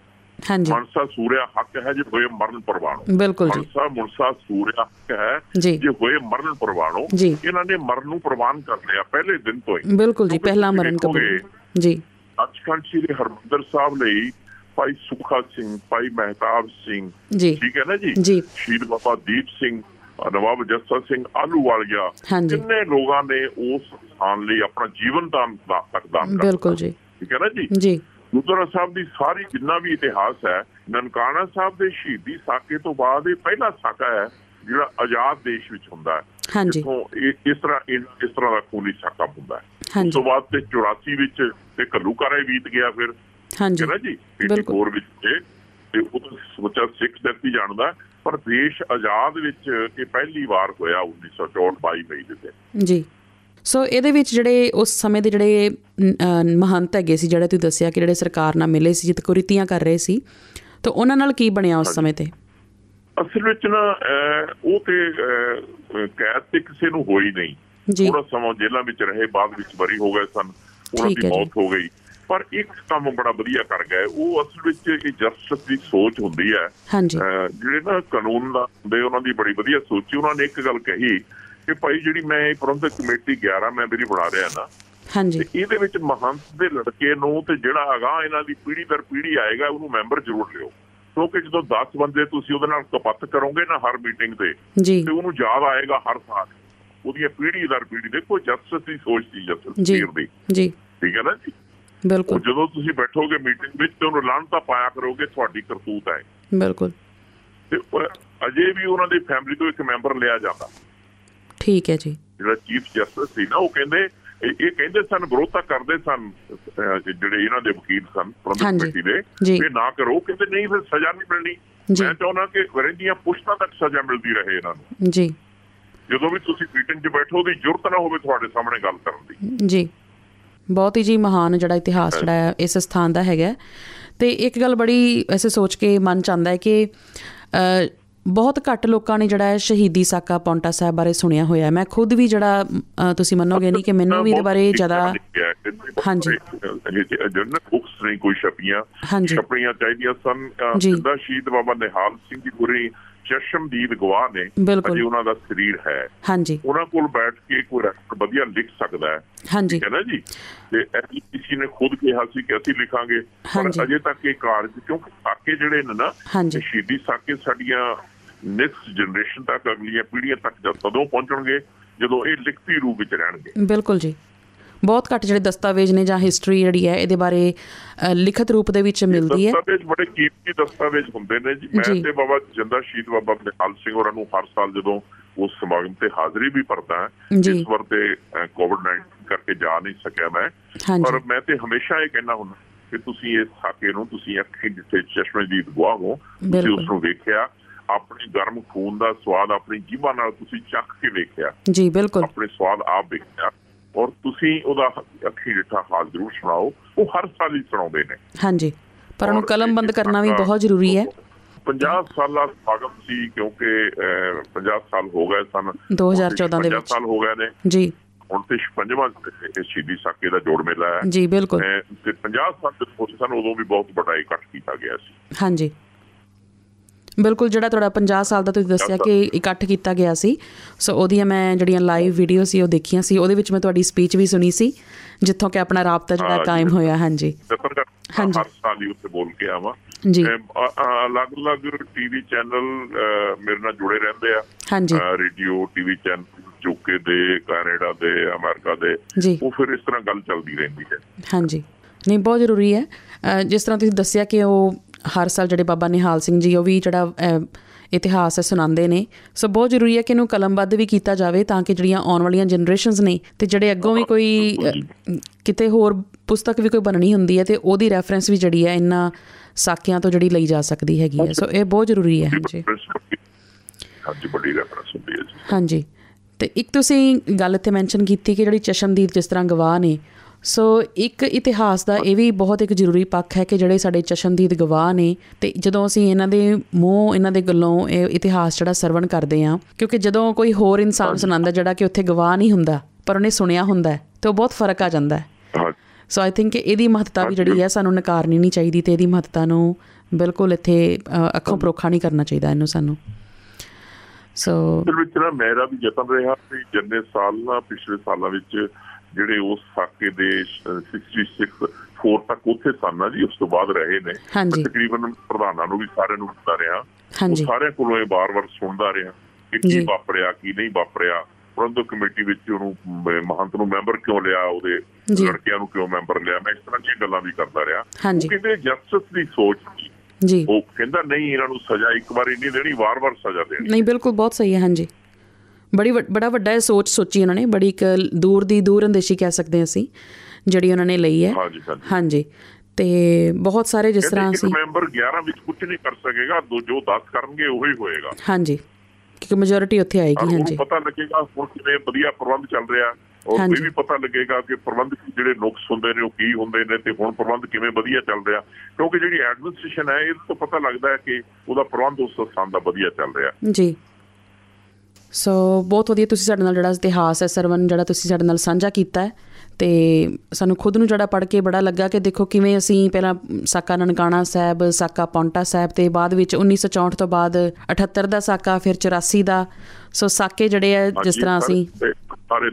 ਹਾਂਜੀ। ਮਨਸਾ ਸੂਰਿਆ ਹੱਕ ਹੈ ਜੇ ਹੋਏ ਮਰਨ ਪ੍ਰਵਾਨੋ ਬਿਲਕੁਲ ਜੀ। ਮਨਸਾ ਮੁਨਸਾ ਸੂਰਿਆ ਹੱਕ ਹੈ ਜੀ। ਹੋਏ ਮਰਨ ਪ੍ਰਵਾਨੋ ਜੀ। ਇਹਨਾਂ ਨੇ ਮਰਨ ਨੂੰ ਪ੍ਰਵਾਨ ਕਰ ਲਿਆ ਪਹਿਲੇ ਦਿਨ ਤੋਂ ਹੀ। ਬਿਲਕੁਲ ਜੀ ਪਹਿਲਾ ਮਰਨ ਕਬੂਲ। ਜੀ। ਸੱਚਖੰਡ ਸ੍ਰੀ ਹਰਮੰਦਰ ਸਾਹਿਬ ਲਈ ਭਾਈ ਸੁਖਾ ਸਿੰਘ ਭਾਈ ਮਹਿਤਾਬ ਸਿੰਘ ਜੀ। ਠੀਕ ਹੈ ਨਾ ਜੀ? ਜੀ। ਸ਼ਹੀਦ ਬਾਬਾ ਦੀਪ ਸਿੰਘ ਨਵਾਬ ਜੱਸਾ ਸਿੰਘ ਆਲੂਵਾਲੀਆ ਹਾਂਜੀ। ਕਿੰਨੇ ਲੋਕਾਂ ਨੇ ਉਸ ਸਥਾਨ ਲਈ ਆਪਣਾ ਜੀਵਨ ਦਾਨ ਤੱਕ ਦਾਨ ਕਰ ਬਿਲਕੁਲ ਜੀ। ਠੀਕ ਹੈ ਨਾ ਜੀ? ਜੀ। ਗੁਰਦੁਆਰਾ ਸਾਹਿਬ ਦੀ ਸਾਰੀ ਜਿੰਨਾ ਵੀ ਇਤਿਹਾਸ ਹੈ ਨਨਕਾਣਾ ਸਾਹਿਬ ਦੇ ਸ਼ਹੀਦੀ ਸਾਕੇ ਤੋਂ ਬਾਅਦ ਇਹ ਪਹਿਲਾ ਸਾਕਾ ਹੈ ਜਿਹੜਾ ਆਜ਼ਾਦ ਦੇਸ਼ ਵਿੱਚ ਹੁੰਦਾ ਹੈ। ਹਾਂਜੀ। ਇਸ ਤਰ੍ਹਾਂ ਇਸ ਤਰ੍ਹਾਂ ਦਾ ਖੂਨੀ ਸਾਕਾ ਹੁੰਦਾ ਹੈ। ਉਸ ਹਾਂਜੀ। ਤੋਂ ਬਾਅਦ ਤੇ 84 ਵਿੱਚ ਤੇ ਘੱਲੂਕਾਰਾ ਬੀਤ ਗਿਆ ਫਿਰ। ਹਾਂਜੀ। ਹੈ ਨਾ ਜੀ? ਬਿਲਕੁਲ। 84 ਵਿੱਚ ਤੇ ਉਹ ਤਾਂ ਸੋਚਾ ਸਿੱਖ ਜਗਤੀ ਜਾਣਦਾ ਪਰ ਦੇਸ਼ ਆਜ਼ਾਦ ਵਿੱਚ ਇਹ ਪਹਿਲੀ ਵਾਰ ਹੋਇਆ 1964 22 ਮਈ ਦੇ ਦਿਨ। ਜੀ। ਸੋ ਇਹਦੇ ਵਿੱਚ ਜਿਹੜੇ ਉਸ ਸਮੇਂ ਦੇ ਜਿਹੜੇ ਮਹੰਤ ਹੈਗੇ ਸੀ ਜਿਹੜੇ ਤੁਸੀਂ ਦੱਸਿਆ ਕਿ ਜਿਹੜੇ ਸਰਕਾਰ ਨਾਲ ਮਿਲੇ ਸੀ ਜਿੱਤ ਕੁਰੀਤੀਆਂ ਕਰ ਰਹੇ ਸੀ ਤਾਂ ਉਹਨਾਂ ਨਾਲ ਕੀ ਬਣਿਆ ਉਸ ਸਮੇਂ ਤੇ? ਅਸਲ ਵਿੱਚ ਨਾ ਉਹ ਤੇ ਕੈਦ ਤੇ ਕਿਸੇ ਨੂੰ ਹੋਈ ਨਹੀਂ। ਥੋੜਾ ਸਮਾਂ ਜੇਲ੍ਹਾਂ ਵਿੱਚ ਰਹੇ ਬਾਅਦ ਵਿੱਚ ਬਰੀ ਹੋ ਗਏ ਸਨ। ਉਹਨਾਂ ਦੀ। ਮੌਤ ਹੋ ਗਈ। ਪਰ ਇੱਕ ਕੰਮ ਬੜਾ ਵਧੀਆ ਕਰ ਗਏ ਉਹ ਅਸਲ ਵਿੱਚ ਇਹ ਜਸਟਿਸ ਦੀ ਸੋਚ ਹੁੰਦੀ ਹੈ। ਜਿਹੜੇ ਨਾ ਕਾਨੂੰਨ ਦਾ ਹੁੰਦੇ ਉਹਨਾਂ ਦੀ ਬੜੀ ਵਧੀਆ ਸੋਚ ਉਹਨਾਂ ਨੇ ਇੱਕ ਗੱਲ ਕਹੀ ਕਿ ਭਾਈ ਜਿਹੜੀ ਮੈਂ ਇਹ ਪ੍ਰਬੰਧਕ ਕਮੇਟੀ 11 ਮੈਂ ਮੇਰੀ ਬਣਾ ਰਿਹਾ ਨਾ ਹਾਂਜੀ। ਇਹਦੇ ਵਿੱਚ ਮਹੰਤ ਦੇ ਲੜਕੇ ਨੂੰ ਤੇ ਜਿਹੜਾ ਹੈਗਾ ਇਹਨਾਂ ਦੀ ਪੀੜ੍ਹੀ ਦਰ ਪੀੜ੍ਹੀ ਆਏਗਾ ਉਹਨੂੰ ਮੈਂਬਰ ਜ਼ਰੂਰ ਲਿਓ। ਕਿਉਂਕਿ ਜਦੋਂ 10 ਬੰਦੇ ਤੁਸੀਂ ਉਹਦੇ ਨਾਲ ਕਪੱਤ ਕਰੋਗੇ ਨਾ ਹਰ ਮੀਟਿੰਗ ਤੇ ਤੇ ਉਹਨੂੰ ਯਾਦ ਆਏਗਾ ਹਰ ਸਾਲ। ਉਹਦੀਆਂ ਪੀੜ੍ਹੀ ਦਰ ਪੀੜ੍ਹੀ। ਦੇਖੋ ਜਸਟਿਸ ਦੀ ਸੋਚ ਸੀ ਜਸਟਿਸ ਦੀ। ਜੀ। ਠੀਕ ਹੈ ਨਾ ਜੀ? ਬਿਲਕੁਲ। ਜਦੋਂ ਤੁਸੀਂ ਬੈਠੋਗੇ ਮੀਟਿੰਗ ਵਿੱਚ ਤੇ ਉਹਨੂੰ ਲਾਂਤਾ ਪਾਇਆ ਕਰੋਗੇ ਤੁਹਾਡੀ ਕਰਤੂਤ ਹੈ। ਬਿਲਕੁਲ। ਤੇ ਅਜੇ ਵੀ ਉਹਨਾਂ ਦੀ ਫੈਮਿਲੀ ਤੋਂ ਇੱਕ ਮੈਂਬਰ ਲਿਆ ਜਾਂਦਾ। ਠੀਕ ਹੈ ਜੀ। ਜਿਹੜਾ ਚੀਫ ਜਸਟਿਸ ਸੀ ਨਾ ਉਹ ਕਹਿੰਦੇ ਇਹ ਕਹਿੰਦੇ ਸਨ ਵਿਰੋਧਤਾ ਕਰਦੇ ਸਨ ਜਿਹੜੇ ਇਹਨਾਂ ਦੇ ਵਕੀਲ ਸਨ ਹਾਂਜੀ। ਕਮੇਟੀ ਦੇ। ਇਹ ਨਾ ਕਰੋ ਕਹਿੰਦੇ ਨਹੀਂ ਫਿਰ ਸਜ਼ਾ ਨਹੀਂ ਮਿਲਣੀ। ਮੈਂ ਚਾਹੁੰਦਾ ਕਿ ਰਹਿੰਦੀਆਂ ਪੁਸ਼ਤਾਂ ਤੱਕ ਸਜ਼ਾ ਮਿਲਦੀ ਰਹੇ ਇਹਨਾਂ ਨੂੰ। ਜੀ। ਜਦੋਂ ਵੀ ਤੁਸੀਂ ਮੀਟਿੰਗ 'ਚ ਬੈਠੋ ਦੀ ਜ਼ਰੂਰਤ ਨਾ ਹੋਵੇ ਤੁਹਾਡੇ ਸਾਹਮਣੇ ਗੱਲ ਕਰਨ ਦੀ। ਜੀ। ਬਹੁਤ ਹੀ ਜੀ ਮਹਾਨ ਜਿਹੜਾ ਇਤਿਹਾਸ ਜਿਹੜਾ ਹੈ ਇਸ ਸਥਾਨ ਦਾ ਹੈਗਾ ਤੇ ਇੱਕ ਗੱਲ ਬੜੀ ਐਸੇ ਸੋਚ ਕੇ ਮਨ ਚ ਆਉਂਦਾ ਹੈ ਕਿ ਬਹੁਤ ਘੱਟ ਲੋਕਾਂ ਨੇ ਜਿਹੜਾ ਹੈ ਸ਼ਹੀਦੀ ਸਾਕਾ ਪੌਂਟਾ ਸਾਹਿਬ ਬਾਰੇ ਸੁਣਿਆ ਹੋਇਆ। ਮੈਂ ਖੁਦ ਵੀ ਜਿਹੜਾ ਤੁਸੀਂ ਮੰਨੋਗੇ ਨਹੀਂ ਕਿ ਮੈਨੂੰ ਵੀ ਇਹਦੇ ਬਾਰੇ ਜ਼ਿਆਦਾ ਹਾਂਜੀ। ਜਨਰਲ ਬੁక్స్ ਨਹੀਂ ਕੋਈ ਛਪੀਆਂ ਹਾਂਜੀ। ਛਪਣੀਆਂ ਚਾਹੀਦੀਆਂ ਸਨ। ਜਿੱਦਾਂ ਸ਼ਹੀਦ ਬਾਬਾ ਨਿਹਾਲ ਸਿੰਘ ਜੀ ਪੂਰੀ ਚਸ਼ਮਦੀਦ ਗਵਾਹ ਨੇ। ਅਜੇ ਉਹਨਾਂ ਦਾ ਸਰੀਰ ਹੈ। ਹਾਂਜੀ। ਉਹਨਾਂ ਕੋਲ ਬੈਠ ਕੇ ਕੋਈ ਰੈਕਟ ਵਧੀਆ ਲਿਖ ਸਕਦਾ ਹੈ। ਹਾਂਜੀ। ਹੈ ਨਾ ਜੀ? ਤੇ ਕਿਸੇ ਨੇ ਖੁਦ ਕਿਹਾ ਸੀ ਕਿ ਅਸੀਂ ਲਿਖਾਂਗੇ। ਪਰ। ਅਜੇ ਤੱਕ ਇਹ ਕਾਰਜ ਕਿਉਂਕਿ ਸਾਕੇ ਜਿਹੜੇ ਨੇ ਨਾ। ਸ਼ਹੀਦੀ ਸਾਕੇ ਸਾਡੀਆਂ ਨੈਕਸਟ ਜਨਰੇਸ਼ਨ ਤੱਕ ਅਗਲੀਆਂ ਪੀੜ੍ਹੀਆਂ ਤੱਕ ਜਦ ਪਹੁੰਚਣਗੇ ਜਦੋਂ ਇਹ ਲਿਖਤੀ ਰੂਪ ਵਿੱਚ ਰਹਿਣਗੇ। ਬਿਲਕੁਲ ਜੀ। ਬਹੁਤ ਘੱਟ ਜਿਹੜੇ ਦਸਤਾਵੇਜ਼ ਨੇ ਜਾਂ ਹਿਸਟਰੀ ਜਿਹੜੀ ਹੈ ਇਹਦੇ ਬਾਰੇ ਲਿਖਤ ਰੂਪ ਦੇ ਵਿੱਚ ਮਿਲਦੀ ਹੈ ਦਸਤਾਵੇਜ਼ ਬੜੇ ਕੀਮਤੀ ਦਸਤਾਵੇਜ਼ ਹੁੰਦੇ ਨੇ ਜੀ। ਮੈਂ ਤੇ ਬਾਬਾ ਜਿੰਦਾ ਸ਼ਹੀਦ ਬਾਬਾ ਨਿਹਾਲ ਸਿੰਘ ਹੋਰਾਂ ਨੂੰ ਹਰ ਸਾਲ ਜਦੋਂ ਉਸ ਸਮਾਗਮ ਤੇ ਹਾਜ਼ਰੀ ਵੀ ਭਰਦਾ। ਇਸ ਵਾਰ ਤੇ ਕੋਵਿਡ 19 ਕਰਕੇ ਜਾ ਨਹੀਂ ਸਕਿਆ ਮੈਂ। ਪਰ ਮੈਂ ਤੇ ਹਮੇਸ਼ਾ ਇਹ ਕਹਿਣਾ ਹੁੰਦਾ ਕਿ ਤੁਸੀਂ ਇਸ ਸਾਕੇ ਨੂੰ ਤੁਸੀਂ ਅੱਖੀਂ ਜਿੱਥੇ ਚਸ਼ਮੇ ਦੀ ਗਵਾਹ ਹੋ ਤੁਸੀਂ। ਉਸ ਨੂੰ ਵੇਖਿਆ ਆਪਣੀ ਗਰਮ ਖੂਨ ਦਾ ਸਵਾਦ ਆਪਣੀ ਜੀਭਾਂ ਨਾਲ ਤੁਸੀਂ ਚੱਖ ਕੇ ਵੇਖਿਆ ਜੀ ਬਿਲਕੁਲ ਆਪਣੇ ਸਵਾਦ ਆਪ ਵੇਖਿਆ ਔਰ ਤੁਸੀਂ ਉਹਦਾ ਅੱਖੀਂ ਡਿੱਠਾ ਹਾਲ ਜ਼ਰੂਰ ਸੁਣਾਓ। ਉਹ ਹਰ ਸਾਲ ਹੀ ਸੁਣਾਉਂਦੇ ਨੇ। ਹਾਂਜੀ। ਪਰ ਉਹਨੂੰ ਕਲਮਬੰਦ ਕਰਨਾ ਵੀ ਬਹੁਤ ਜ਼ਰੂਰੀ ਹੈ। 50 ਸਾਲਾ ਸਮਾਗਮ ਸੀ ਕਿਉਂਕਿ ਅਹ, 50 ਸਾਲ ਹੋ ਗਏ ਸਨ। 2014 ਦੇ 50 ਵਿੱਚ। ਸਾਲ ਹੋ ਗਏ ਨੇ। ਜੀ। ਹੁਣ ਤੇ 56ਵਾਂ ਇਹ ਸ਼ਹੀਦੀ ਸਾਕੇ ਦਾ ਜੋੜ ਮੇਲਾ ਹੈ। ਜੀ ਬਿਲਕੁਲ। ਤੇ 50 ਸਾਲ ਦੇ ਹੋਏ ਸਨ ਉਦੋਂ ਵੀ ਬਹੁਤ ਵੱਡਾ ਇਕੱਠ ਕੀਤਾ ਗਿਆ ਸੀ। ਹਾਂਜੀ। ਬਿਲਕੁਲ ਜਿਹੜਾ ਤੁਹਾਡਾ 50 ਸਾਲ ਦਾ ਤੁਸੀਂ ਦੱਸਿਆ ਕਿ ਇਕੱਠ ਕੀਤਾ ਗਿਆ ਸੀ ਸੋ ਉਹਦੀਆਂ ਮੈਂ ਜਿਹੜੀਆਂ ਲਾਈਵ ਵੀਡੀਓ ਸੀ ਉਹ ਦੇਖੀਆਂ ਸੀ। ਉਹਦੇ ਵਿੱਚ ਮੈਂ ਤੁਹਾਡੀ ਸਪੀਚ ਵੀ ਸੁਣੀ ਸੀ ਜਿੱਥੋਂ ਕਿ ਆਪਣਾ ਰਾਬਤਾ ਜਿਹੜਾ ਕਾਇਮ। ਹੋਇਆ। ਹਾਂਜੀ। ਹਾਂਜੀ। ਹਰ ਸਾਲ ਹੀ ਉੱਥੇ ਬੋਲ ਕੇ ਆਵਾਂ। ਜੀ। ਅਲੱਗ-ਅਲੱਗ ਟੀਵੀ ਚੈਨਲ ਮੇਰੇ ਨਾਲ ਜੁੜੇ ਰਹਿੰਦੇ ਆ। ਹਾਂਜੀ। ਰੇਡੀਓ ਟੀਵੀ ਚੈਨਲ ਯੂਕੇ ਦੇ ਕੈਨੇਡਾ ਦੇ ਅਮਰੀਕਾ ਦੇ। ਉਹ ਫਿਰ ਇਸ ਤਰ੍ਹਾਂ ਗੱਲ ਚੱਲਦੀ ਰਹਿੰਦੀ ਹੈ। ਹਾਂਜੀ। ਨਹੀਂ ਬਹੁਤ ਜ਼ਰੂਰੀ ਹੈ। ਜਿਸ ਤਰ੍ਹਾਂ ਤੁਸੀਂ ਦੱਸਿਆ ਕਿ ਉਹ ਹਰ ਸਾਲ ਜਿਹੜੇ ਬਾਬਾ ਨਿਹਾਲ ਸਿੰਘ ਜੀ ਉਹ ਵੀ ਜਿਹੜਾ ਇਤਿਹਾਸ ਹੈ ਸੁਣਾਉਂਦੇ ਨੇ। ਸੋ ਬਹੁਤ ਜ਼ਰੂਰੀ ਹੈ ਕਿ ਇਹਨੂੰ ਕਲਮਬੱਧ ਵੀ ਕੀਤਾ ਜਾਵੇ ਤਾਂ ਕਿ ਜਿਹੜੀਆਂ ਆਉਣ ਵਾਲੀਆਂ ਜਨਰੇਸ਼ਨਸ ਨੇ ਤੇ ਜਿਹੜੇ ਅੱਗੋਂ ਵੀ ਕੋਈ ਕਿਤੇ ਹੋਰ ਪੁਸਤਕ ਵੀ ਕੋਈ ਬਣਨੀ ਹੁੰਦੀ ਹੈ ਤੇ ਉਹਦੀ ਰੈਫਰੈਂਸ ਵੀ ਜਿਹੜੀ ਹੈ ਇਹਨਾਂ ਸਾਕਿਆਂ ਤੋਂ ਜਿਹੜੀ ਲਈ ਜਾ ਸਕਦੀ ਹੈਗੀ ਹੈ। ਸੋ ਇਹ ਬਹੁਤ ਜ਼ਰੂਰੀ ਹੈ ਹਾਂਜੀ। ਹਾਂਜੀ ਬੜੀ ਰੈਫਰੈਂਸ ਹੁੰਦੀ ਹੈ। ਜੀ। ਹਾਂਜੀ। ਤੇ ਇੱਕ ਤੁਸੀਂ ਗੱਲ ਇੱਥੇ ਮੈਂਸ਼ਨ ਕੀਤੀ ਕਿ ਜਿਹੜੀ ਚਸ਼ਮਦੀਦ ਜਿਸ ਤਰ੍ਹਾਂ ਗਵਾਹ ਨੇ ਸੋ ਇੱਕ ਇਤਿਹਾਸ ਦਾ ਇਹ ਵੀ ਬਹੁਤ ਇੱਕ ਜ਼ਰੂਰੀ ਪੱਖ ਹੈ ਕਿ ਜਿਹੜੇ ਸਾਡੇ ਚਸ਼ਮਦੀਦ ਗਵਾਹ ਨੇ ਤੇ ਜਦੋਂ ਅਸੀਂ ਇਹਨਾਂ ਦੇ ਮੂੰਹ ਇਹਨਾਂ ਦੇ ਗੱਲੋਂ ਇਹ ਇਤਿਹਾਸ ਜਿਹੜਾ ਸਰਵਣ ਕਰਦੇ ਆ ਕਿਉਂਕਿ ਜਦੋਂ ਕੋਈ ਹੋਰ ਇਨਸਾਨ ਸੁਣਾਉਂਦਾ ਜਿਹੜਾ ਕਿ ਉੱਥੇ ਗਵਾਹ ਨਹੀਂ ਹੁੰਦਾ ਪਰ ਉਹਨੇ ਸੁਣਿਆ ਹੁੰਦਾ ਤੇ ਉਹ ਬਹੁਤ ਫ਼ਰਕ ਆ ਜਾਂਦਾ ਹੈ। ਸੋ ਆਈ ਥਿੰਕ ਇਹਦੀ ਮਹੱਤਤਾ ਵੀ ਜਿਹੜੀ ਹੈ ਸਾਨੂੰ ਨਕਾਰਨੀ ਨਹੀਂ ਚਾਹੀਦੀ ਤੇ ਇਹਦੀ ਮਹੱਤਤਾ ਨੂੰ ਬਿਲਕੁਲ ਇੱਥੇ ਅੱਖੋਂ ਪਰੋਖਾ ਨਹੀਂ ਕਰਨਾ ਚਾਹੀਦਾ ਇਹਨੂੰ ਸਾਨੂੰ। ਸੋ ਵਿੱਚ ਨਾ ਮੇਰਾ ਵੀ ਯਤਨ ਰਿਹਾ ਸੀ ਜਿੰਨੇ ਸਾਲ ਨਾ ਪਿਛਲੇ ਸਾਲਾਂ ਵਿੱਚ ਜਿਹੜੇ ਉਸ ਸਾਕੇ ਦੇ 66 4 ਤੱਕ ਉੱਥੇ ਸਨ ਜੀ ਉਸ ਤੋਂ ਬਾਅਦ ਰਹੇ ਨੇ। ਤਕਰੀਬਨ ਪ੍ਰਧਾਨਾਂ ਨੂੰ ਵੀ ਸਾਰਿਆਂ ਨੂੰ ਹੁੰਦਾ ਰਿਹਾ। ਉਹ ਸਾਰਿਆਂ ਕੋਲੋਂ ਇਹ ਬਾਰ-ਬਾਰ ਸੁਣਦਾ ਰਿਹਾ ਕਿ। ਕੀ ਵਾਪਰਿਆ ਕੀ ਨਹੀਂ ਵਾਪਰਿਆ। ਪ੍ਰਬੰਧਕ ਕਮੇਟੀ ਵਿੱਚ ਉਹਨੂੰ ਮਹੰਤ ਨੂੰ ਮੈਂਬਰ ਕਿਉਂ ਲਿਆ ਉਹਦੇ। ਲੜਕਿਆਂ ਨੂੰ ਕਿਉਂ ਮੈਂਬਰ ਲਿਆ। ਮੈਂ ਇਸ ਤਰ੍ਹਾਂ ਦੀਆਂ ਗੱਲਾਂ ਵੀ ਕਰਦਾ ਰਿਹਾ। ਕਹਿੰਦੇ ਜਸਟਿਸ ਦੀ ਸੋਚ ਜੀ। ਉਹ ਕਹਿੰਦਾ ਨਹੀਂ ਇਹਨਾਂ ਨੂੰ ਸਜ਼ਾ ਇੱਕ ਵਾਰੀ ਨਹੀਂ ਦੇਣੀ ਵਾਰ-ਵਾਰ ਸਜ਼ਾ ਦੇਣੀ। ਨਹੀਂ ਬਿਲਕੁਲ ਬਹੁਤ ਸਹੀ ਹੈ ਹਾਂਜੀ। ਬੜੀ ਬੜਾ ਵੱਡਾ ਇਹ ਸੋਚ ਸੋਚੀ ਉਹਨਾਂ ਨੇ ਬੜੀ ਇੱਕ ਦੂਰ ਦੀ ਦੂਰ ਅੰਦੇਸ਼ੀ ਕਹਿ ਸਕਦੇ ਅਸੀਂ ਜਿਹੜੀ ਉਹਨਾਂ ਨੇ ਲਈ ਹੈ। ਹਾਂਜੀ ਹਾਂਜੀ। ਤੇ ਬਹੁਤ ਸਾਰੇ ਜਿਸ ਤਰ੍ਹਾਂ ਅਸੀਂ ਮੈਂਬਰ 11 ਵਿੱਚ ਕੁਝ ਨਹੀਂ ਕਰ ਸਕੇਗਾ ਦੋ ਜੋ 10 ਕਰਨਗੇ ਉਹੀ ਹੋਏਗਾ। ਹਾਂਜੀ। ਕਿਉਂਕਿ ਮੈਜੋਰਿਟੀ ਉੱਥੇ ਆਏਗੀ ਹਾਂਜੀ। ਪਤਾ ਲੱਗੇਗਾ ਹੁਣ ਕਿਵੇਂ ਵਧੀਆ ਪ੍ਰਬੰਧ ਚੱਲ ਰਿਹਾ। ਔਰ। ਇਹ ਵੀ ਪਤਾ ਲੱਗੇਗਾ ਕਿ ਪ੍ਰਬੰਧ ਜਿਹੜੇ ਨੁਕਸ ਹੁੰਦੇ ਨੇ ਉਹ ਕੀ ਹੁੰਦੇ ਨੇ ਤੇ ਹੁਣ ਪ੍ਰਬੰਧ ਕਿਵੇਂ ਵਧੀਆ ਚੱਲ ਰਿਹਾ। ਕਿਉਂਕਿ ਜਿਹੜੀ ਐਡਮਿਨਿਸਟ੍ਰੇਸ਼ਨ ਹੈ ਇਹ ਤੋਂ ਪਤਾ ਲੱਗਦਾ ਹੈ ਕਿ ਉਹਦਾ ਪ੍ਰਬੰਧ ਉਸ ਸਥਾਨ ਦਾ ਵਧੀਆ ਚੱਲ ਰਿਹਾ। ਜੀ। ਸੋ ਬਹੁਤ ਵਧੀਆ ਤੁਸੀਂ ਸਾਡੇ ਨਾਲ ਜਿਹੜਾ ਇਤਿਹਾਸ ਹੈ ਸਰਵਨ ਜਿਹੜਾ ਤੁਸੀਂ ਸਾਡੇ ਨਾਲ ਸਾਂਝਾ ਕੀਤਾ ਹੈ ਤੇ ਸਾਨੂੰ ਖੁਦ ਨੂੰ ਜਿਹੜਾ ਪੜ੍ਹ ਕੇ ਬੜਾ ਲੱਗਾ ਕਿ ਦੇਖੋ ਕਿਵੇਂ ਅਸੀਂ ਪਹਿਲਾਂ ਸਾਕਾ ਨਨਕਾਣਾ ਸਾਹਿਬ ਸਾਕਾ ਪੌਂਟਾ ਸਾਹਿਬ ਤੇ ਬਾਅਦ ਵਿੱਚ 1964 ਤੋਂ ਬਾਅਦ 78 ਦਾ ਸਾਕਾ ਫਿਰ 84 ਦਾ। ਸੋ ਸਾਕੇ ਜਿਹੜੇ ਆ ਜਿਸ ਤਰ੍ਹਾਂ ਅਸੀਂ ਸਾਰੇ-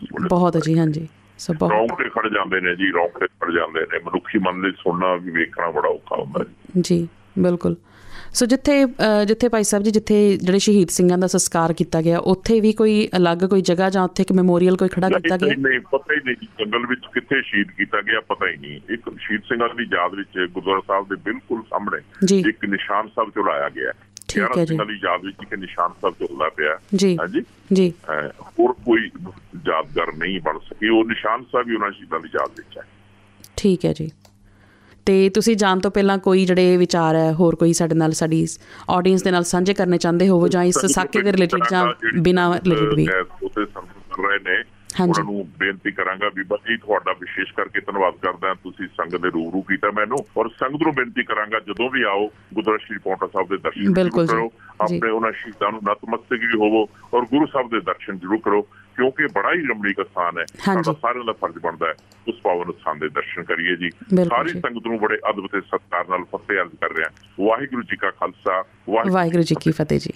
ਜੀ ਬੜੇ। ਬਹੁਤ ਜੀ ਹਾਂਜੀ। ਸੋ ਬਹੁਤ ਰੌਂਗਟੇ ਖੜ ਜਾਂਦੇ ਨੇ ਜੀ ਰੌਂਗਟੇ ਖੜ ਜਾਂਦੇ ਨੇ। ਮਨੁੱਖੀ ਮਨ ਲਈ ਸੁਣਨਾ ਵੀ ਵੇਖਣਾ ਬੜਾ ਔਖਾ ਹੁੰਦਾ ਜੀ ਬਿਲਕੁਲ। ਸੋ ਜਿੱਥੇ ਜਿੱਥੇ ਭਾਈ ਸਾਹਿਬ ਜੀ ਜਿੱਥੇ ਜਿਹੜੇ ਸ਼ਹੀਦ ਸਿੰਘਾਂ ਦਾ ਸੰਸਕਾਰ ਕੀਤਾ ਗਿਆ ਉੱਥੇ ਵੀ ਕੋਈ ਅਲੱਗ ਕੋਈ ਜਗ੍ਹਾ ਜਾਂ ਉੱਥੇ ਇੱਕ ਮੈਮੋਰੀਅਲ ਕੋਈ ਖੜਾ ਕੀਤਾ ਗਿਆ? ਨਹੀਂ ਪਤਾ ਹੀ ਨਹੀਂ ਜੰਗਲ ਵਿੱਚ ਕਿੱਥੇ ਸ਼ਹੀਦ ਕੀਤਾ ਗਿਆ ਪਤਾ ਹੀ ਨਹੀਂ। ਇੱਕ ਸ਼ਹੀਦ ਸਿੰਘਾਂ ਦੀ ਯਾਦ ਵਿੱਚ ਗੁਰਦੁਆਰਾ ਸਾਹਿਬ ਦੇ ਬਿਲਕੁਲ ਸਾਹਮਣੇ। ਇੱਕ ਨਿਸ਼ਾਨ ਸਾਹਿਬ ਝੁਲਾਇਆ ਗਿਆ ਠੀਕ ਹੈ ਜੀ। ਦੀ ਯਾਦ ਵਿੱਚ ਇੱਕ ਨਿਸ਼ਾਨ ਸਾਹਿਬ ਝੁਲਦਾ ਪਿਆ ਜੀ। ਹਾਂਜੀ? ਜੀ। ਹੋਰ ਕੋਈ ਯਾਦਗਾਰ ਨਹੀਂ ਬਣ ਸਕੀ। ਉਹ ਨਿਸ਼ਾਨ ਸਾਹਿਬ ਹੀ ਉਹਨਾਂ ਸ਼ਹੀਦਾਂ ਦੀ ਯਾਦ ਵਿੱਚ ਹੈ। ਠੀਕ ਹੈ ਜੀ। ਤੇ ਤੁਸੀਂ ਜਾਣ ਤੋਂ ਪਹਿਲਾਂ ਕੋਈ ਜਿਹੜੇ ਵਿਚਾਰ ਹੈ ਹੋਰ ਕੋਈ ਸਾਡੇ ਨਾਲ ਸਾਡੀ ਆਡੀਅנס ਦੇ ਨਾਲ ਸਾਂਝੇ ਕਰਨੇ ਚਾਹੁੰਦੇ ਹੋਵੋ ਜਾਂ ਇਸ ਸਾਕੇ ਦੇ ਰਿਲੇਟਡ ਜਾਂ ਬਿਨਾ ਰਿਲੇਟਡ ਵੀ ਸੰਪਰਕ ਕਰ ਰਹੇ ਨੇ। ਉਹਨਾਂ ਨੂੰ ਬੇਨਤੀ ਕਰਾਂਗਾ ਵੀ ਬਸ ਜੀ ਤੁਹਾਡਾ ਵਿਸ਼ੇਸ਼ ਕਰਕੇ ਧੰਨਵਾਦ ਕਰਦਾ ਹਾਂ। ਤੁਸੀਂ ਸੰਗਤ ਦੇ ਰੂਬਰੂ ਕੀਤਾ ਮੈਨੂੰ ਔਰ ਸੰਗਤ ਨੂੰ ਬੇਨਤੀ ਕਰਾਂਗਾ ਜਦੋਂ ਵੀ ਆਓ ਗੁਰਦੁਆਰਾ ਸ਼੍ਰੀ ਪੌਂਟਾ ਸਾਹਿਬ ਦੇ ਦਰਸ਼ਨ। ਕਰੋ। ਆਪਣੇ ਉਹਨਾਂ ਸ਼ਹੀਦਾਂ ਨੂੰ ਨਤਮਸਤਕ ਵੀ ਹੋਵੋ ਔਰ ਗੁਰੂ ਸਾਹਿਬ ਦੇ ਦਰਸ਼ਨ ਜ਼ਰੂਰ ਕਰੋ ਕਿਉਂਕਿ ਬੜਾ ਹੀ ਰਮਣੀਕ ਸਥਾਨ ਹੈ। ਸਾਡਾ ਸਾਰਿਆਂ ਦਾ ਫਰਜ਼ ਬਣਦਾ ਹੈ ਉਸ ਪਾਵਨ ਸਥਾਨ ਦੇ ਦਰਸ਼ਨ ਕਰੀਏ ਜੀ ਸਾਰੀ। ਸੰਗਤ ਨੂੰ ਬੜੇ ਅਦਬ ਤੇ ਸਤਿਕਾਰ ਨਾਲ ਫਤਿਹ ਅਰਜ਼ ਕਰ ਰਿਹਾ ਵਾਹਿਗੁਰੂ ਜੀ ਕਾ ਖਾਲਸਾ ਵਾਹਿਗੁਰੂ ਜੀ ਕੀ ਫਤਿਹ ਜੀ